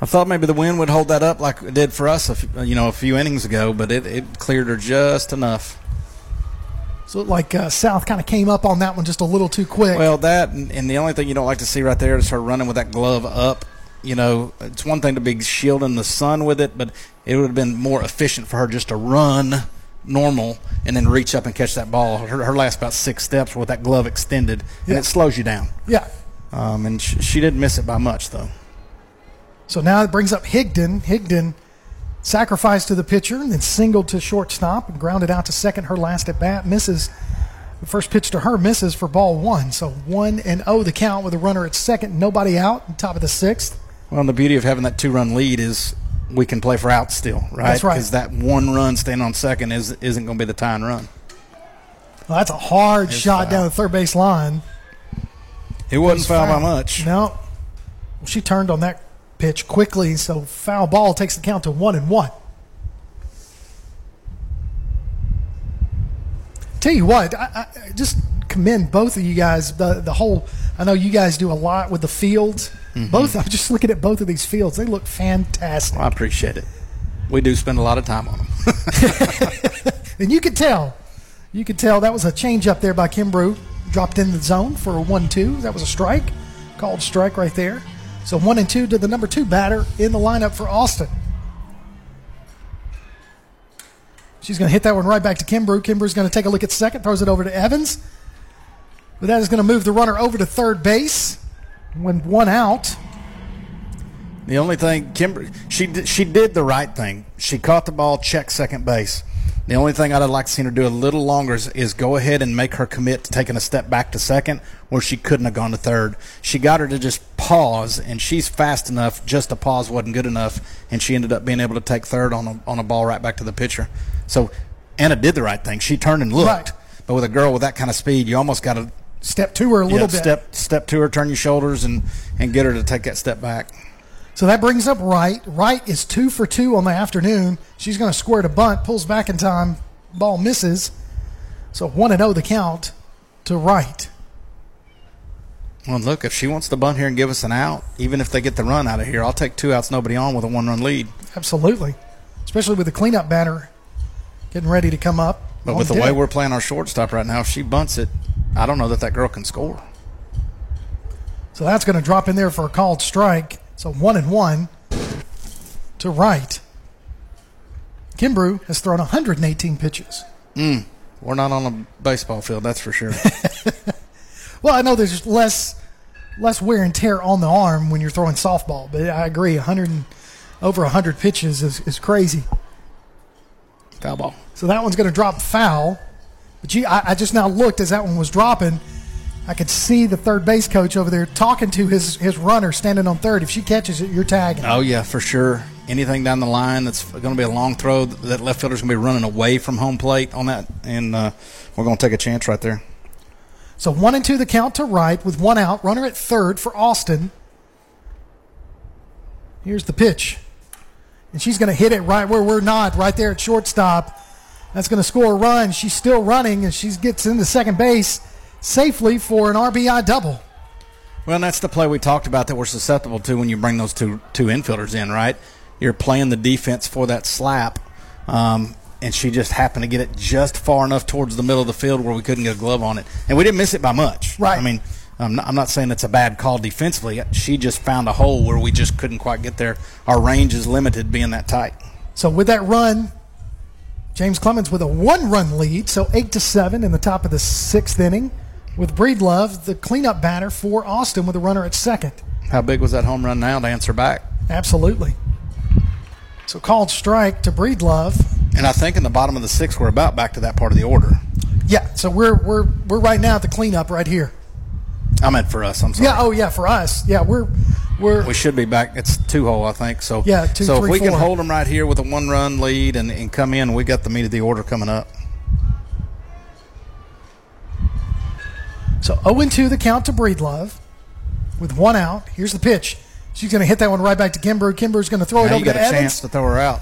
I thought maybe the wind would hold that up like it did for us, a few, you know, a few innings ago, but it, it cleared her just enough. So it looked like uh, South kind of came up on that one just a little too quick. Well, that and, and the only thing you don't like to see right there is her running with that glove up. You know, it's one thing to be shielding the sun with it, but it would have been more efficient for her just to run normal and then reach up and catch that ball. Her, her last about six steps with that glove extended, and it slows you down. yeah. Um, and sh- she didn't miss it by much, though. So now it brings up Higdon. Higdon sacrificed to the pitcher and then singled to shortstop and grounded out to second. Her last at bat misses. The first pitch to her misses for ball one. So one and oh the count with a runner at second, nobody out, top of the sixth. Well, and the beauty of having that two-run lead is we can play for outs still, right? That's right. Because that one run staying on second is isn't going to be the tying run. Well, that's a hard It's shot foul. down the third base line. It wasn't Goes foul by much. No. Well, she turned on that pitch quickly, so foul ball takes the count to one and one. Tell you what, I, I just commend both of you guys. The the whole, I know you guys do a lot with the fields. Both, I'm just looking at both of these fields. They look fantastic, I appreciate it. We do spend a lot of time on them. and you could tell, you could tell that was a change up there by Kimbrough. Dropped in the zone for a one-two. That was a strike, called strike right there. So one and two to the number two batter in the lineup for Austin. She's going to hit that one right back to Kimbrough. Kimbrough's going to take a look at second, throws it over to Evans. But that is going to move the runner over to third base. When one out. The only thing, Kimber, she did, she did the right thing. She caught the ball, checked second base. The only thing I'd like to see her do a little longer is, is, go ahead and make her commit to taking a step back to second where she couldn't have gone to third. She got her to just pause, and she's fast enough. Just a pause wasn't good enough, and she ended up being able to take third on a, on a ball right back to the pitcher. So Anna did the right thing. She turned and looked. Right. But with a girl with that kind of speed, you almost got to step to her a little yeah, bit. Step step to her, turn your shoulders, and and get her to take that step back. So that brings up Wright. Wright is two for two on the afternoon. She's going to square to bunt, pulls back in time, ball misses. So one and zero the count to Wright. Well, look, if she wants to bunt here and give us an out, even if they get the run out of here, I'll take two outs, nobody on with a one run lead. Absolutely, especially with the cleanup batter getting ready to come up. But with the way we're playing our shortstop right now, if she bunts it, I don't know that that girl can score. So that's going to drop in there for a called strike. So one and one to Wright. Kimbrough has thrown 118 pitches. Mm, we're not on a baseball field, that's for sure. well, I know there's less less wear and tear on the arm when you're throwing softball, but I agree, 100 over 100 pitches is, is crazy. Foul ball. So that one's going to drop foul. But gee, I, I just now looked as that one was dropping. I could see the third base coach over there talking to his, his runner standing on third. If she catches it, you're tagging. Oh, yeah, for sure. Anything down the line that's going to be a long throw, that left fielder's going to be running away from home plate on that, and uh, we're going to take a chance right there. So one and two the count to right with one out. Runner at third for Austin. Here's the pitch. And she's going to hit it right where we're not, right there at shortstop. That's going to score a run. She's still running, and she gets into second base safely for an RBI double. Well, that's the play we talked about that we're susceptible to when you bring those two two infielders in, right? You're playing the defense for that slap, um, and she just happened to get it just far enough towards the middle of the field where we couldn't get a glove on it, and we didn't miss it by much. Right. I mean, I'm not, I'm not saying it's a bad call defensively. She just found a hole where we just couldn't quite get there. Our range is limited being that tight. So with that run, James Clemens with a one-run lead, so eight to seven in the top of the sixth inning with Breedlove, the cleanup batter for Austin with a runner at second. How big was that home run now to answer back? Absolutely. So called strike to Breedlove. And I think in the bottom of the sixth, we're about back to that part of the order. Yeah, so we're we're we're right now at the cleanup right here. I meant for us. I'm sorry. Yeah. Oh, yeah. For us. Yeah, we're we're we should be back. It's two hole, I think. So yeah, two, So three, if we four. can hold them right here with a one run lead and, and come in, we got the meat of the order coming up. So 0 2 the count to Breedlove with one out. Here's the pitch. She's going to hit that one right back to Kimber. Kimber's going to throw it now over you got to a Evans. chance to throw her out.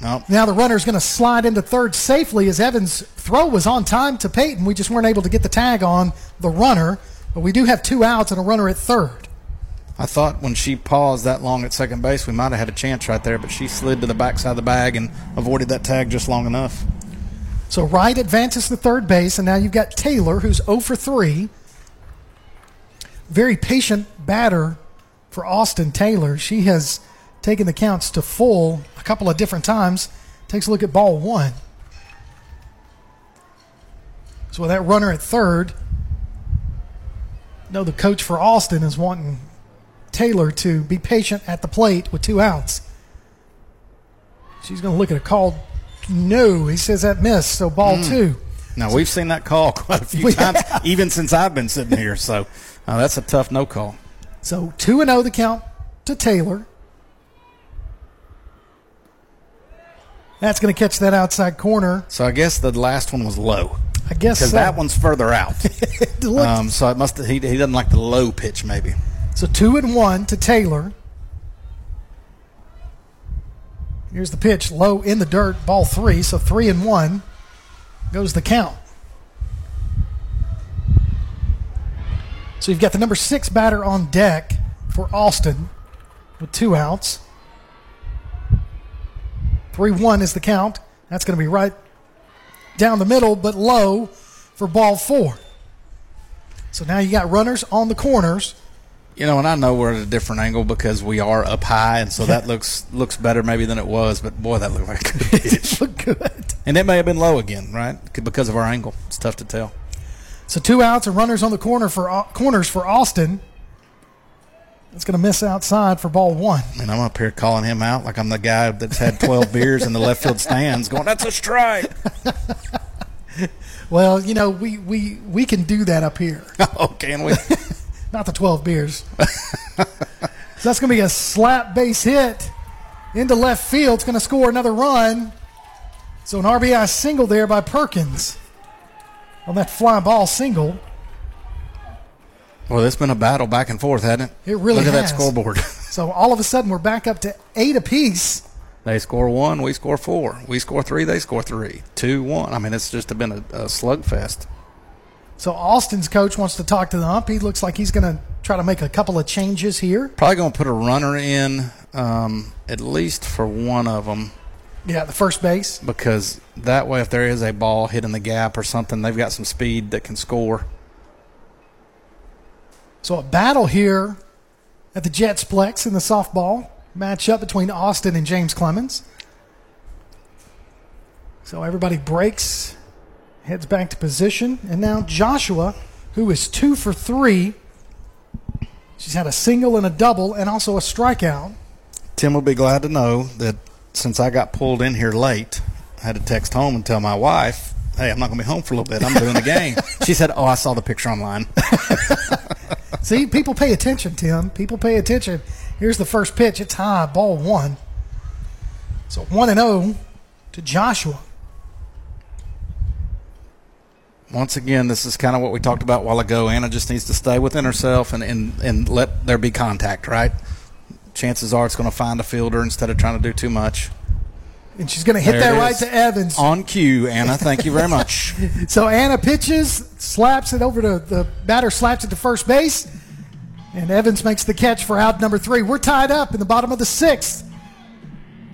Nope. Now the runner's going to slide into third safely as Evans' throw was on time to Payton. We just weren't able to get the tag on the runner, but we do have two outs and a runner at third. I thought when she paused that long at second base, we might have had a chance right there, but she slid to the backside of the bag and avoided that tag just long enough. So Wright advances to third base, and now you've got Taylor, who's 0 for 3. Very patient batter for Austin Taylor. She has taken the counts to full a couple of different times. Takes a look at ball one. So with that runner at third, no, the coach for Austin is wanting Taylor to be patient at the plate with two outs. She's going to look at a called no. He says that missed, so ball Mm. two. Now we've seen that call quite a few times, even since I've been sitting here. So uh, that's a tough no call. So 2 and 0 the count to Taylor. That's going to catch that outside corner. So I guess the last one was low. I guess because so. that one's further out. Um, so it must he, he doesn't like the low pitch maybe. So 2 and 1 to Taylor. Here's the pitch, low in the dirt, ball 3, so 3 and 1 goes the count. So you've got the number 6 batter on deck for Austin with two outs. 3 1 is the count. That's going to be right down the middle, but low for ball four. So now you got runners on the corners. You know, and I know we're at a different angle because we are up high, and so that looks looks better maybe than it was. But boy, that looked like a good pitch. Look good. and it may have been low again, right? Because of our angle. It's tough to tell. So two outs and runners on the corner for uh, corners for Austin. It's going to miss outside for ball one. And I'm up here calling him out like I'm the guy that's had 12 beers in the left field stands, going, "That's a strike." Well, you know, we, we, we can do that up here. oh, can we? Not the 12 beers. so that's going to be a slap base hit into left field. It's going to score another run. So an RBI single there by Perkins on that fly ball single. Well, it's been a battle back and forth, hasn't it? It really Look at that scoreboard. So all of a sudden, we're back up to eight apiece. They score one, we score four. We score three, they score three. Two, one. I mean, it's just been a, a slugfest. So Austin's coach wants to talk to the ump. He looks like he's going to try to make a couple of changes here. Probably going to put a runner in, um, at least for one of them, Yeah, the first base. because that way, if there is a ball hitting the gap or something, they've got some speed that can score. So a battle here at the Jetsplex in the softball matchup between Austin and James Clemens. So everybody breaks, heads back to position, and now Joshua, who is two for three. She's had a single and a double, and also a strikeout. Tim will be glad to know that since I got pulled in here late, I had to text home and tell my wife, "Hey, I'm not going to be home for a little bit. I'm doing the game." she said, "Oh, I saw the picture online." See, people pay attention, Tim. People pay attention. Here's the first pitch. It's high, ball one. So 1 and 0 to Joshua. Once again, this is kind of what we talked about a while ago. Anna just needs to stay within herself and, and, and let there be contact, right? Chances are it's going to find a fielder instead of trying to do too much. And she's going to hit There that right is. to Evans. On cue, Anna. Thank you very much. So Anna pitches, slaps it over to the batter, slaps it to first base, and Evans makes the catch for out number three. We're tied up in the bottom of the sixth,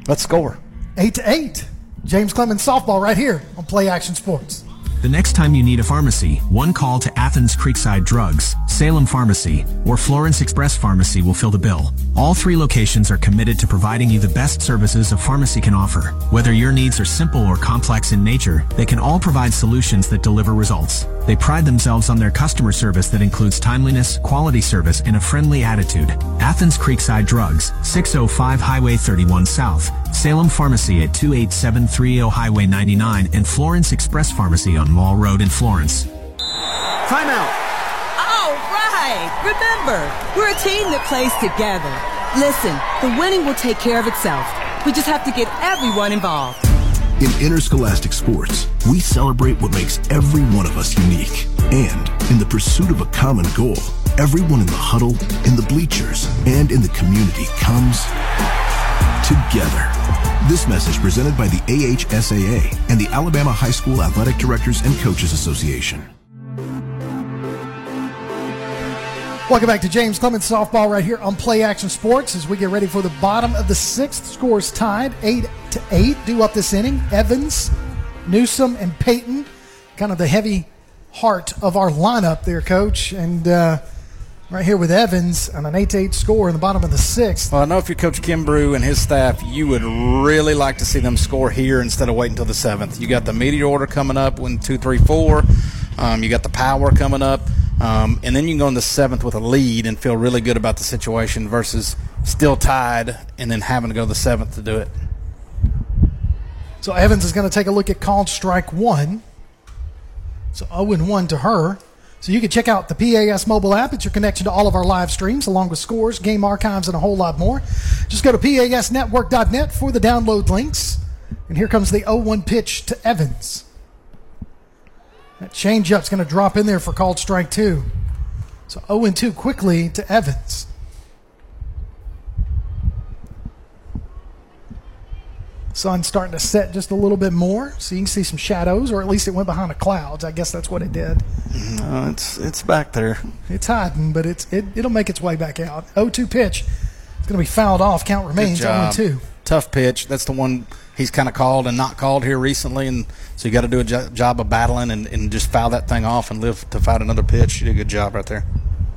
Let's score. eight to eight. James Clemens softball right here on Play Action Sports. The next time you need a pharmacy, one call to Athens Creekside Drugs, Salem Pharmacy, or Florence Express Pharmacy will fill the bill. All three locations are committed to providing you the best services a pharmacy can offer. Whether your needs are simple or complex in nature, they can all provide solutions that deliver results. They pride themselves on their customer service that includes timeliness, quality service, and a friendly attitude. Athens Creekside Drugs, 605 Highway 31 South, Salem Pharmacy at 28730 Highway 99, and Florence Express Pharmacy on Mall Road in Florence. Timeout. Remember, we're a team that plays together. Listen, the winning will take care of itself. We just have to get everyone involved. In interscholastic sports, we celebrate what makes every one of us unique. And in the pursuit of a common goal, everyone in the huddle, in the bleachers, and in the community comes together. This message presented by the AHSAA and the Alabama High School Athletic Directors and Coaches Association. Welcome back to James Clemens softball right here on Play Action Sports as we get ready for the bottom of the sixth. Scores tied eight to eight. Due up this inning, Evans, Newsom, and Payton, kind of the heavy heart of our lineup there, Coach. And uh, right here with Evans on an eight to eight score in the bottom of the sixth. Well, I know if you're Coach Kimbrough and his staff, you would really like to see them score here instead of waiting until the seventh. You got the meteor order coming up when two, three, four. Um, you got the power coming up, um, and then you can go in the seventh with a lead and feel really good about the situation versus still tied and then having to go to the seventh to do it. So Evans is going to take a look at called strike one. So 0 and 1 to her. So you can check out the PAS mobile app. It's your connection to all of our live streams, along with scores, game archives, and a whole lot more. Just go to PASnetwork.net for the download links. And here comes the 0 1 pitch to Evans. That changeup's going to drop in there for called strike two. So 0 and 2 quickly to Evans. Sun's starting to set just a little bit more, so you can see some shadows, or at least it went behind the clouds. I guess that's what it did. No, it's it's back there. It's hiding, but it's it, it'll make its way back out. 0-2 pitch. It's going to be fouled off. Count remains oh Good job. 0-2. Tough pitch. That's the one he's kind of called and not called here recently, and so you got to do a jo- job of battling and, and just foul that thing off and live to fight another pitch. You did a good job right there.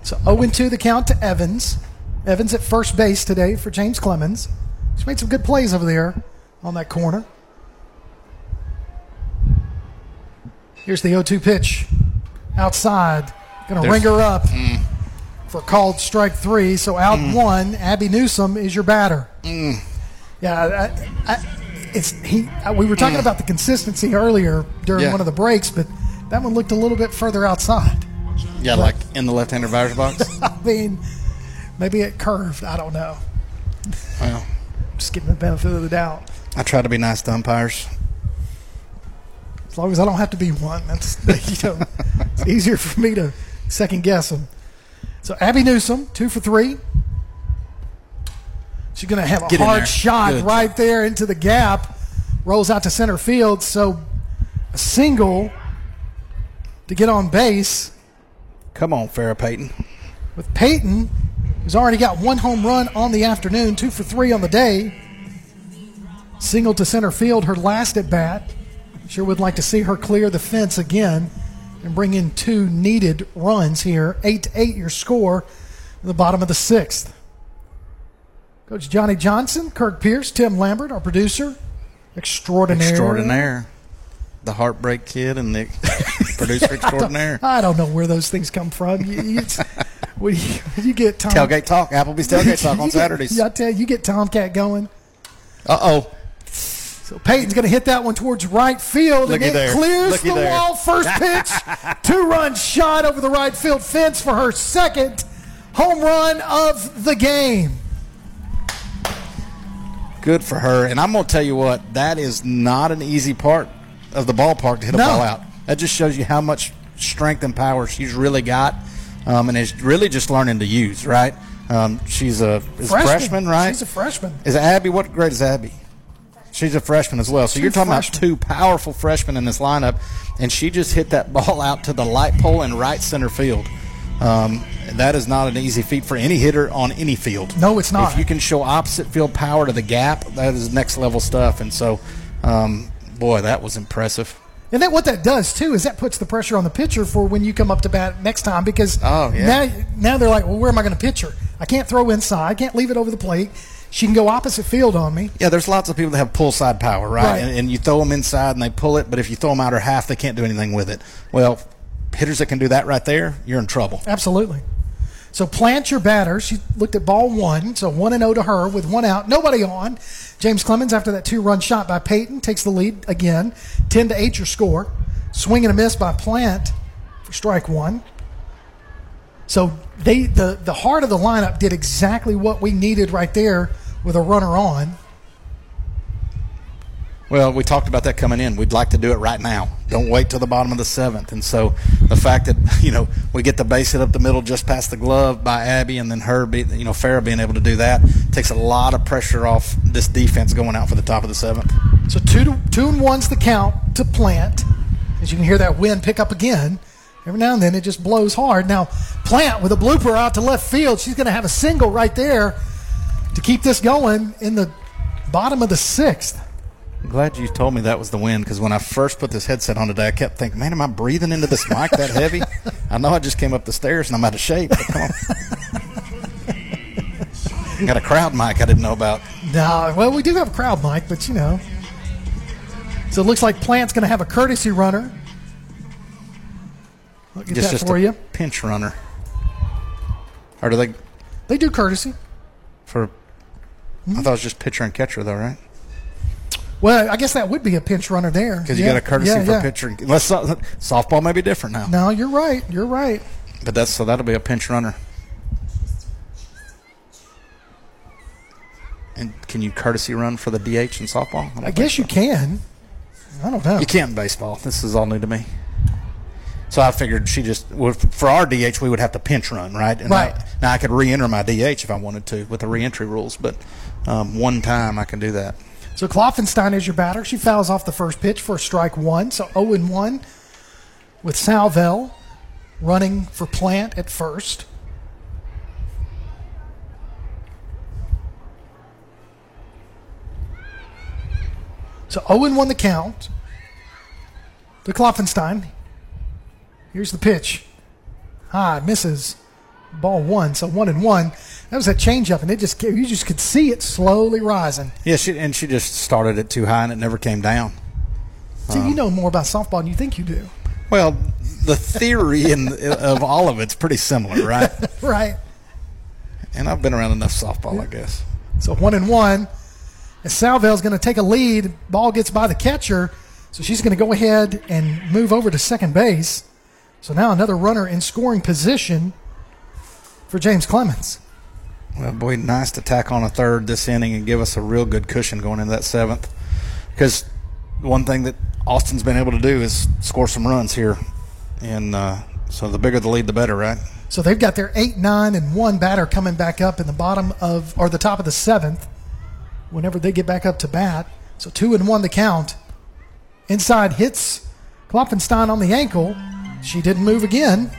So 0 2 the count to Evans. Evans at first base today for James Clemens. He's made some good plays over there on that corner. Here's the 0 2 pitch. Outside. Going to ring her up Mm. for called strike three. So out Mm. one, Abby Newsom is your batter. Mm. Yeah, I, I, it's he. uh, We were talking about the consistency earlier during Yeah. one of the breaks, but that one looked a little bit further outside. Yeah, like in the left-hander batter's box. I mean, maybe it curved. I don't know. well, Just giving the benefit of the doubt. I try to be nice to umpires. As long as I don't have to be one, that's you know, it's easier for me to second guess them. So Abby Newsom, two for three. She's going to have a Get in hard shot Good. right there into the gap. Rolls out to center field. So a single to get on base Come on, Farrah Payton. with Payton, who's already got one home run on the afternoon, two for three on the day. Single to center field, her last at bat. Sure would like to see her clear the fence again and bring in two needed runs here. Eight to eight, your score in the bottom of the sixth. Coach Johnny Johnson, Kirk Pierce, Tim Lambert, our producer, extraordinaire. Extraordinaire. The heartbreak kid and the producer extraordinaire. I don't know where those things come from. You, you, when you, you get Tom, Tailgate talk. Applebee's tailgate talk on get- Saturdays. Yeah, I tell you, you get Tomcat going. Uh oh. So Payton's going to hit that one towards right field, Looky and it there. clears Looky the there. wall. First pitch, two-run shot over the right field fence for her second home run of the game. Good for her. And I'm going to tell you what, that is not an easy part of the ballpark to hit a No. ball out. That just shows you how much strength and power she's really got um, and is really just learning to use, right? Um, she's a a freshman, right? She's a freshman. Is Abby, what grade is Abby? She's a freshman as well. So Two you're talking freshmen. about two powerful freshmen in this lineup, and she just hit that ball out to the light pole in right center field. Um, that is not an easy feat for any hitter on any field. No, it's not. If you can show opposite field power to the gap, that is next level stuff. And so, um, boy, that was impressive. And then what that does too is that puts the pressure on the pitcher for when you come up to bat next time because Oh, yeah. now now they're like, well, where am I going to pitch her? I can't throw inside, I can't leave it over the plate. She can go opposite field on me. Yeah, there's lots of people that have pull side power, right? Right. And, and you throw them inside and they pull it, but if you throw them out or half, they can't do anything with it. Well, hitters that can do that right there, you're in trouble. Absolutely. So plant your batter. She looked at ball one, so one and zero to her with one out, nobody on. James Clemens, after that two-run shot by Payton, takes the lead again, ten to eight your score. Swing and a miss by Plant for strike one. So they the the heart of the lineup did exactly what we needed right there with a runner on. Well, we talked about that coming in. We'd like to do it right now. Don't wait till the bottom of the seventh. And so the fact that you know we get the base hit up the middle just past the glove by Abby, and then her, be, you know, Farrah being able to do that takes a lot of pressure off this defense going out for the top of the seventh. So two to, two and one's the count to Plant. As you can hear that wind pick up again. Every now and then it just blows hard. Now Plant with a blooper out to left field. She's going to have a single right there to keep this going in the bottom of the sixth. Glad you told me that was the wind because when I first put this headset on today, I kept thinking, man, am I breathing into this mic that heavy? I know I just came up the stairs and I'm out of shape. But come on. Got a crowd mic I didn't know about. No, well we do have a crowd mic, but you know. So it looks like Plant's going to have a courtesy runner. I'll get Just, that just for a you. pinch runner. Or do they They do courtesy. for? I thought it was just pitcher and catcher though, right? Well, I guess that would be a pinch runner there Because you Yeah, got a courtesy yeah, for yeah. pitcher. Unless softball may be different now, No, you're right. You're right. but that's so that'll be a pinch runner. And can you courtesy run for the DH in softball? I think guess you can. I don't know. You can't in baseball. This is all new to me. So I figured she just well, for our DH we would have to pinch run, right? And Right. I, now I could re-enter my DH if I wanted to with the re-entry rules, but um, one time I can do that. So Klopfenstein is your batter. She fouls off the first pitch for a strike one. So 0 and 1 with Salvel running for Plant at first. So 0 and 1 the count to Klopfenstein. Here's the pitch. Ah, High, misses. Ball one. So one and one. That was a changeup, and it just you just could see it slowly rising. Yeah, she, and she just started it too high, and it never came down. See, you uh-huh. know more about softball than you think you do. Well, the theory in, of all of it's pretty similar, right? right. And I've been around enough softball, I guess. So one and one. As Salvell's going to take a lead, ball gets by the catcher, so she's going to go ahead and move over to second base. So now another runner in scoring position for James Clemens. Well, boy, nice to tack on a third this inning and give us a real good cushion going into that seventh. Because one thing that Austin's been able to do is score some runs here, and uh, so the bigger the lead, the better, right? So they've got their eight, nine, and one batter coming back up in the bottom of or the top of the seventh. Whenever they get back up to bat, so two and one the count. Inside hits Klopfenstein on the ankle. She didn't move again.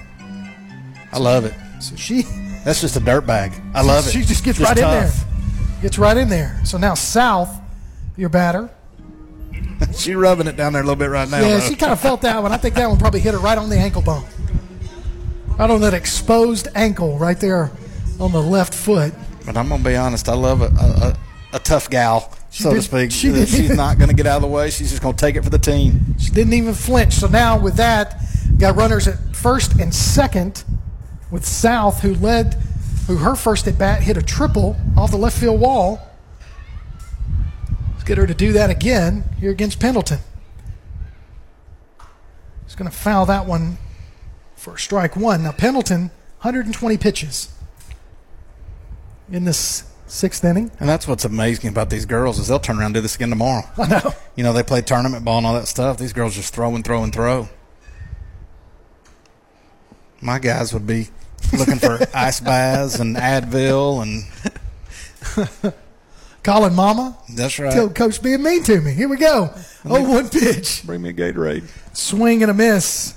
I love it. So she That's just a dirt bag. I love it. She just gets right in there. Gets right in there. So now South, your batter. She's rubbing it down there a little bit right now. Yeah, though. she kind of felt that one. I think that one probably hit her right on the ankle bone. Right on that exposed ankle right there on the left foot. But I'm gonna be honest. I love a, a, a tough gal, She so to speak. she did- She's not gonna get out of the way. She's just gonna take it for the team. She didn't even flinch. So now with that, got runners at first and second with South, who led, who her first at bat hit a triple off the left field wall. Let's get her to do that again here against Pendleton. She's going to foul that one for strike one. Now Pendleton, 120 pitches in this sixth inning. And that's what's amazing about these girls is they'll turn around and do this again tomorrow. I know. You know, they play tournament ball and all that stuff. These girls just throw and throw and throw. My guys would be looking for ice baths and Advil and Calling Mama. that's right. Tell Coach being mean to me. Here we go. Oh, one pitch. Bring me a Gatorade. Swing and a miss.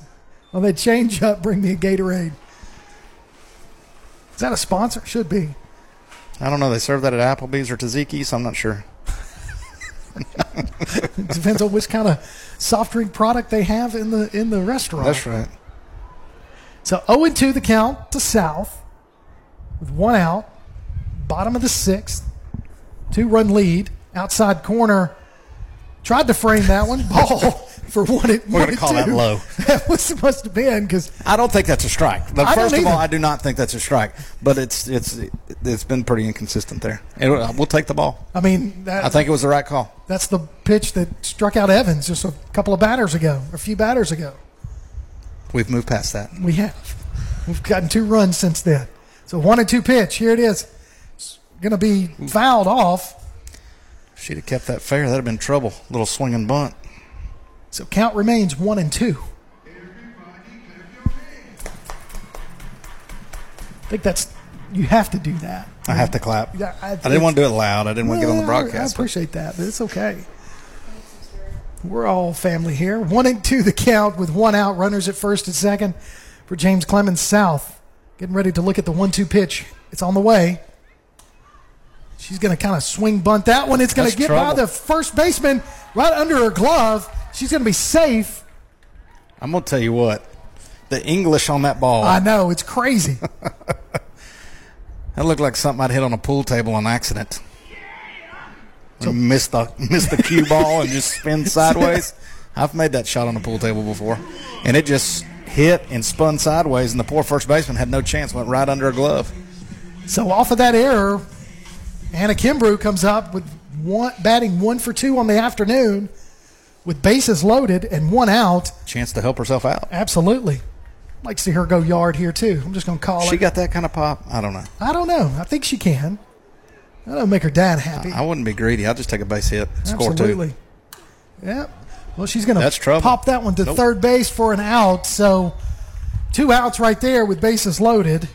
Well, they change up. Bring me a Gatorade. Is that a sponsor? Should be. I don't know. They serve that at Applebee's or Tzatziki's. I'm not sure. It depends on which kind of soft drink product they have in the in the restaurant. That's right. So 0 and 2 the count to South with one out. Bottom of the sixth. Two run lead. Outside corner. Tried to frame that one. Ball for one and We're gonna and call that low. That was must have been because I don't think that's a strike. But I first of all. I do not think that's a strike. But it's it's it's been pretty inconsistent there. And we'll take the ball. I mean that, I think it was the right call. That's the pitch that struck out Evans just a couple of batters ago, a few batters ago. We've moved past that. We have. We've gotten two runs since then. So one and two pitch. Here it is. It's going to be fouled off. She'd have kept that fair, that'd have been trouble. Little swing and bunt. So count remains one and two. I think that's you have to do that. I have to clap. Yeah, I- I, didn't want to do it loud. I didn't want to get on the broadcast. I appreciate that, but it's okay. We're all family here. One and two the count with one out, runners at first and second for James Clemens South. Getting ready to look at the one two pitch. It's on the way. She's going to kind of swing bunt that one. It's going to That's get by the first baseman right under her glove. She's going to be safe. I'm going to tell you what. The English on that ball. I know, it's crazy. That looked like something I'd hit on a pool table on accident. Miss the miss the cue ball and just spin sideways. I've made that shot on a pool table before, and it just hit and spun sideways, and the poor first baseman had no chance. Went right under a glove. So off of that error, Anna Kimbrough comes up with one batting one for two on the afternoon with bases loaded and one out. Chance to help herself out. Absolutely. Like to see her go yard here too. I'm just going to call She it. got that kind of pop. I don't know. I don't know. I think she can. That'll make her dad happy. I wouldn't be greedy. I'll just take a base hit, score Absolutely. two. Yeah. Well, she's going That's to trouble. pop that one to Nope. third base for an out. So two outs right there with bases loaded.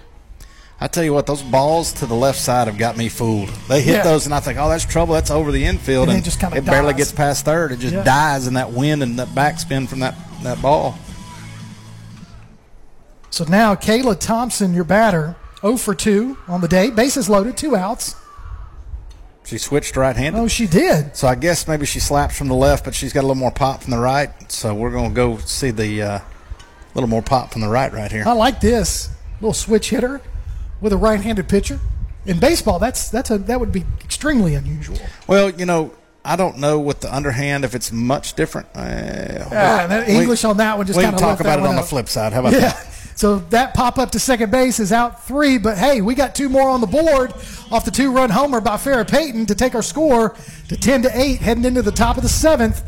I tell you what, those balls to the left side have got me fooled. They hit Yeah. those, and I think, oh, that's trouble. That's over the infield, And then just kinda it barely dies. gets past third. It just Yeah. dies in that wind and that backspin from that that ball. So now Kayla Thompson, your batter, 0 for 2 on the day. Bases loaded, two outs. She switched right-handed. Oh, she did. So I guess maybe she slaps from the left, but she's got a little more pop from the right. So we're going to go see the uh, little more pop from the right right here. I like this. Little switch hitter. 0 for 2 on the day. Bases loaded, two outs. So now Kayla Thompson, your batter, 0 for 2 on the day. Bases loaded, two outs. Little more pop from the right right here. I like this. Little switch hitter. with a right-handed pitcher. In baseball, that's that's a that would be extremely unusual. Well, you know, I don't know with the underhand if it's much different. Uh, yeah, that English on that one just we kind of talk about it on the flip side. How about yeah. that? So that pop up to second base is out three, but hey, we got two more on the board off the two run homer by Farrah Payton to take our score to 10 to 8, heading into the top of the seventh.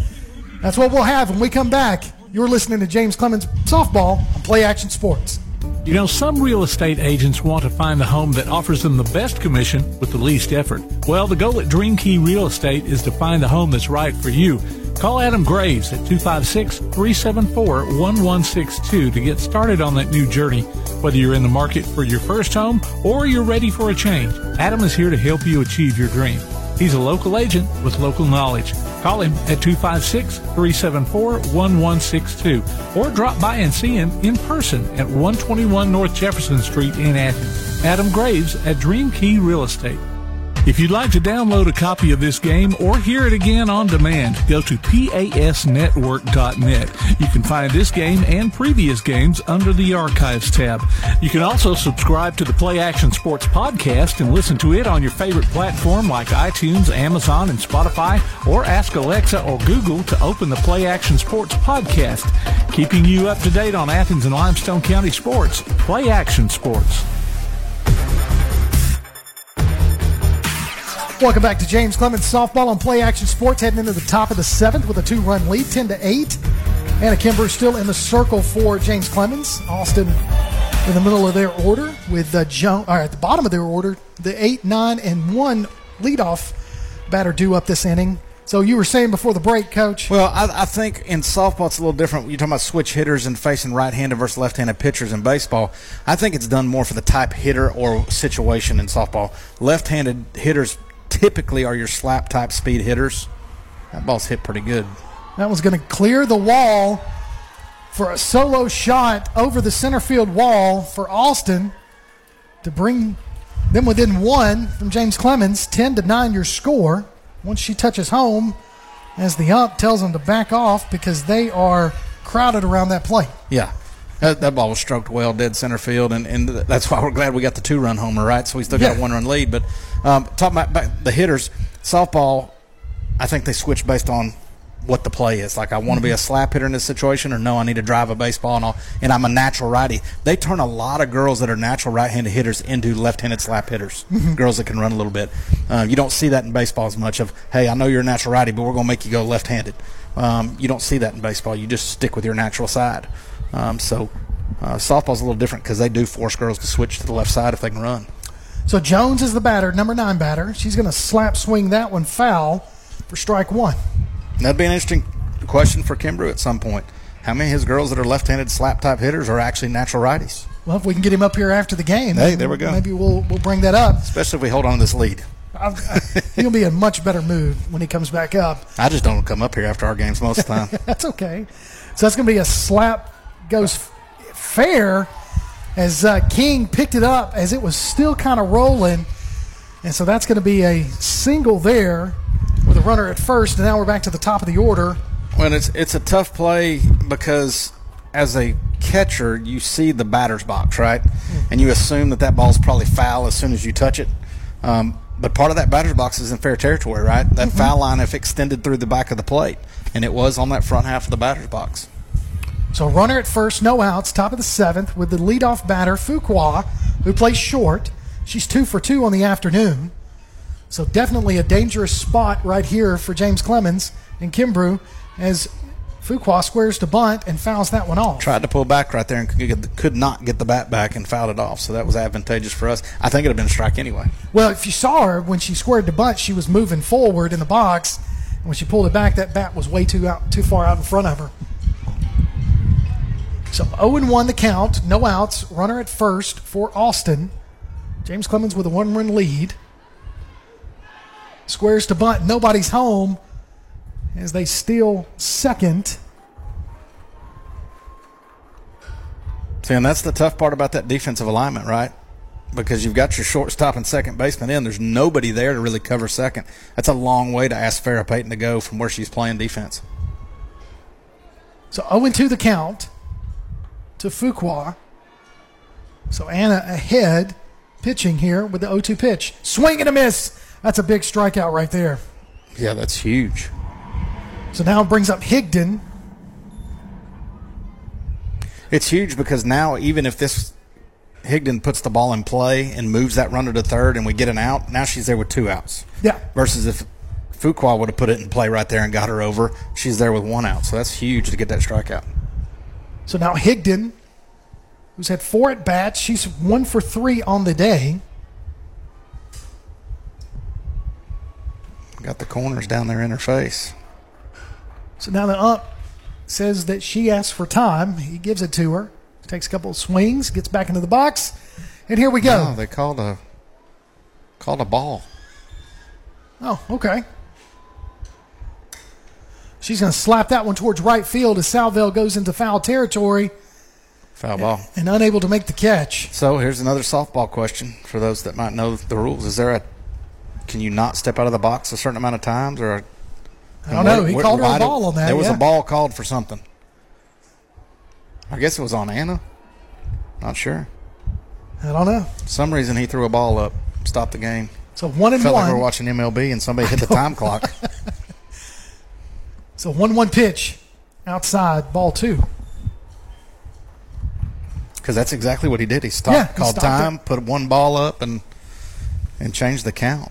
That's what we'll have when we come back. You're listening to James Clemens Softball on Play Action Sports. You know, some real estate agents want to find the home that offers them the best commission with the least effort. Well, the goal at Dream Key Real Estate is to find the home that's right for you. Call Adam Graves at 256 374 1162 to get started on that new journey. Whether you're in the market for your first home or you're ready for a change, Adam is here to help you achieve your dream. He's a local agent with local knowledge. Call him at 256 374 1162 or drop by and see him in person at 121 North Jefferson Street in Athens. Adam Graves at Dream Key Real Estate. If you'd like to download a copy of this game or hear it again on demand, go to pasnetwork.net. You can find this game and previous games under the Archives tab. You can also subscribe to the Play Action Sports podcast and listen to it on your favorite platform like iTunes, Amazon, and Spotify, or ask Alexa or Google to open the Play Action Sports podcast, keeping you up to date on Athens and Limestone County sports. Play Action Sports. Welcome back to James Clemens softball on Play Action Sports, heading into the top of the seventh with a two-run lead, ten to eight. Anna Kimbrough still in the circle for James Clemens. Austin in the middle of their order with uh, Joan, or at the bottom of their order, the eight, nine, and one leadoff batter due up this inning. So you were saying before the break, Coach? Well, I, I, think in softball it's a little different. You're talking about switch hitters and facing right-handed versus left-handed pitchers in baseball. I think it's done more for the type hitter or situation in softball. Left-handed hitters typically are your slap type speed hitters. That ball's hit pretty good. That was going to clear the wall for a solo shot over the center field wall for Austin to bring them within one from James Clemens. 10 to 9 your score. Once she touches home, as the ump tells them to back off because they are crowded around that plate. Yeah. That, that, ball was stroked well, dead center field, and, and that's why we're glad we got the two run homer, right? So we still got yeah. a one run lead. But um, talking about the hitters, softball, I think they switch based on what the play is. Like, I want to be a mm-hmm. slap hitter in this situation, or no, I need to drive a baseball, and, all, and I'm a natural righty. They turn a lot of girls that are natural right handed hitters into left handed slap hitters, mm-hmm. girls that can run a little bit. Uh, you don't see that in baseball as much of, hey, I know you're a natural righty, but we're going to make you go left handed. Um, you don't see that in baseball. You just stick with your natural side. Um, so uh, softball's a little different because they do force girls to switch to the left side if they can run. So Jones is the batter, number nine batter. She's going to slap swing that one foul for strike one. That'd be an interesting question for Kimbrough at some point. How many of his girls that are left-handed slap type hitters are actually natural righties? Well, if we can get him up here after the game, hey, there we go. Maybe we'll we'll bring that up. Especially if we hold on to this lead. he'll be in much better mood when he comes back up. I just don't come up here after our games most of the time. that's okay. So that's going to be a slap goes fair as uh, King picked it up as it was still kind of rolling. And so that's going to be a single there with a runner at first. And now we're back to the top of the order. Well, it's it's a tough play because as a catcher, you see the batter's box, right? Mm-hmm. And you assume that that ball's probably foul as soon as you touch it. Um, but part of that batter's box is in fair territory, right? That mm-hmm. foul line if extended through the back of the plate, and it was on that front half of the batter's box. So runner at first, no outs, top of the seventh, with the leadoff batter Fuqua, who plays short. She's two for two on the afternoon. So definitely a dangerous spot right here for James Clemens and Kimbrough as Fuqua squares to bunt and fouls that one off. Tried to pull back right there and could not get the bat back and fouled it off. So that was advantageous for us. I think it would have been a strike anyway. Well, if you saw her when she squared to bunt, she was moving forward in the box. And when she pulled it back, that bat was way too out, too far out in front of her. So 0 1 the count, no outs, runner at first for Austin. James Clemens with a one run lead. Squares to bunt, nobody's home as they steal second. See, and that's the tough part about that defensive alignment, right? Because you've got your shortstop and second baseman in. There's nobody there to really cover second. That's a long way to ask Farrah Payton to go from where she's playing defense. So 0 2 the count to Fuqua. So Anna ahead pitching here with the 0 2 pitch. Swing and a miss. That's a big strikeout right there. Yeah, that's huge. So now it brings up Higdon. It's huge because now, even if this Higdon puts the ball in play and moves that runner to third and we get an out, now she's there with two outs. Yeah. Versus if Fuqua would have put it in play right there and got her over, she's there with one out. So that's huge to get that strikeout. So now Higdon, who's had four at bats, she's one for three on the day. Got the corners down there in her face. So now the ump says that she asks for time. He gives it to her. Takes a couple of swings, gets back into the box, and here we go. No, they called a called a ball. Oh, okay. She's going to slap that one towards right field as Salville goes into foul territory. Foul ball. And unable to make the catch. So here's another softball question for those that might know the rules. Is there a can you not step out of the box a certain amount of times or I don't know. He where, called her a ball on that. There was yeah. a ball called for something. I guess it was on Anna. Not sure. I don't know. For some reason he threw a ball up, stopped the game. So one and Felt one. like we were watching MLB and somebody hit the time clock. So one one pitch outside, ball two. Because that's exactly what he did. He stopped, Yeah, he called stopped time, it. put one ball up, and and changed the count.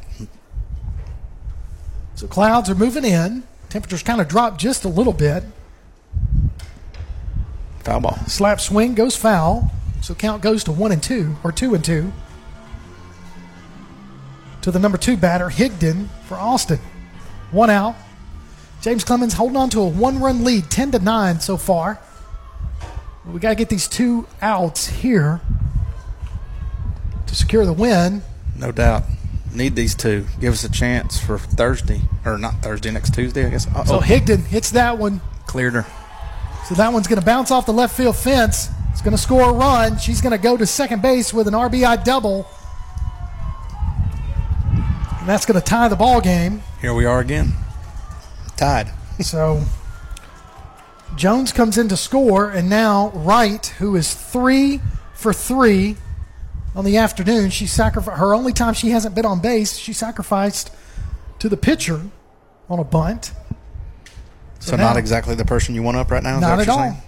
So clouds are moving in. Temperatures kind of dropped just a little bit. Foul ball. Slap swing goes foul. So count goes to one and two, or two and two. To the number two batter, Higdon for Austin. One out. James Clemens holding on to a one run lead, 10 to 9 so far. We got to get these two outs here to secure the win. No doubt. Need these two. Give us a chance for Thursday, or not Thursday, next Tuesday, I guess. So Uh-oh. Higdon hits that one. cleared her. So that one's going to bounce off the left field fence. It's going to score a run. She's going to go to second base with an RBI double. And that's going to tie the ball game. Here we are again. Tied. So Jones comes in to score, and now Wright, who is three for three on the afternoon, she sacrificed her only time she hasn't been on base. She sacrificed to the pitcher on a bunt. So, now- not exactly the person you want up right now. Is that Not what at you're all. saying?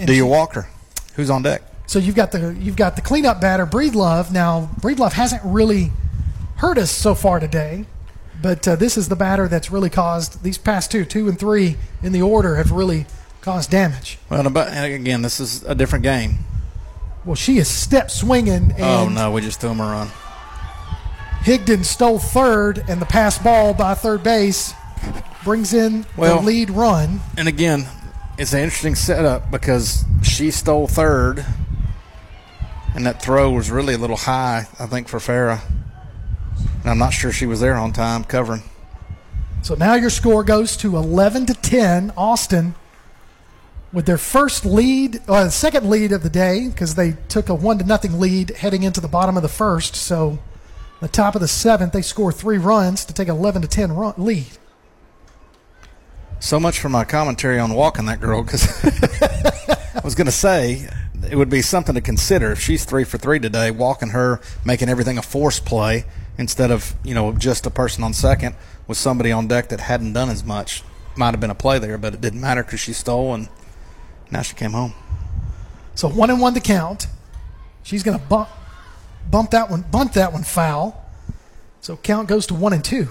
No. Do you she- walk her? Who's on deck? So you've got the you've got the cleanup batter, Breedlove. Now Breedlove hasn't really hurt us so far today, but uh, this is the batter that's really caused these past two, two and three in the order have really caused damage. Well, but again, this is a different game. Well, she is step swinging, and oh no, we just threw him a run. Higdon stole third, and the pass ball by third base brings in Well- the lead run. And again, it's an interesting setup because she stole third, and that throw was really a little high, I think, for Farrah. And I'm not sure she was there on time covering. So now your score goes to 11 to 10. Austin with their first lead, or the second lead of the day, because they took a one to nothing lead heading into the bottom of the first. So the top of the seventh, they score three runs to take 11 to 10 run, lead. So much for my commentary on walking that girl because I was going to say it would be something to consider if she's three for three today, walking her, making everything a force play instead of you know just a person on second with somebody on deck that hadn't done as much. Might have been a play there, but it didn't matter because she stole and now she came home. So one and one to count. She's going to bump, bump that one, bunt that one foul. So count goes to one and two.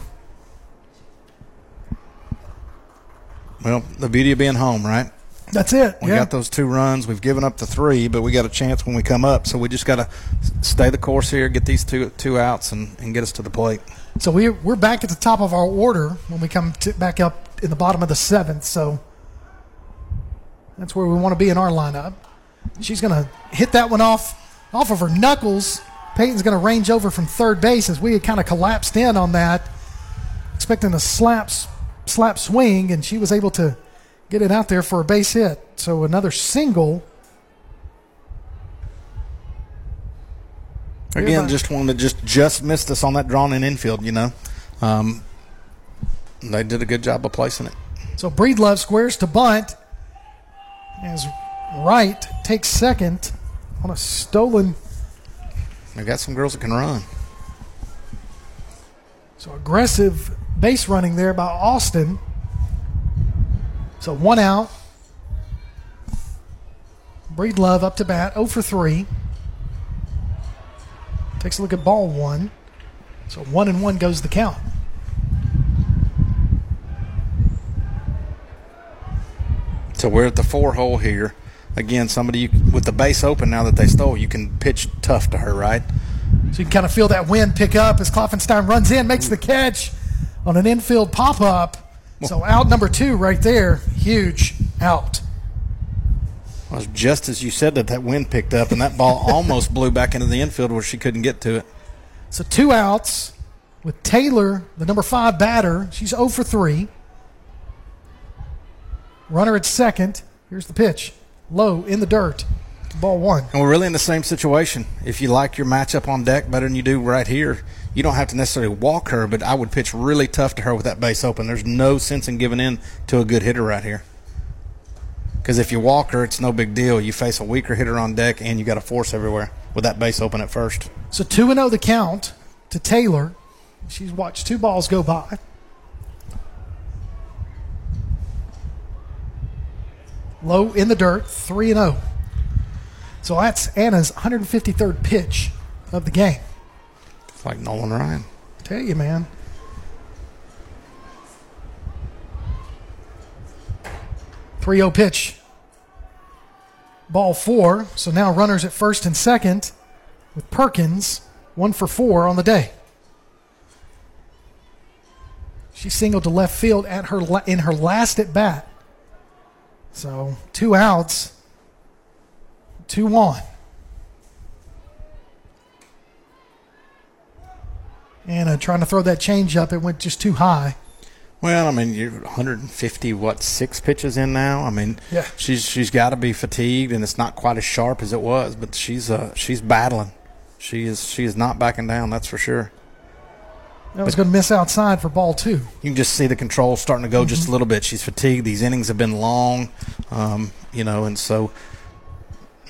Well, the beauty of being home, right? That's it. We yeah. got those two runs. We've given up the three, but we got a chance when we come up. So we just got to stay the course here, get these two two outs, and, and get us to the plate. So we're, we're back at the top of our order when we come to, back up in the bottom of the seventh. So that's where we want to be in our lineup. She's going to hit that one off off of her knuckles. Payton's going to range over from third base as we had kind of collapsed in on that, expecting a slap slap swing, and she was able to get it out there for a base hit. So another single. Again, just one that just just missed us on that drawn in infield. You know, um, they did a good job of placing it. So Breedlove squares to bunt as Wright takes second on a stolen They got some girls that can run. So aggressive base running there by Austin. So one out. Breedlove up to bat, 0 for 3. Takes a look at ball one. So one and one goes the count. So we're at the four hole here. Again, somebody you, with the base open now that they stole, you can pitch tough to her, right? So you can kind of feel that wind pick up as Klopfenstein runs in, makes the catch on an infield pop up. So out number two right there, huge out. Well, just as you said that, that wind picked up and that ball almost blew back into the infield where she couldn't get to it. So two outs with Taylor, the number five batter. She's 0 for 3. Runner at second. Here's the pitch. Low in the dirt. Ball one. And we're really in the same situation. If you like your matchup on deck better than you do right here, you don't have to necessarily walk her, but I would pitch really tough to her with that base open. There's no sense in giving in to a good hitter right here. Because if you walk her, it's no big deal. You face a weaker hitter on deck, and you got a force everywhere with that base open at first. So 2 0 the count to Taylor. She's watched two balls go by. Low in the dirt, 3 0. So that's Anna's 153rd pitch of the game. It's like Nolan Ryan. Tell you, man. Three zero pitch. Ball four. So now runners at first and second with Perkins, one for four on the day. She singled to left field at her in her last at bat. So two outs, two on. Anna trying to throw that change up, it went just too high. Well, I mean, you're 150 what six pitches in now. I mean, yeah. she's she's got to be fatigued, and it's not quite as sharp as it was. But she's uh she's battling. She is she is not backing down. That's for sure. That was going to miss outside for ball two. You can just see the control starting to go mm-hmm. just a little bit. She's fatigued. These innings have been long, um, you know, and so.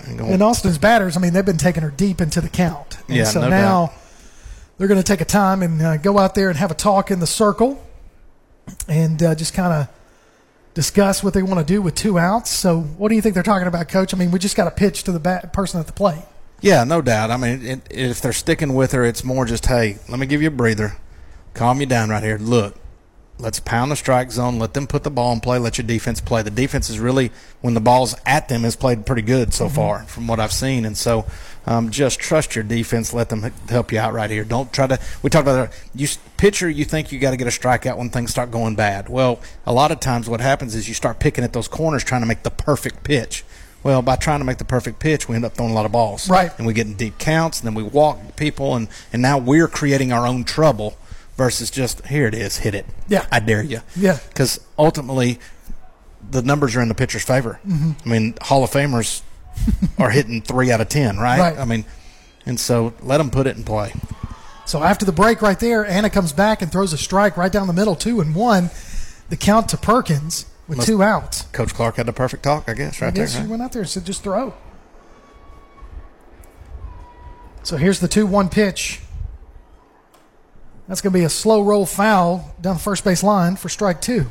And Austin's batters, I mean, they've been taking her deep into the count. And yeah, so no now doubt. they're going to take a time and uh, go out there and have a talk in the circle and uh, just kind of discuss what they want to do with two outs. So, what do you think they're talking about, Coach? I mean, we just got to pitch to the bat- person at the plate. Yeah, no doubt. I mean, it, if they're sticking with her, it's more just, hey, let me give you a breather, calm you down right here. Look, let's pound the strike zone, let them put the ball in play, let your defense play. The defense is really, when the ball's at them, has played pretty good so mm-hmm. far from what I've seen. And so, um, just trust your defense. Let them help you out right here. Don't try to. We talked about that. You pitcher. You think you got to get a strikeout when things start going bad. Well, a lot of times what happens is you start picking at those corners, trying to make the perfect pitch. Well, by trying to make the perfect pitch, we end up throwing a lot of balls. Right. And we get in deep counts, and then we walk people, and, and now we're creating our own trouble versus just, here it is, hit it. Yeah. I dare you. Yeah. Because ultimately, the numbers are in the pitcher's favor. Mm-hmm. I mean, Hall of Famers are hitting three out of ten, right? Right. I mean, and so let them put it in play. So after the break, right there, Anna comes back and throws a strike right down the middle, two and one. The count to Perkins with Must, two outs. Coach Clark had the perfect talk, I guess, right I guess there. He right? went out there and said, "Just throw." So here's the two-one pitch. That's going to be a slow roll foul down the first base line for strike two.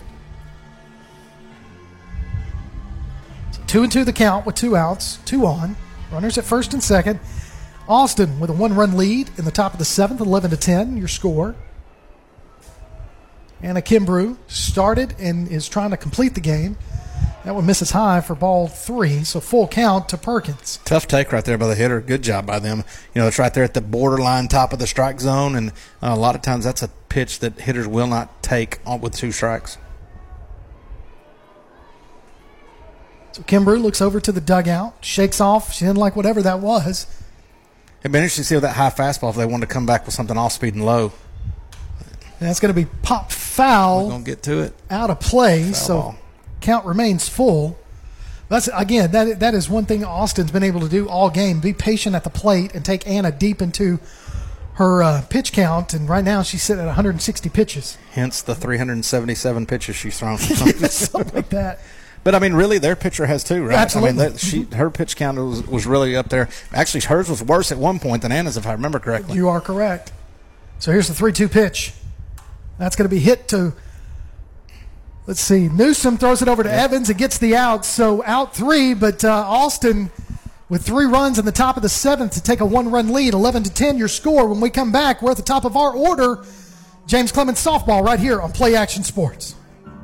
Two and two the count with two outs, two on. Runners at first and second. Austin with a one run lead in the top of the seventh, 11 to 10, your score. Anna Kimbrough started and is trying to complete the game. That one misses high for ball three, so full count to Perkins. Tough take right there by the hitter. Good job by them. You know, it's right there at the borderline top of the strike zone, and uh, a lot of times that's a pitch that hitters will not take with two strikes. So Kimbrough looks over to the dugout, shakes off. She didn't like whatever that was. It'd be interesting to see with that high fastball if they wanted to come back with something off speed and low. That's going to be pop foul. We're going to get to it. Out of play, foul so ball. Count remains full. That's again that that is one thing Austin's been able to do all game. Be patient at the plate and take Anna deep into her uh, pitch count. And right now she's sitting at 160 pitches. Hence the 377 pitches she's thrown. Something like that. But I mean, really, their pitcher has too, right? Absolutely. I mean, that, she her pitch count was, was really up there. Actually, hers was worse at one point than Anna's, if I remember correctly. You are correct. So here's the 3 2 pitch. That's going to be hit to, let's see, Newsom throws it over to Evans and gets the out. So out three, but uh, Austin with three runs in the top of the seventh to take a one run lead, 11 to 10, your score. When we come back, we're at the top of our order. James Clemens softball right here on Play Action Sports.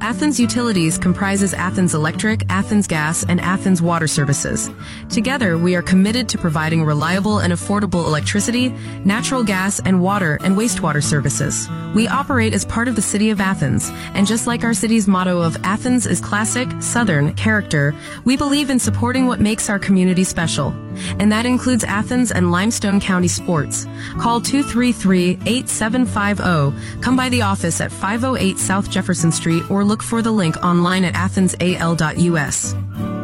Athens Utilities comprises Athens Electric, Athens Gas, and Athens Water Services. Together, we are committed to providing reliable and affordable electricity, natural gas, and water and wastewater services. We operate as part of the City of Athens, and just like our city's motto of Athens is classic, southern character, we believe in supporting what makes our community special. And that includes Athens and Limestone County sports. Call 233-8750. Come by the office at 508 South Jefferson Street or look for the link online at athensal.us.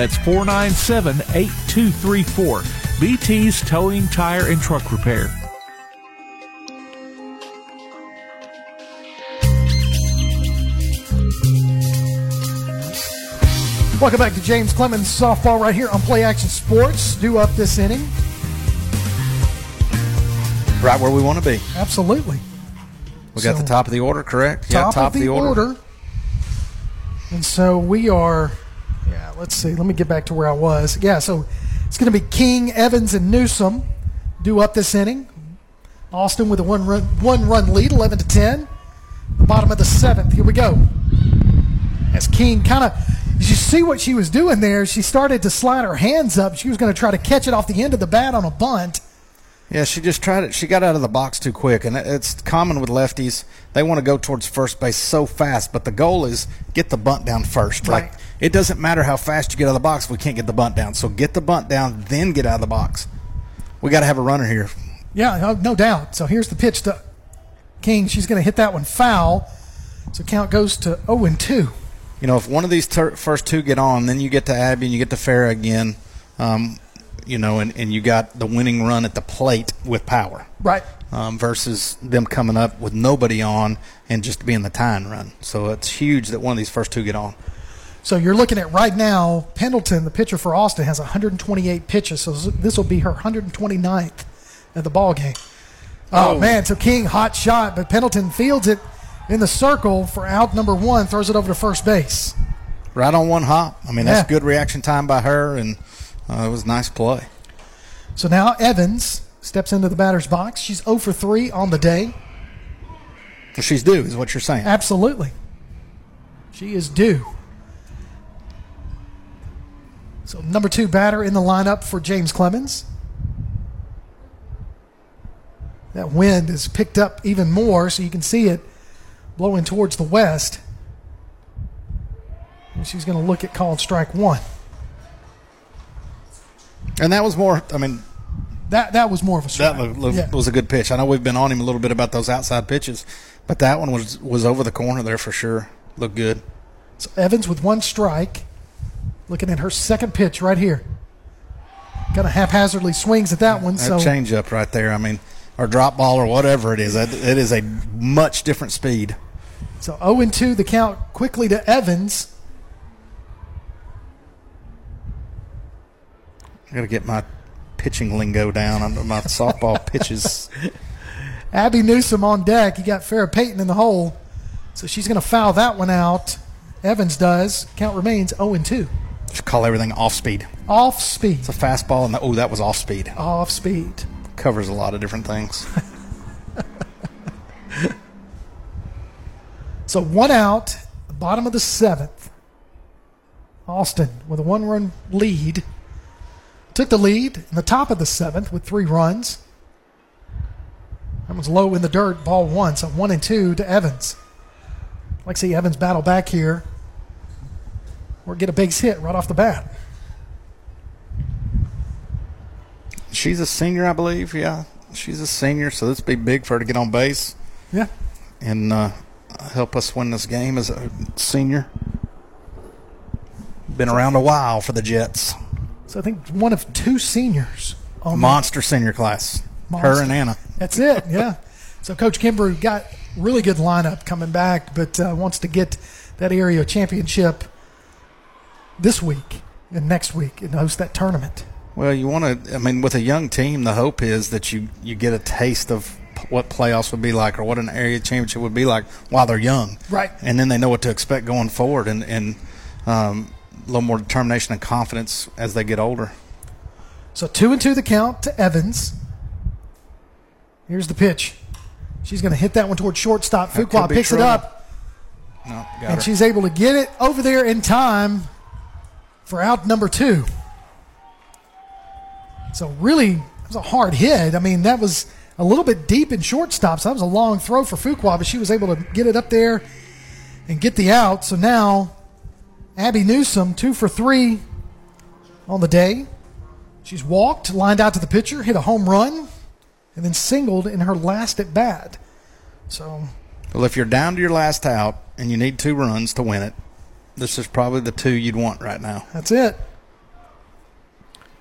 That's 497 8234. BT's Towing, Tire, and Truck Repair. Welcome back to James Clemens softball right here on Play Action Sports. Due up this inning. Right where we want to be. Absolutely. We got So- the top of the order, correct? Yeah, top, of the, order. And so we are, yeah, let's see. Let me get back to where I was. Yeah, so it's going to be King, Evans, and Newsom due up this inning. Austin with a one run, one run lead, 11 to 10. The bottom of the seventh. Here we go. As King kind of, you see what she was doing there. She started to slide her hands up. She was going to try to catch it off the end of the bat on a bunt. Yeah, she just tried it. She got out of the box too quick, and it's common with lefties. They want to go towards first base so fast, but the goal is get the bunt down first. Right. Like it doesn't matter how fast you get out of the box if we can't get the bunt down. So get the bunt down, then get out of the box. We got to have a runner here. Yeah, no, no doubt. So here's the pitch to King. She's going to hit that one foul. So count goes to 0 and 2. You know, if one of these ter- first two get on, then you get to Abby and you get to Farrah again. Um, you know, and, and you got the winning run at the plate with power. Right. Um, versus them coming up with nobody on and just being the tying run. So it's huge that one of these first two get on. So you're looking at right now, Pendleton, the pitcher for Austin, has 128 pitches. So this will be her 129th at the ball game. Oh, Oh. man, so King hot shot, but Pendleton fields it in the circle for out number one, throws it over to first base. Right on one hop. I mean, that's Yeah. good reaction time by her, and uh, it was a nice play. So now Evans steps into the batter's box. She's 0 for 3 on the day. Well, she's due, is what you're saying. Absolutely. She is due. So number two batter in the lineup for James Clemens. That wind has picked up even more, so you can see it blowing towards the west. And she's going to look at called strike one. And that was more, I mean, That that was more of a strike. that was, Yeah. was a good pitch. I know we've been on him a little bit about those outside pitches, but that one was, was over the corner there for sure. Looked good. So Evans with one strike, looking at her second pitch right here. Kind of haphazardly swings at that one. That so change up right there, I mean, or drop ball or whatever it is, that, it is a much different speed. So 0 and 2, the count quickly to Evans. I got to get my pitching lingo down under my softball pitches. Abby Newsom on deck. You got Farrah Payton in the hole. So she's going to foul that one out. Evans does. Count remains 0 and 2. Just call everything off speed. Off speed. It's a fastball, and the, oh, that was off speed. Off speed. Covers a lot of different things. So one out, bottom of the seventh. Austin with a one run lead. Took the lead in the top of the seventh with three runs. That was low in the dirt, ball one. So one and two to Evans. Like to see Evans battle back here. or get a big hit right off the bat. She's a senior, I believe. Yeah, she's a senior, so this would be big for her to get on base. Yeah. And uh, help us win this game as a senior. Been around a while for the Jets. So I think one of two seniors on monster senior class. Monster. Her and Anna. That's it. Yeah. so Coach Kimbrough got really good lineup coming back, but uh, wants to get that area championship this week and next week and host that tournament. Well, you want to. I mean, with a young team, the hope is that you you get a taste of what playoffs would be like or what an area championship would be like while they're young. Right. And then they know what to expect going forward and, and um, little more determination and confidence as they get older. So two and two the count to Evans. Here's the pitch. She's going to hit that one towards shortstop. Fuqua picks trouble. it up. No, and her. she's able to get it over there in time for out number two. So really, it was a hard hit. I mean, that was a little bit deep in shortstop. So that was a long throw for Fuqua, but she was able to get it up there and get the out. So now Abby Newsom, two for three on the day. She's walked, lined out to the pitcher, hit a home run, and then singled in her last at bat. So. Well, if you're down to your last out and you need two runs to win it, this is probably the two you'd want right now. That's it.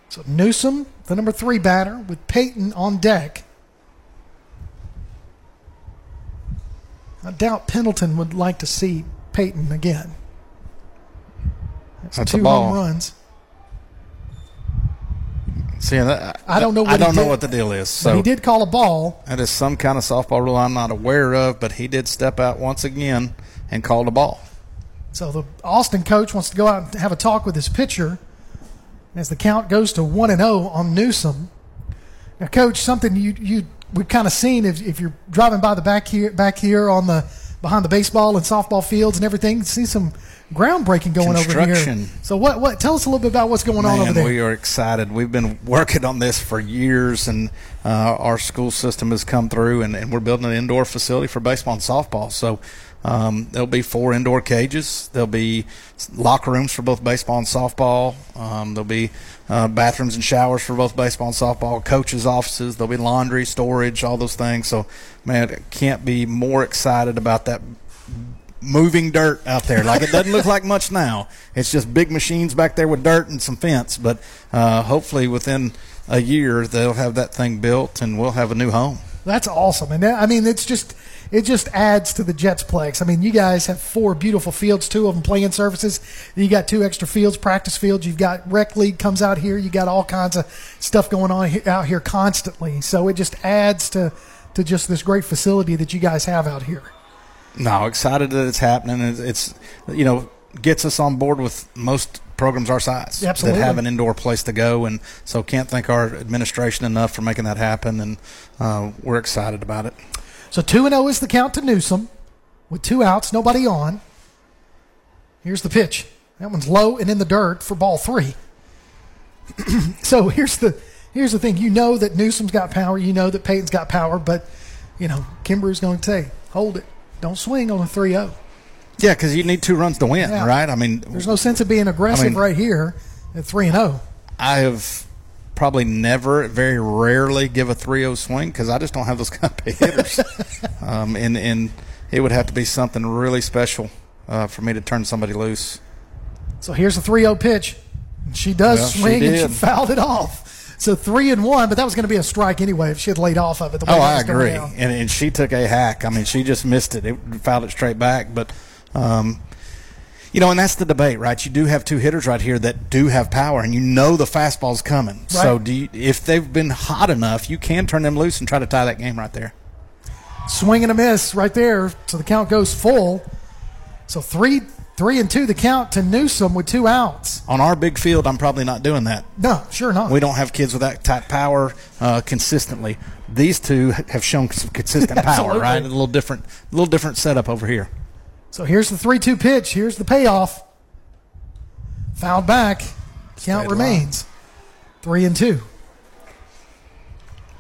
So Newsom, the number three batter, with Payton on deck. I doubt Pendleton would like to see Payton again. That's, That's two home runs. See, that, I don't know. I don't know did. what the deal is. So he did call a ball. That is some kind of softball rule I'm not aware of, but he did step out once again and called a ball. So the Austin coach wants to go out and have a talk with his pitcher as the count goes to one and zero oh on Newsom. Now, coach, something you you we've kind of seen if, if you're driving by the back here back here on the behind the baseball and softball fields and everything, see some groundbreaking going over here. So what what tell us a little bit about what's going Man, on over there. We are excited. We've been working on this for years and uh, our school system has come through and, and, we're building an indoor facility for baseball and softball. So um, there'll be four indoor cages. There'll be locker rooms for both baseball and softball. Um, there'll be uh, bathrooms and showers for both baseball and softball. Coaches' offices. There'll be laundry, storage, all those things. So, man, can't be more excited about that moving dirt out there. Like it doesn't look like much now. It's just big machines back there with dirt and some fence. But uh, hopefully within a year they'll have that thing built and we'll have a new home. That's awesome. And I mean, it's just it just adds to the Jets Jetsplex. I mean, you guys have four beautiful fields, two of them playing surfaces. You got two extra fields, practice fields. You've got rec league comes out here. You got all kinds of stuff going on out here constantly. So it just adds to to just this great facility that you guys have out here. No, excited that it's happening. It's, it's you know gets us on board with most programs our size Absolutely. that have an indoor place to go, and so can't thank our administration enough for making that happen, and uh, we're excited about it. So 2 and 0 is the count to Newsom with two outs, nobody on. Here's the pitch. That one's low and in the dirt for ball three. so here's the here's the thing. You know that Newsom's got power. You know that Payton's got power, but you know Kimbrough's going to say, "Hold it, don't swing on a 3-0. Yeah, because you need two runs to win, yeah. right? I mean, there's no sense of being aggressive I mean, right here at three and zero. Oh. I have probably never, very rarely give a 3-0 swing because I just don't have those kind of hitters. um, and, and it would have to be something really special uh, for me to turn somebody loose. So here's a 3-0 pitch. She does well, swing she and she fouled it off. So three and one, but that was going to be a strike anyway if she had laid off of it. oh, I agree. And, and she took a hack. I mean, she just missed it. It fouled it straight back. But um, you know, and that's the debate, right? You do have two hitters right here that do have power, and you know the fastball's coming. Right. So, do you, if they've been hot enough, you can turn them loose and try to tie that game right there. Swing and a miss right there, so the count goes full. So three, three and two, the count to Newsom with two outs. On our big field, I'm probably not doing that. No, sure not. We don't have kids with that type power uh, consistently. These two have shown some consistent power, right? A little different, a little different setup over here. So here's the 3 2 pitch. Here's the payoff. Fouled back. Count remains. Three and two.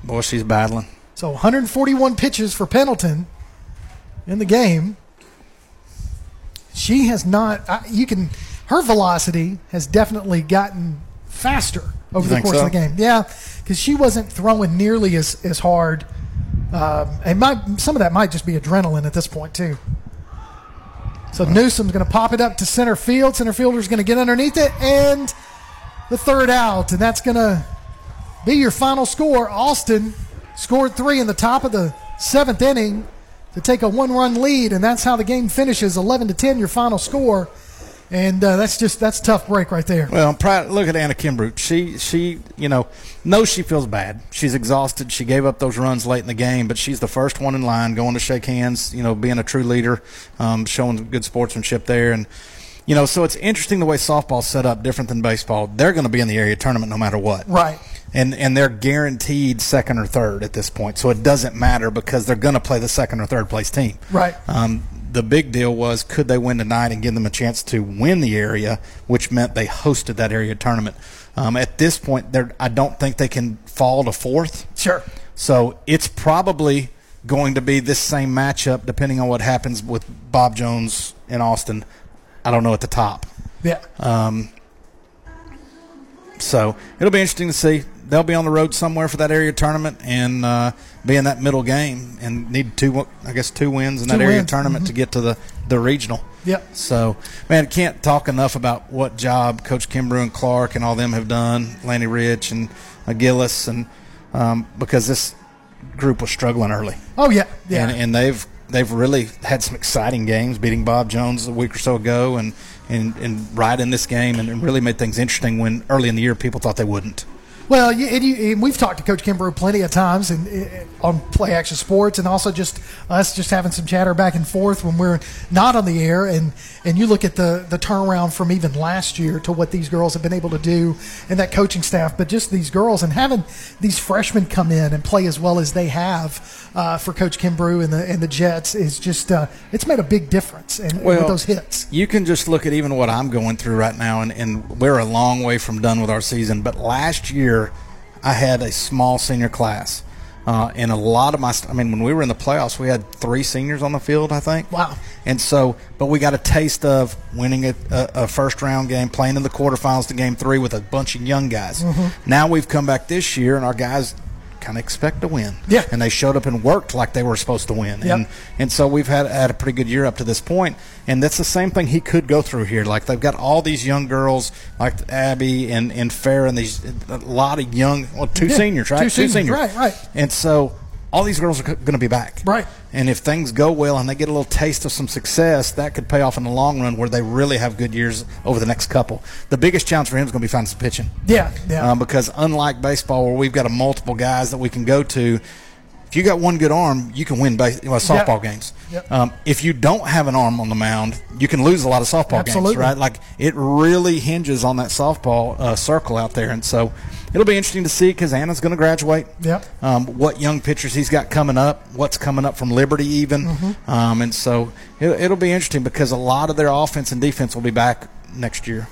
Boy, she's battling. So 141 pitches for Pendleton in the game. She has not. You can her velocity has definitely gotten faster over You the course so? of the game. Yeah, because she wasn't throwing nearly as, as hard. Um, and might, some of that might just be adrenaline at this point, too. So Newsom's going to pop it up to center field. Center fielder's going to get underneath it, and the third out, and that's going to be your final score. Austin scored three in the top of the seventh inning to take a one-run lead, and that's how the game finishes. 11 to 10, your final score, and uh, that's just that's a tough break right there. Well, I'm proud. Look at Anna Kimbrough. She, she, you know, knows she feels bad. She's exhausted. She gave up those runs late in the game, but she's the first one in line, going to shake hands. You know, being a true leader, um, showing good sportsmanship there, and you know, so it's interesting the way softball's set up, different than baseball. They're going to be in the area tournament no matter what. Right. And and they're guaranteed second or third at this point, so it doesn't matter because they're going to play the second or third place team. Right. Um, the big deal was could they win tonight and give them a chance to win the area, which meant they hosted that area tournament. Um, at this point, they're, I don't think they can fall to fourth. Sure. So it's probably going to be this same matchup, depending on what happens with Bob Jones in Austin. I don't know at the top. Yeah. Um, so it'll be interesting to see. They'll be on the road somewhere for that area tournament and uh, be in that middle game and need two, I guess, two wins in Two that area wins, tournament to mhm. get to the, the regional. Yep. So, man, can't talk enough about what job Coach Kimbrough and Clark and all them have done, Lanny Rich and uh, Gillis, and um, because this group was struggling early. Oh yeah, yeah. And, and they've they've really had some exciting games, beating Bob Jones a week or so ago, and and, and right in this game, and really made things interesting when early in the year people thought they wouldn't. Well, and you, and we've talked to Coach Kimbrough plenty of times and, uh, on Play Action Sports, and also just us just having some chatter back and forth when we're not on the air. And, and you look at the, the turnaround from even last year to what these girls have been able to do and that coaching staff, but just these girls and having these freshmen come in and play as well as they have uh, for Coach Kimbrough and the and the Jets is just uh, it's made a big difference. And with those hits, You can just look at even what I'm going through right now, and, and we're a long way from done with our season. But last year, I had a small senior class. Uh, and a lot of my, I mean, when we were in the playoffs, we had three seniors on the field, I think. Wow. And so, but we got a taste of winning a, a, a first round game, playing in the quarterfinals to game three with a bunch of young guys. Mhm. Now we've come back this year, and our guys kind of expect to win. Yeah. And they showed up and worked like they were supposed to win. Yep. And and so we've had had a pretty good year up to this point. And that's the same thing he could go through here. Like they've got all these young girls like Abby and and Farrah and these a lot of young well two Yeah, seniors right two seniors, right, right. And so all these girls are going to be back. Right. And if things go well and they get a little taste of some success, that could pay off in the long run where they really have good years over the next couple. The biggest challenge for him is going to be finding some pitching. yeah, yeah. Um, because unlike baseball, where we've got a multiple guys that we can go to, if you got one good arm, you can win base, well, softball games. Yep. Um, if you don't have an arm on the mound, you can lose a lot of softball Absolutely. games, right? Like it really hinges on that softball uh, circle out there, and so it'll be interesting to see because Anna's going to graduate. Yep. Um, what young pitchers he's got coming up, what's coming up from Liberty, even, Mhm. um, and so it, it'll be interesting because a lot of their offense and defense will be back next year.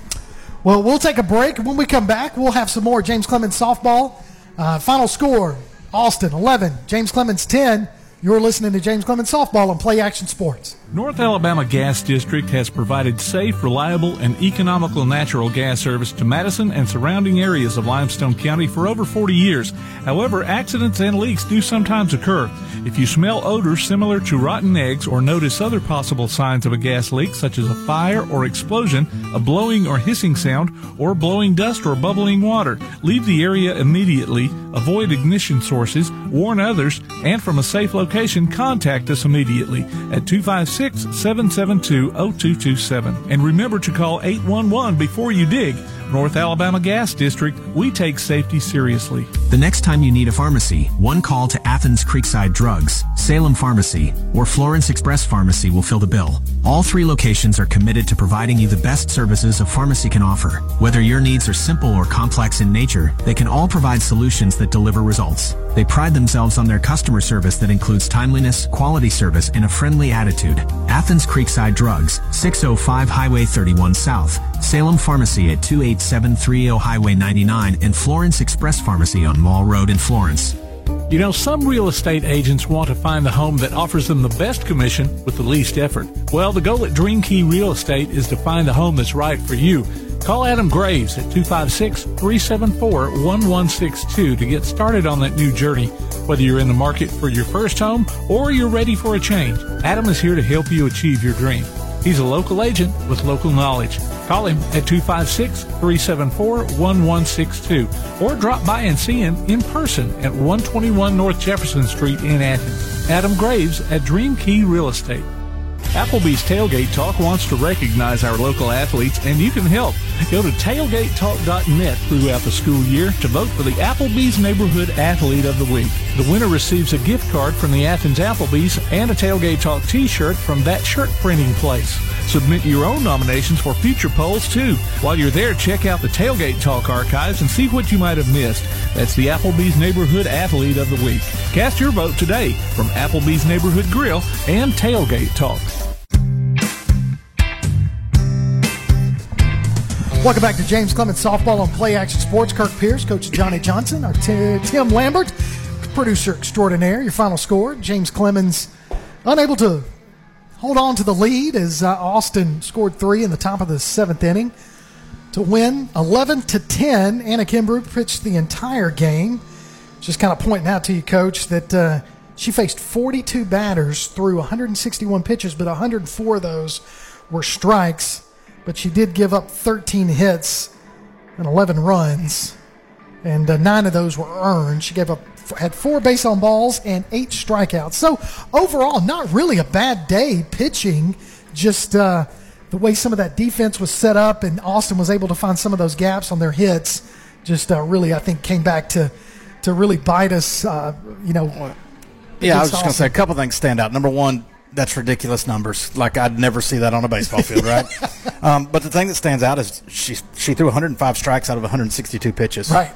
Well, we'll take a break. When we come back, we'll have some more James Clemens softball. Uh, final score Austin 11, James Clemens 10. You're listening to James Clemens softball on Play Action Sports. North Alabama Gas District has provided safe, reliable, and economical natural gas service to Madison and surrounding areas of Limestone County for over 40 years. However, accidents and leaks do sometimes occur. If you smell odors similar to rotten eggs or notice other possible signs of a gas leak, such as a fire or explosion, a blowing or hissing sound, or blowing dust or bubbling water, leave the area immediately, avoid ignition sources, warn others, and from a safe location, contact us immediately at 256 772 0227. And remember to call 811 before you dig. North Alabama Gas District, we take safety seriously. The next time you need a pharmacy, one call to Athens Creekside Drugs, Salem Pharmacy, or Florence Express Pharmacy will fill the bill. All three locations are committed to providing you the best services a pharmacy can offer. Whether your needs are simple or complex in nature, they can all provide solutions that deliver results. They pride themselves on their customer service that includes timeliness, quality service, and a friendly attitude. Athens Creekside Drugs, 605 Highway 31 South, Salem Pharmacy at 28730 Highway 99, and Florence Express Pharmacy on Mall Road in Florence. You know, some real estate agents want to find the home that offers them the best commission with the least effort. Well, the goal at Dream Key Real Estate is to find the home that's right for you. Call Adam Graves at 256 374 1162 to get started on that new journey. Whether you're in the market for your first home or you're ready for a change, Adam is here to help you achieve your dream. He's a local agent with local knowledge. Call him at 256 374 1162 or drop by and see him in person at 121 North Jefferson Street in Athens. Adam Graves at Dream Key Real Estate. Applebee's Tailgate Talk wants to recognize our local athletes, and you can help. Go to tailgatetalk.net throughout the school year to vote for the Applebee's Neighborhood Athlete of the Week. The winner receives a gift card from the Athens Applebee's and a Tailgate Talk t-shirt from that shirt printing place. Submit your own nominations for future polls, too. While you're there, check out the Tailgate Talk archives and see what you might have missed. That's the Applebee's Neighborhood Athlete of the Week. Cast your vote today from Applebee's Neighborhood Grill and Tailgate Talk. Welcome back to James Clemens Softball on Play Action Sports. Kirk Pierce, Coach Johnny Johnson, our t- Tim Lambert, producer extraordinaire. Your final score: James Clemens unable to hold on to the lead as uh, Austin scored three in the top of the seventh inning to win 11 to 10. Anna Kimbrough pitched the entire game. Just kind of pointing out to you, Coach, that uh, she faced 42 batters through 161 pitches, but 104 of those were strikes but she did give up 13 hits and 11 runs, and uh, nine of those were earned. She gave up had four base on balls and eight strikeouts. So overall, not really a bad day pitching. Just uh, the way some of that defense was set up, and Austin was able to find some of those gaps on their hits. Just uh, really, I think, came back to to really bite us. Uh, you know. Yeah, I was just going to say a couple things stand out. Number one, that's ridiculous numbers. Like I'd never see that on a baseball field, right? um, but the thing that stands out is she she threw 105 strikes out of 162 pitches. Right.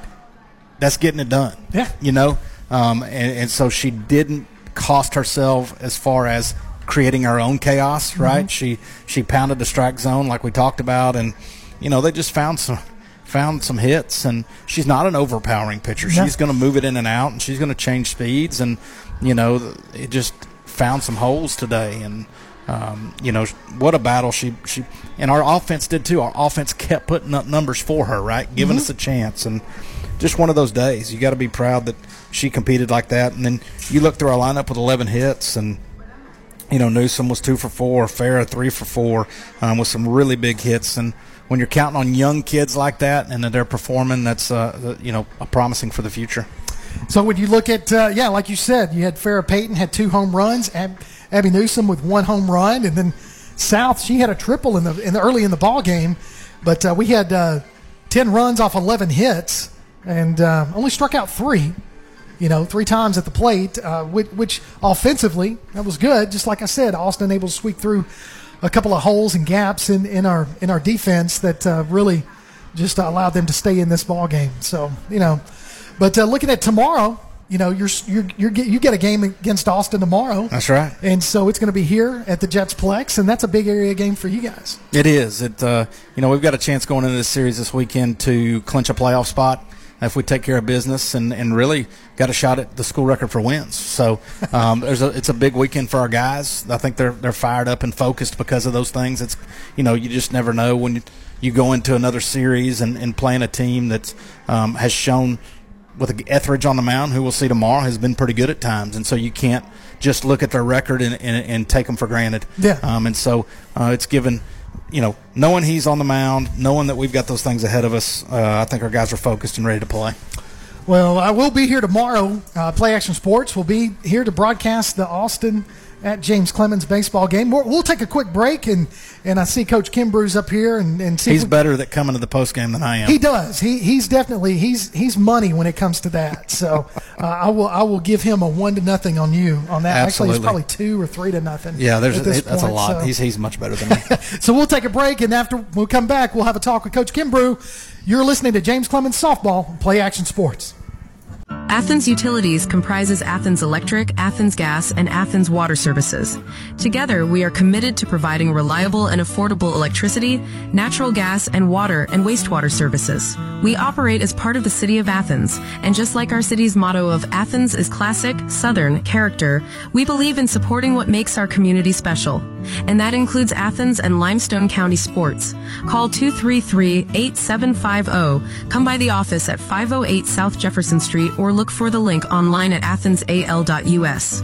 That's getting it done. Yeah. You know, um, and, and so she didn't cost herself as far as creating her own chaos, right? Mm-hmm. She she pounded the strike zone like we talked about, and you know they just found some found some hits, and she's not an overpowering pitcher. No. She's going to move it in and out, and she's going to change speeds, and you know it just found some holes today, and um, you know what a battle she she and our offense did too. Our offense kept putting up numbers for her, right, giving mm-hmm. us a chance, and just one of those days. You got to be proud that she competed like that. And then you look through our lineup with 11 hits, and you know Newsom was two for four, Farrah three for four, um, with some really big hits. And when you're counting on young kids like that and that they're performing, that's uh, you know promising for the future. So when you look at, uh, yeah, like you said, you had Farrah Payton had two home runs, Ab- Abby Newsom with one home run, and then South she had a triple in the in the early in the ball game, but uh, we had uh, ten runs off eleven hits and uh, only struck out three. You know, three times at the plate, uh, which, which, offensively that was good. Just like I said, Austin able to sweep through a couple of holes and gaps in, in our in our defense that uh, really just allowed them to stay in this ball game. So you know but uh, looking at tomorrow, you know, you're, you're, you're, you get a game against Austin tomorrow. That's right. And so it's going to be here at the Jets Plex, and that's a big area game for you guys. It is. It, uh, you know, we've got a chance going into this series this weekend to clinch a playoff spot if we take care of business and, and really got a shot at the school record for wins. So um, there's a, it's a big weekend for our guys. I think they're they're fired up and focused because of those things. It's you know you just never know when you, you go into another series and, and playing a team that um, has shown with Etheridge on the mound, who we'll see tomorrow, has been pretty good at times, and so you can't just look at their record and, and, and take them for granted. Yeah. Um, and so uh, it's given, you know, knowing he's on the mound, knowing that we've got those things ahead of us, uh, I think our guys are focused and ready to play. Well, I will be here tomorrow. Uh, Play Action Sports will be here to broadcast the Austin at James Clemens baseball game. We'll, we'll, take a quick break, and, and I see Coach Kimbrough's up here, and, and see he's we, better at coming to the post game than I am. He does. He he's definitely he's he's money when it comes to that. So uh, I will I will give him a one to nothing on you on that. Absolutely. Actually, it's probably two or three to nothing. Yeah, there's a, that's point, a lot. So. He's he's much better than me. so we'll take a break, and after we'll come back, we'll have a talk with Coach Kimbrough. You're listening to James Clemens softball, play action sports. Athens Utilities comprises Athens Electric, Athens Gas, and Athens Water Services. Together, we are committed to providing reliable and affordable electricity, natural gas, and water and wastewater services. We operate as part of the City of Athens, and just like our city's motto of Athens is classic, southern character, we believe in supporting what makes our community special. And that includes Athens and Limestone County sports. Call 233-8750. Come by the office at 508 South Jefferson Street or look for the link online at athensal.us.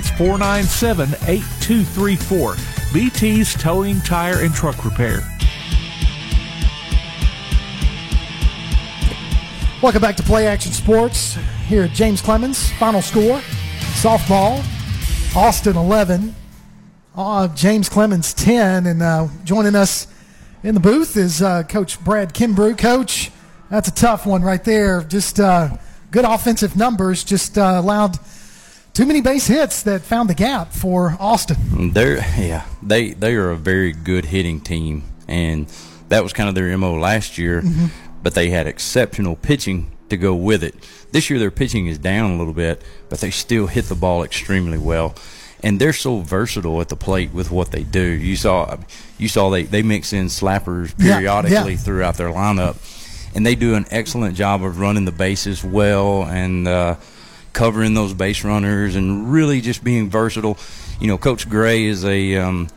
497 8234. BT's Towing, Tire, and Truck Repair. Welcome back to Play Action Sports here at James Clemens. Final score softball, Austin 11, uh, James Clemens 10. And uh, joining us in the booth is uh, Coach Brad Kimbrough. Coach, that's a tough one right there. Just uh, good offensive numbers, just uh, allowed too many base hits that found the gap for Austin. They're yeah, they they are a very good hitting team, and that was kind of their mo last year. Mm-hmm. But they had exceptional pitching to go with it. This year their pitching is down a little bit, but they still hit the ball extremely well. And they're so versatile at the plate with what they do. You saw, you saw they, they mix in slappers periodically yeah, yeah. throughout their lineup, and they do an excellent job of running the bases well and uh, covering those base runners and really just being versatile. You know, Coach Gray is a um,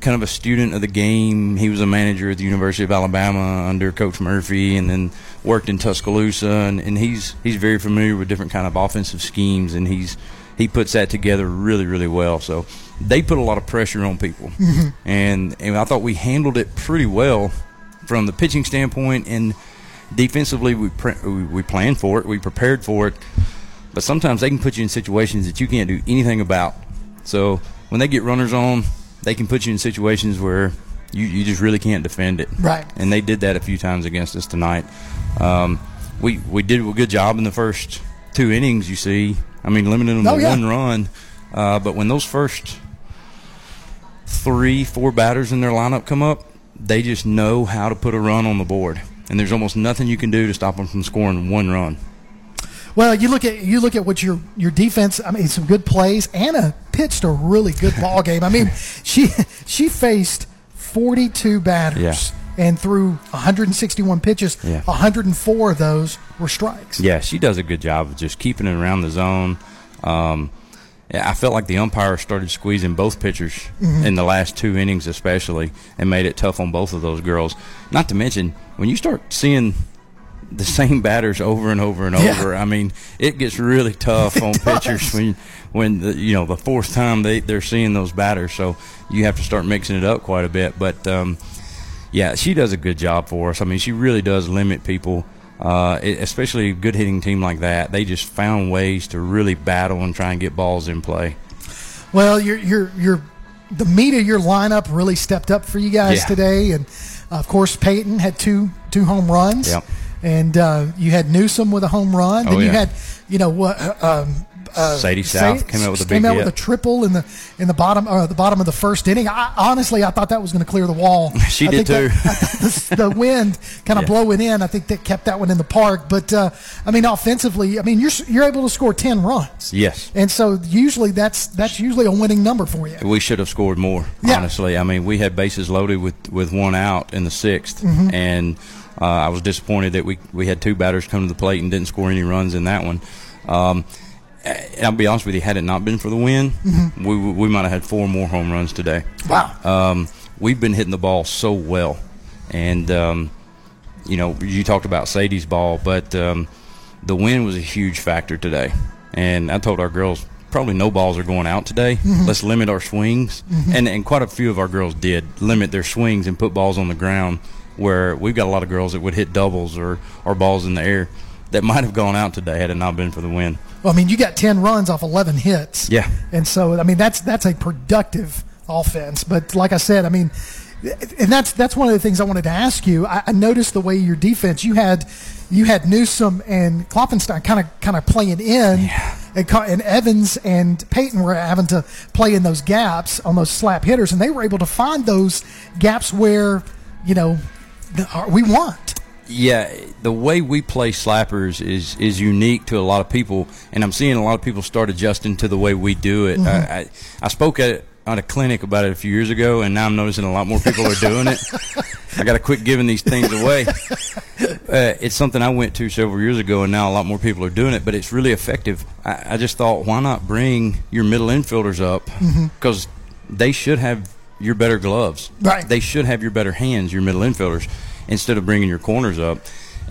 kind of a student of the game. He was a manager at the University of Alabama under Coach Murphy, and then worked in Tuscaloosa. And, and he's he's very familiar with different kind of offensive schemes, and he's he puts that together really really well. So they put a lot of pressure on people, and and I thought we handled it pretty well from the pitching standpoint and defensively we pre- we, we planned for it, we prepared for it. But sometimes they can put you in situations that you can't do anything about. So when they get runners on, they can put you in situations where you, you just really can't defend it. Right. And they did that a few times against us tonight. Um, we we did a good job in the first two innings. You see, I mean, limiting them oh, to yeah. one run. Uh, but when those first three, four batters in their lineup come up, they just know how to put a run on the board, and there's almost nothing you can do to stop them from scoring one run. Well, you look at you look at what your your defense. I mean, some good plays. Anna pitched a really good ball game. I mean, she she faced 42 batters. Yeah. And threw 161 pitches, yeah. 104 of those were strikes. Yeah, she does a good job of just keeping it around the zone. Um, I felt like the umpire started squeezing both pitchers mm-hmm. in the last two innings, especially, and made it tough on both of those girls. Not to mention, when you start seeing the same batters over and over and over. Yeah. I mean, it gets really tough on pitchers when when the, you know the fourth time they they're seeing those batters. So you have to start mixing it up quite a bit. But um, yeah, she does a good job for us. I mean, she really does limit people. Uh, especially a good hitting team like that, they just found ways to really battle and try and get balls in play. Well, you're you're you're the meat of your lineup really stepped up for you guys yeah. today, and of course Payton had two two home runs. Yep and uh, you had Newsom with a home run. Oh, then you yeah. had, you know, uh, um, uh, Sadie South Sadie, came out with a big came out hit. with a triple in the in the bottom uh, the bottom of the first inning. I, honestly, I thought that was going to clear the wall. she I did too. That, the, the, wind kind of yeah. blowing in. I think that kept that one in the park. But uh, I mean, offensively, I mean, you're you're able to score ten runs. Yes. And so usually that's that's usually a winning number for you. We should have scored more. Yeah. Honestly, I mean, we had bases loaded with with one out in the 6th mm-hmm. and. Uh, I was disappointed that we we had two batters come to the plate and didn't score any runs in that one. Um, I'll be honest with you, had it not been for the win, mm-hmm. we we might have had four more home runs today. Wow. Um, we've been hitting the ball so well, and um, you know you talked about Sadie's ball, but um, the wind was a huge factor today. And I told our girls probably no balls are going out today. Mm-hmm. Let's limit our swings, mm-hmm. and and quite a few of our girls did limit their swings and put balls on the ground where we've got a lot of girls that would hit doubles or, or balls in the air. that might have gone out today had it not been for the wind. Well, I mean, you got 10 runs off 11 hits. Yeah. And so, I mean, that's that's a productive offense. But like I said, I mean, and that's that's one of the things I wanted to ask you. I, I noticed the way your defense you had you had Newsom and Klopfenstein kind of kind of playing in, yeah. and, and, Evans and Payton were having to play in those gaps on those slap hitters, and they were able to find those gaps where you know we want. Yeah, the way we play slappers is is unique to a lot of people, and I'm seeing a lot of people start adjusting to the way we do it. Mm-hmm. I, I, I spoke at on a clinic about it a few years ago, and now I'm noticing a lot more people are doing it. I got to quit giving these things away. Uh, it's something I went to several years ago, and now a lot more people are doing it. But it's really effective. I, I just thought, why not bring your middle infielders up because mm-hmm. they should have your better gloves. Right. They should have your better hands, your middle infielders, instead of bringing your corners up.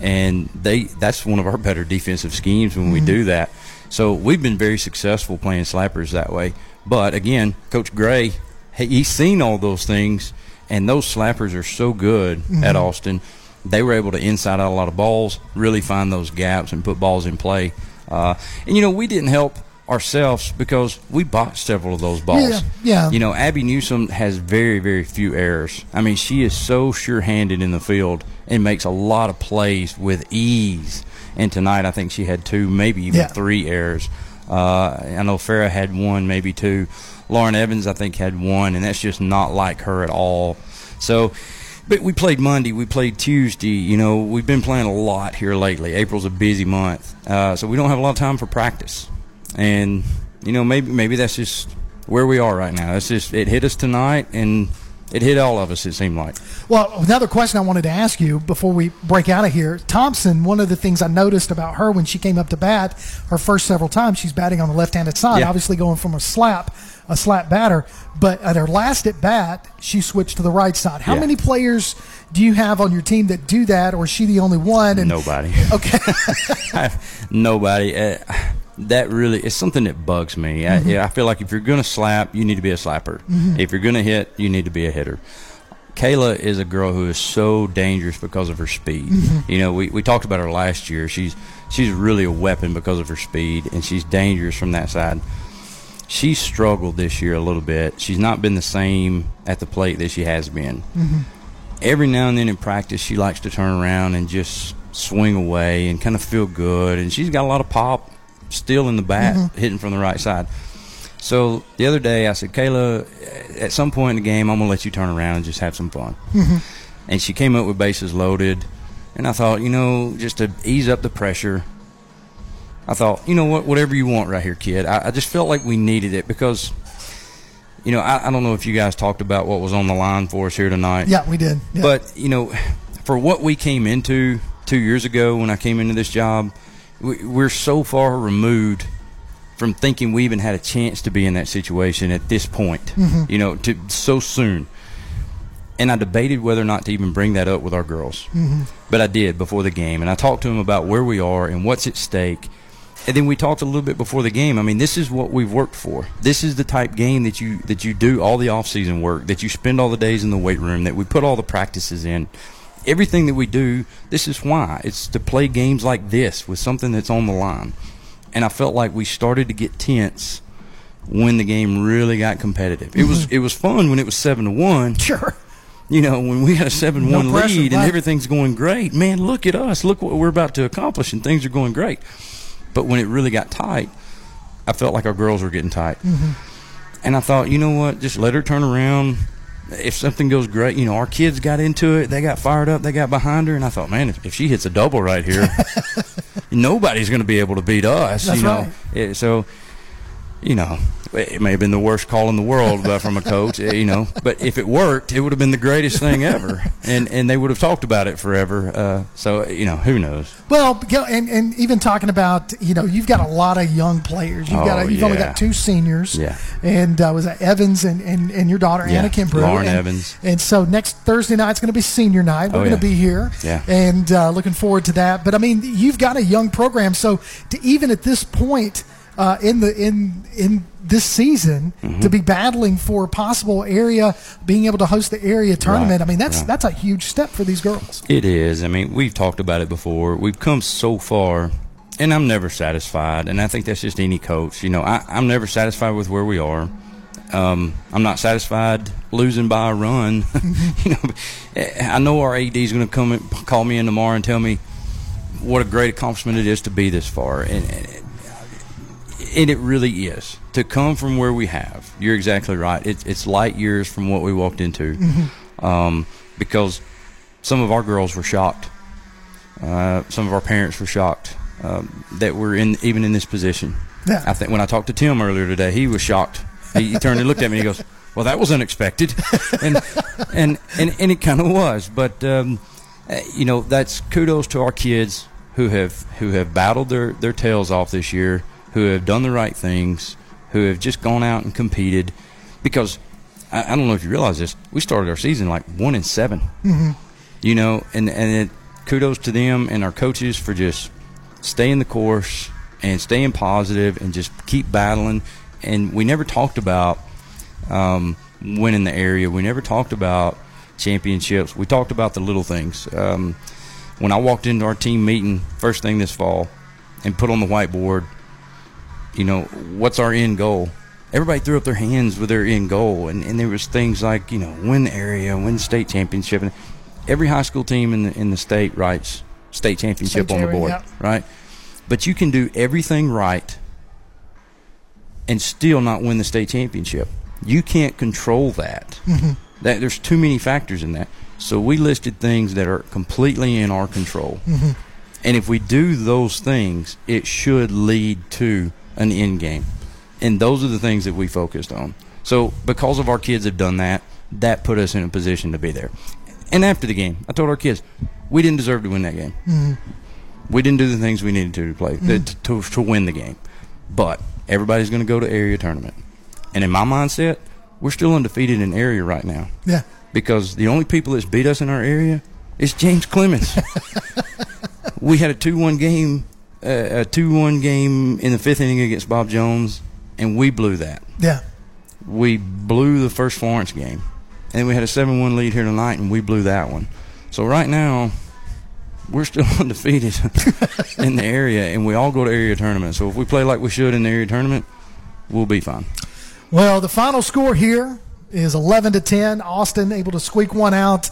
And they that's one of our better defensive schemes when mm-hmm. we do that. So we've been very successful playing slappers that way. But again, Coach Gray, he's seen all those things, and those slappers are so good mm-hmm. at Austin. They were able to inside out a lot of balls, really find those gaps, and put balls in play. Uh, and you know, we didn't help ourselves because we bought several of those balls. Yeah, yeah. You know, Abby Newsom has very, very few errors. I mean, she is so sure-handed in the field and makes a lot of plays with ease. And tonight, I think she had two, maybe even yeah. three errors. Uh, I know Farrah had one, maybe two. Lauren Evans, I think, had one, and that's just not like her at all. So, but we played Monday, we played Tuesday. You know, we've been playing a lot here lately. April's a busy month, uh, so we don't have a lot of time for practice. And you know, maybe maybe that's just where we are right now. It's just it hit us tonight, and it hit all of us, it seemed like. Well, another question I wanted to ask you before we break out of here Thompson, one of the things I noticed about her when she came up to bat, her first several times, she's batting on the left handed side, yeah. obviously going from a slap, a slap batter. But at her last at bat, she switched to the right side. How yeah. many players do you have on your team that do that, or is she the only one? And, Nobody. Okay. Nobody. Uh, that really is something that bugs me. Mm-hmm. I, I, feel like if you're going to slap, you need to be a slapper. Mm-hmm. If you're going to hit, you need to be a hitter. Kayla is a girl who is so dangerous because of her speed. Mm-hmm. You know, we, we talked about her last year. She's she's really a weapon because of her speed, and she's dangerous from that side. She's struggled this year a little bit. She's not been the same at the plate that she has been. Mm-hmm. Every now and then in practice, she likes to turn around and just swing away and kind of feel good, and she's got a lot of pop still in the bat, mm-hmm. hitting from the right side. So the other day, I said, Kayla, at some point in the game, I'm gonna let you turn around and just have some fun. Mm-hmm. And she came up with bases loaded, and I thought, you know, just to ease up the pressure, I thought, you know what, whatever you want right here, kid. I, I just felt like we needed it because, you know, I, I, don't know if you guys talked about what was on the line for us here tonight. Yeah, we did. Yeah. But you know, for what we came into two years ago when I came into this job we're so far removed from thinking we even had a chance to be in that situation at this point. Mm-hmm. You know, to so soon. And I debated whether or not to even bring that up with our girls, mm-hmm. but I did before the game, and I talked to them about where we are and what's at stake. And then we talked a little bit before the game. I mean, this is what we've worked for. This is the type game that you that you do all the off-season work, that you spend all the days in the weight room, that we put all the practices in everything that we do, this is why. It's to play games like this with something that's on the line. And I felt like we started to get tense when the game really got competitive. It was it was fun when it was seven to one. Sure. You know, when we had a seven no one lead and everything's going great, man, look at us. Look what we're about to accomplish and things are going great. But when it really got tight, I felt like our girls were getting tight. Mm-hmm. And I thought, you know what, just let her turn around if something goes great, you know, our kids got into it, they got fired up, they got behind her, and I thought, man, if, if she hits a double right here, nobody's going to be able to beat us. That's you know, right. it, so you know, it may have been the worst call in the world from a coach, you know, but if it worked, it would have been the greatest thing ever, and and they would have talked about it forever. Uh, so you know, who knows? Well, and and even talking about you know, you've got a lot of young players. You've oh, got a, you've yeah. only got two seniors. Yeah. And uh, was that Evans and, and, and your daughter yeah. Anna Kimbrough. Lauren and, Evans. And so next Thursday night's going to be senior night. We're oh, going to yeah. be here. Yeah. And uh, looking forward to that. But I mean, you've got a young program, so to even at this point uh, in the in in this season Mm-hmm. to be battling for possible area, being able to host the area tournament. Right, I mean, that's right. that's a huge step for these girls. It is. I mean, we've talked about it before. We've come so far, and I'm never satisfied. And I think that's just any coach. You know, I, I'm never satisfied with where we are. Um, I'm not satisfied losing by a run. you know, I know our AD is going to come and call me in tomorrow and tell me what a great accomplishment it is to be this far, and, and, it really is to come from where we have. You're exactly right. It's it's light years from what we walked into, um, because some of our girls were shocked. Uh, some of our parents were shocked um, that we're in even in this position. Yeah. I think when I talked to Tim earlier today, he was shocked. He, he turned and looked at me and he goes, "Well, that was unexpected," and and and, and it kind of was. But um, uh, you know, that's kudos to our kids who have who have battled their their tails off this year, who have done the right things, who have just gone out and competed. Because I, I don't know if you realize this, we started our season like one and 7 Mhm. You know, and and it, kudos to them and our coaches for just staying the course and staying positive and just keep battling. And we never talked about um, winning the area. We never talked about championships. We talked about the little things. Um, when I walked into our team meeting first thing this fall and put on the whiteboard, you know, what's our end goal? Everybody threw up their hands with their end goal, and, and there was things like you know, win the area, win the state championship, and every high school team in the in the state writes state championship State on the board, right? But you can do everything right and still not win the state championship. You can't control that. Mhm. That there's too many factors in that. So we listed things that are completely in our control. Mhm. And if we do those things, it should lead to an end game. And those are the things that we focused on. So because of our kids have done that, that put us in a position to be there. And after the game, I told our kids, we didn't deserve to win that game. Mhm. We didn't do the things we needed to play Mhm. to, to, to win the game. But everybody's going to go to area tournament. And in my mindset, we're still undefeated in area right now Yeah. because the only people that's beat us in our area is James Clemens. we had a two-one game, uh, a two-one game in the fifth inning against Bob Jones, and we blew that. Yeah. We blew the first Florence game, and we had a seven-one lead here tonight, and we blew that one. So right now, we're still undefeated in the area, and we all go to area tournaments. So if we play like we should in the area tournament, we'll be fine. Well, the final score here is 11 to 10. Austin able to squeak one out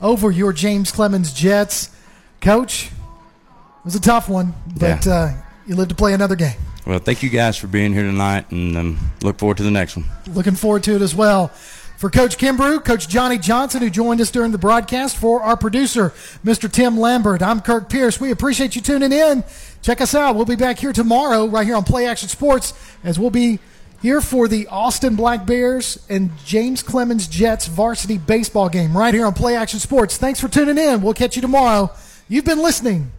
over your James Clemens Jets. Coach, was a tough one, but Yeah. uh, you lived to play another game. Well, thank you guys for being here tonight, and um, look forward to the next one. Looking forward to it as well. For Coach Kimbrough, Coach Johnny Johnson, who joined us during the broadcast, for our producer, Mr. Tim Lambert, I'm Kirk Pierce. We appreciate you tuning in. Check us out. We'll be back here tomorrow, right here on Play Action Sports, as we'll be here for the Austin Black Bears and James Clemens Jets varsity baseball game, right here on Play Action Sports. Thanks for tuning in. We'll catch you tomorrow. You've been listening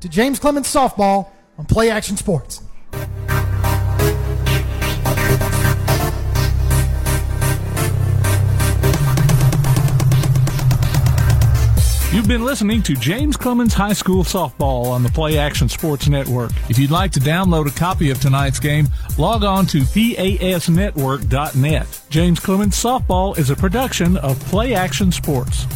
to James Clemens Softball on Play Action Sports. You've been listening to James Clemens High School Softball on the Play Action Sports Network. If you'd like to download a copy of tonight's game, log on to pasnetwork.net. James Clemens Softball is a production of Play Action Sports.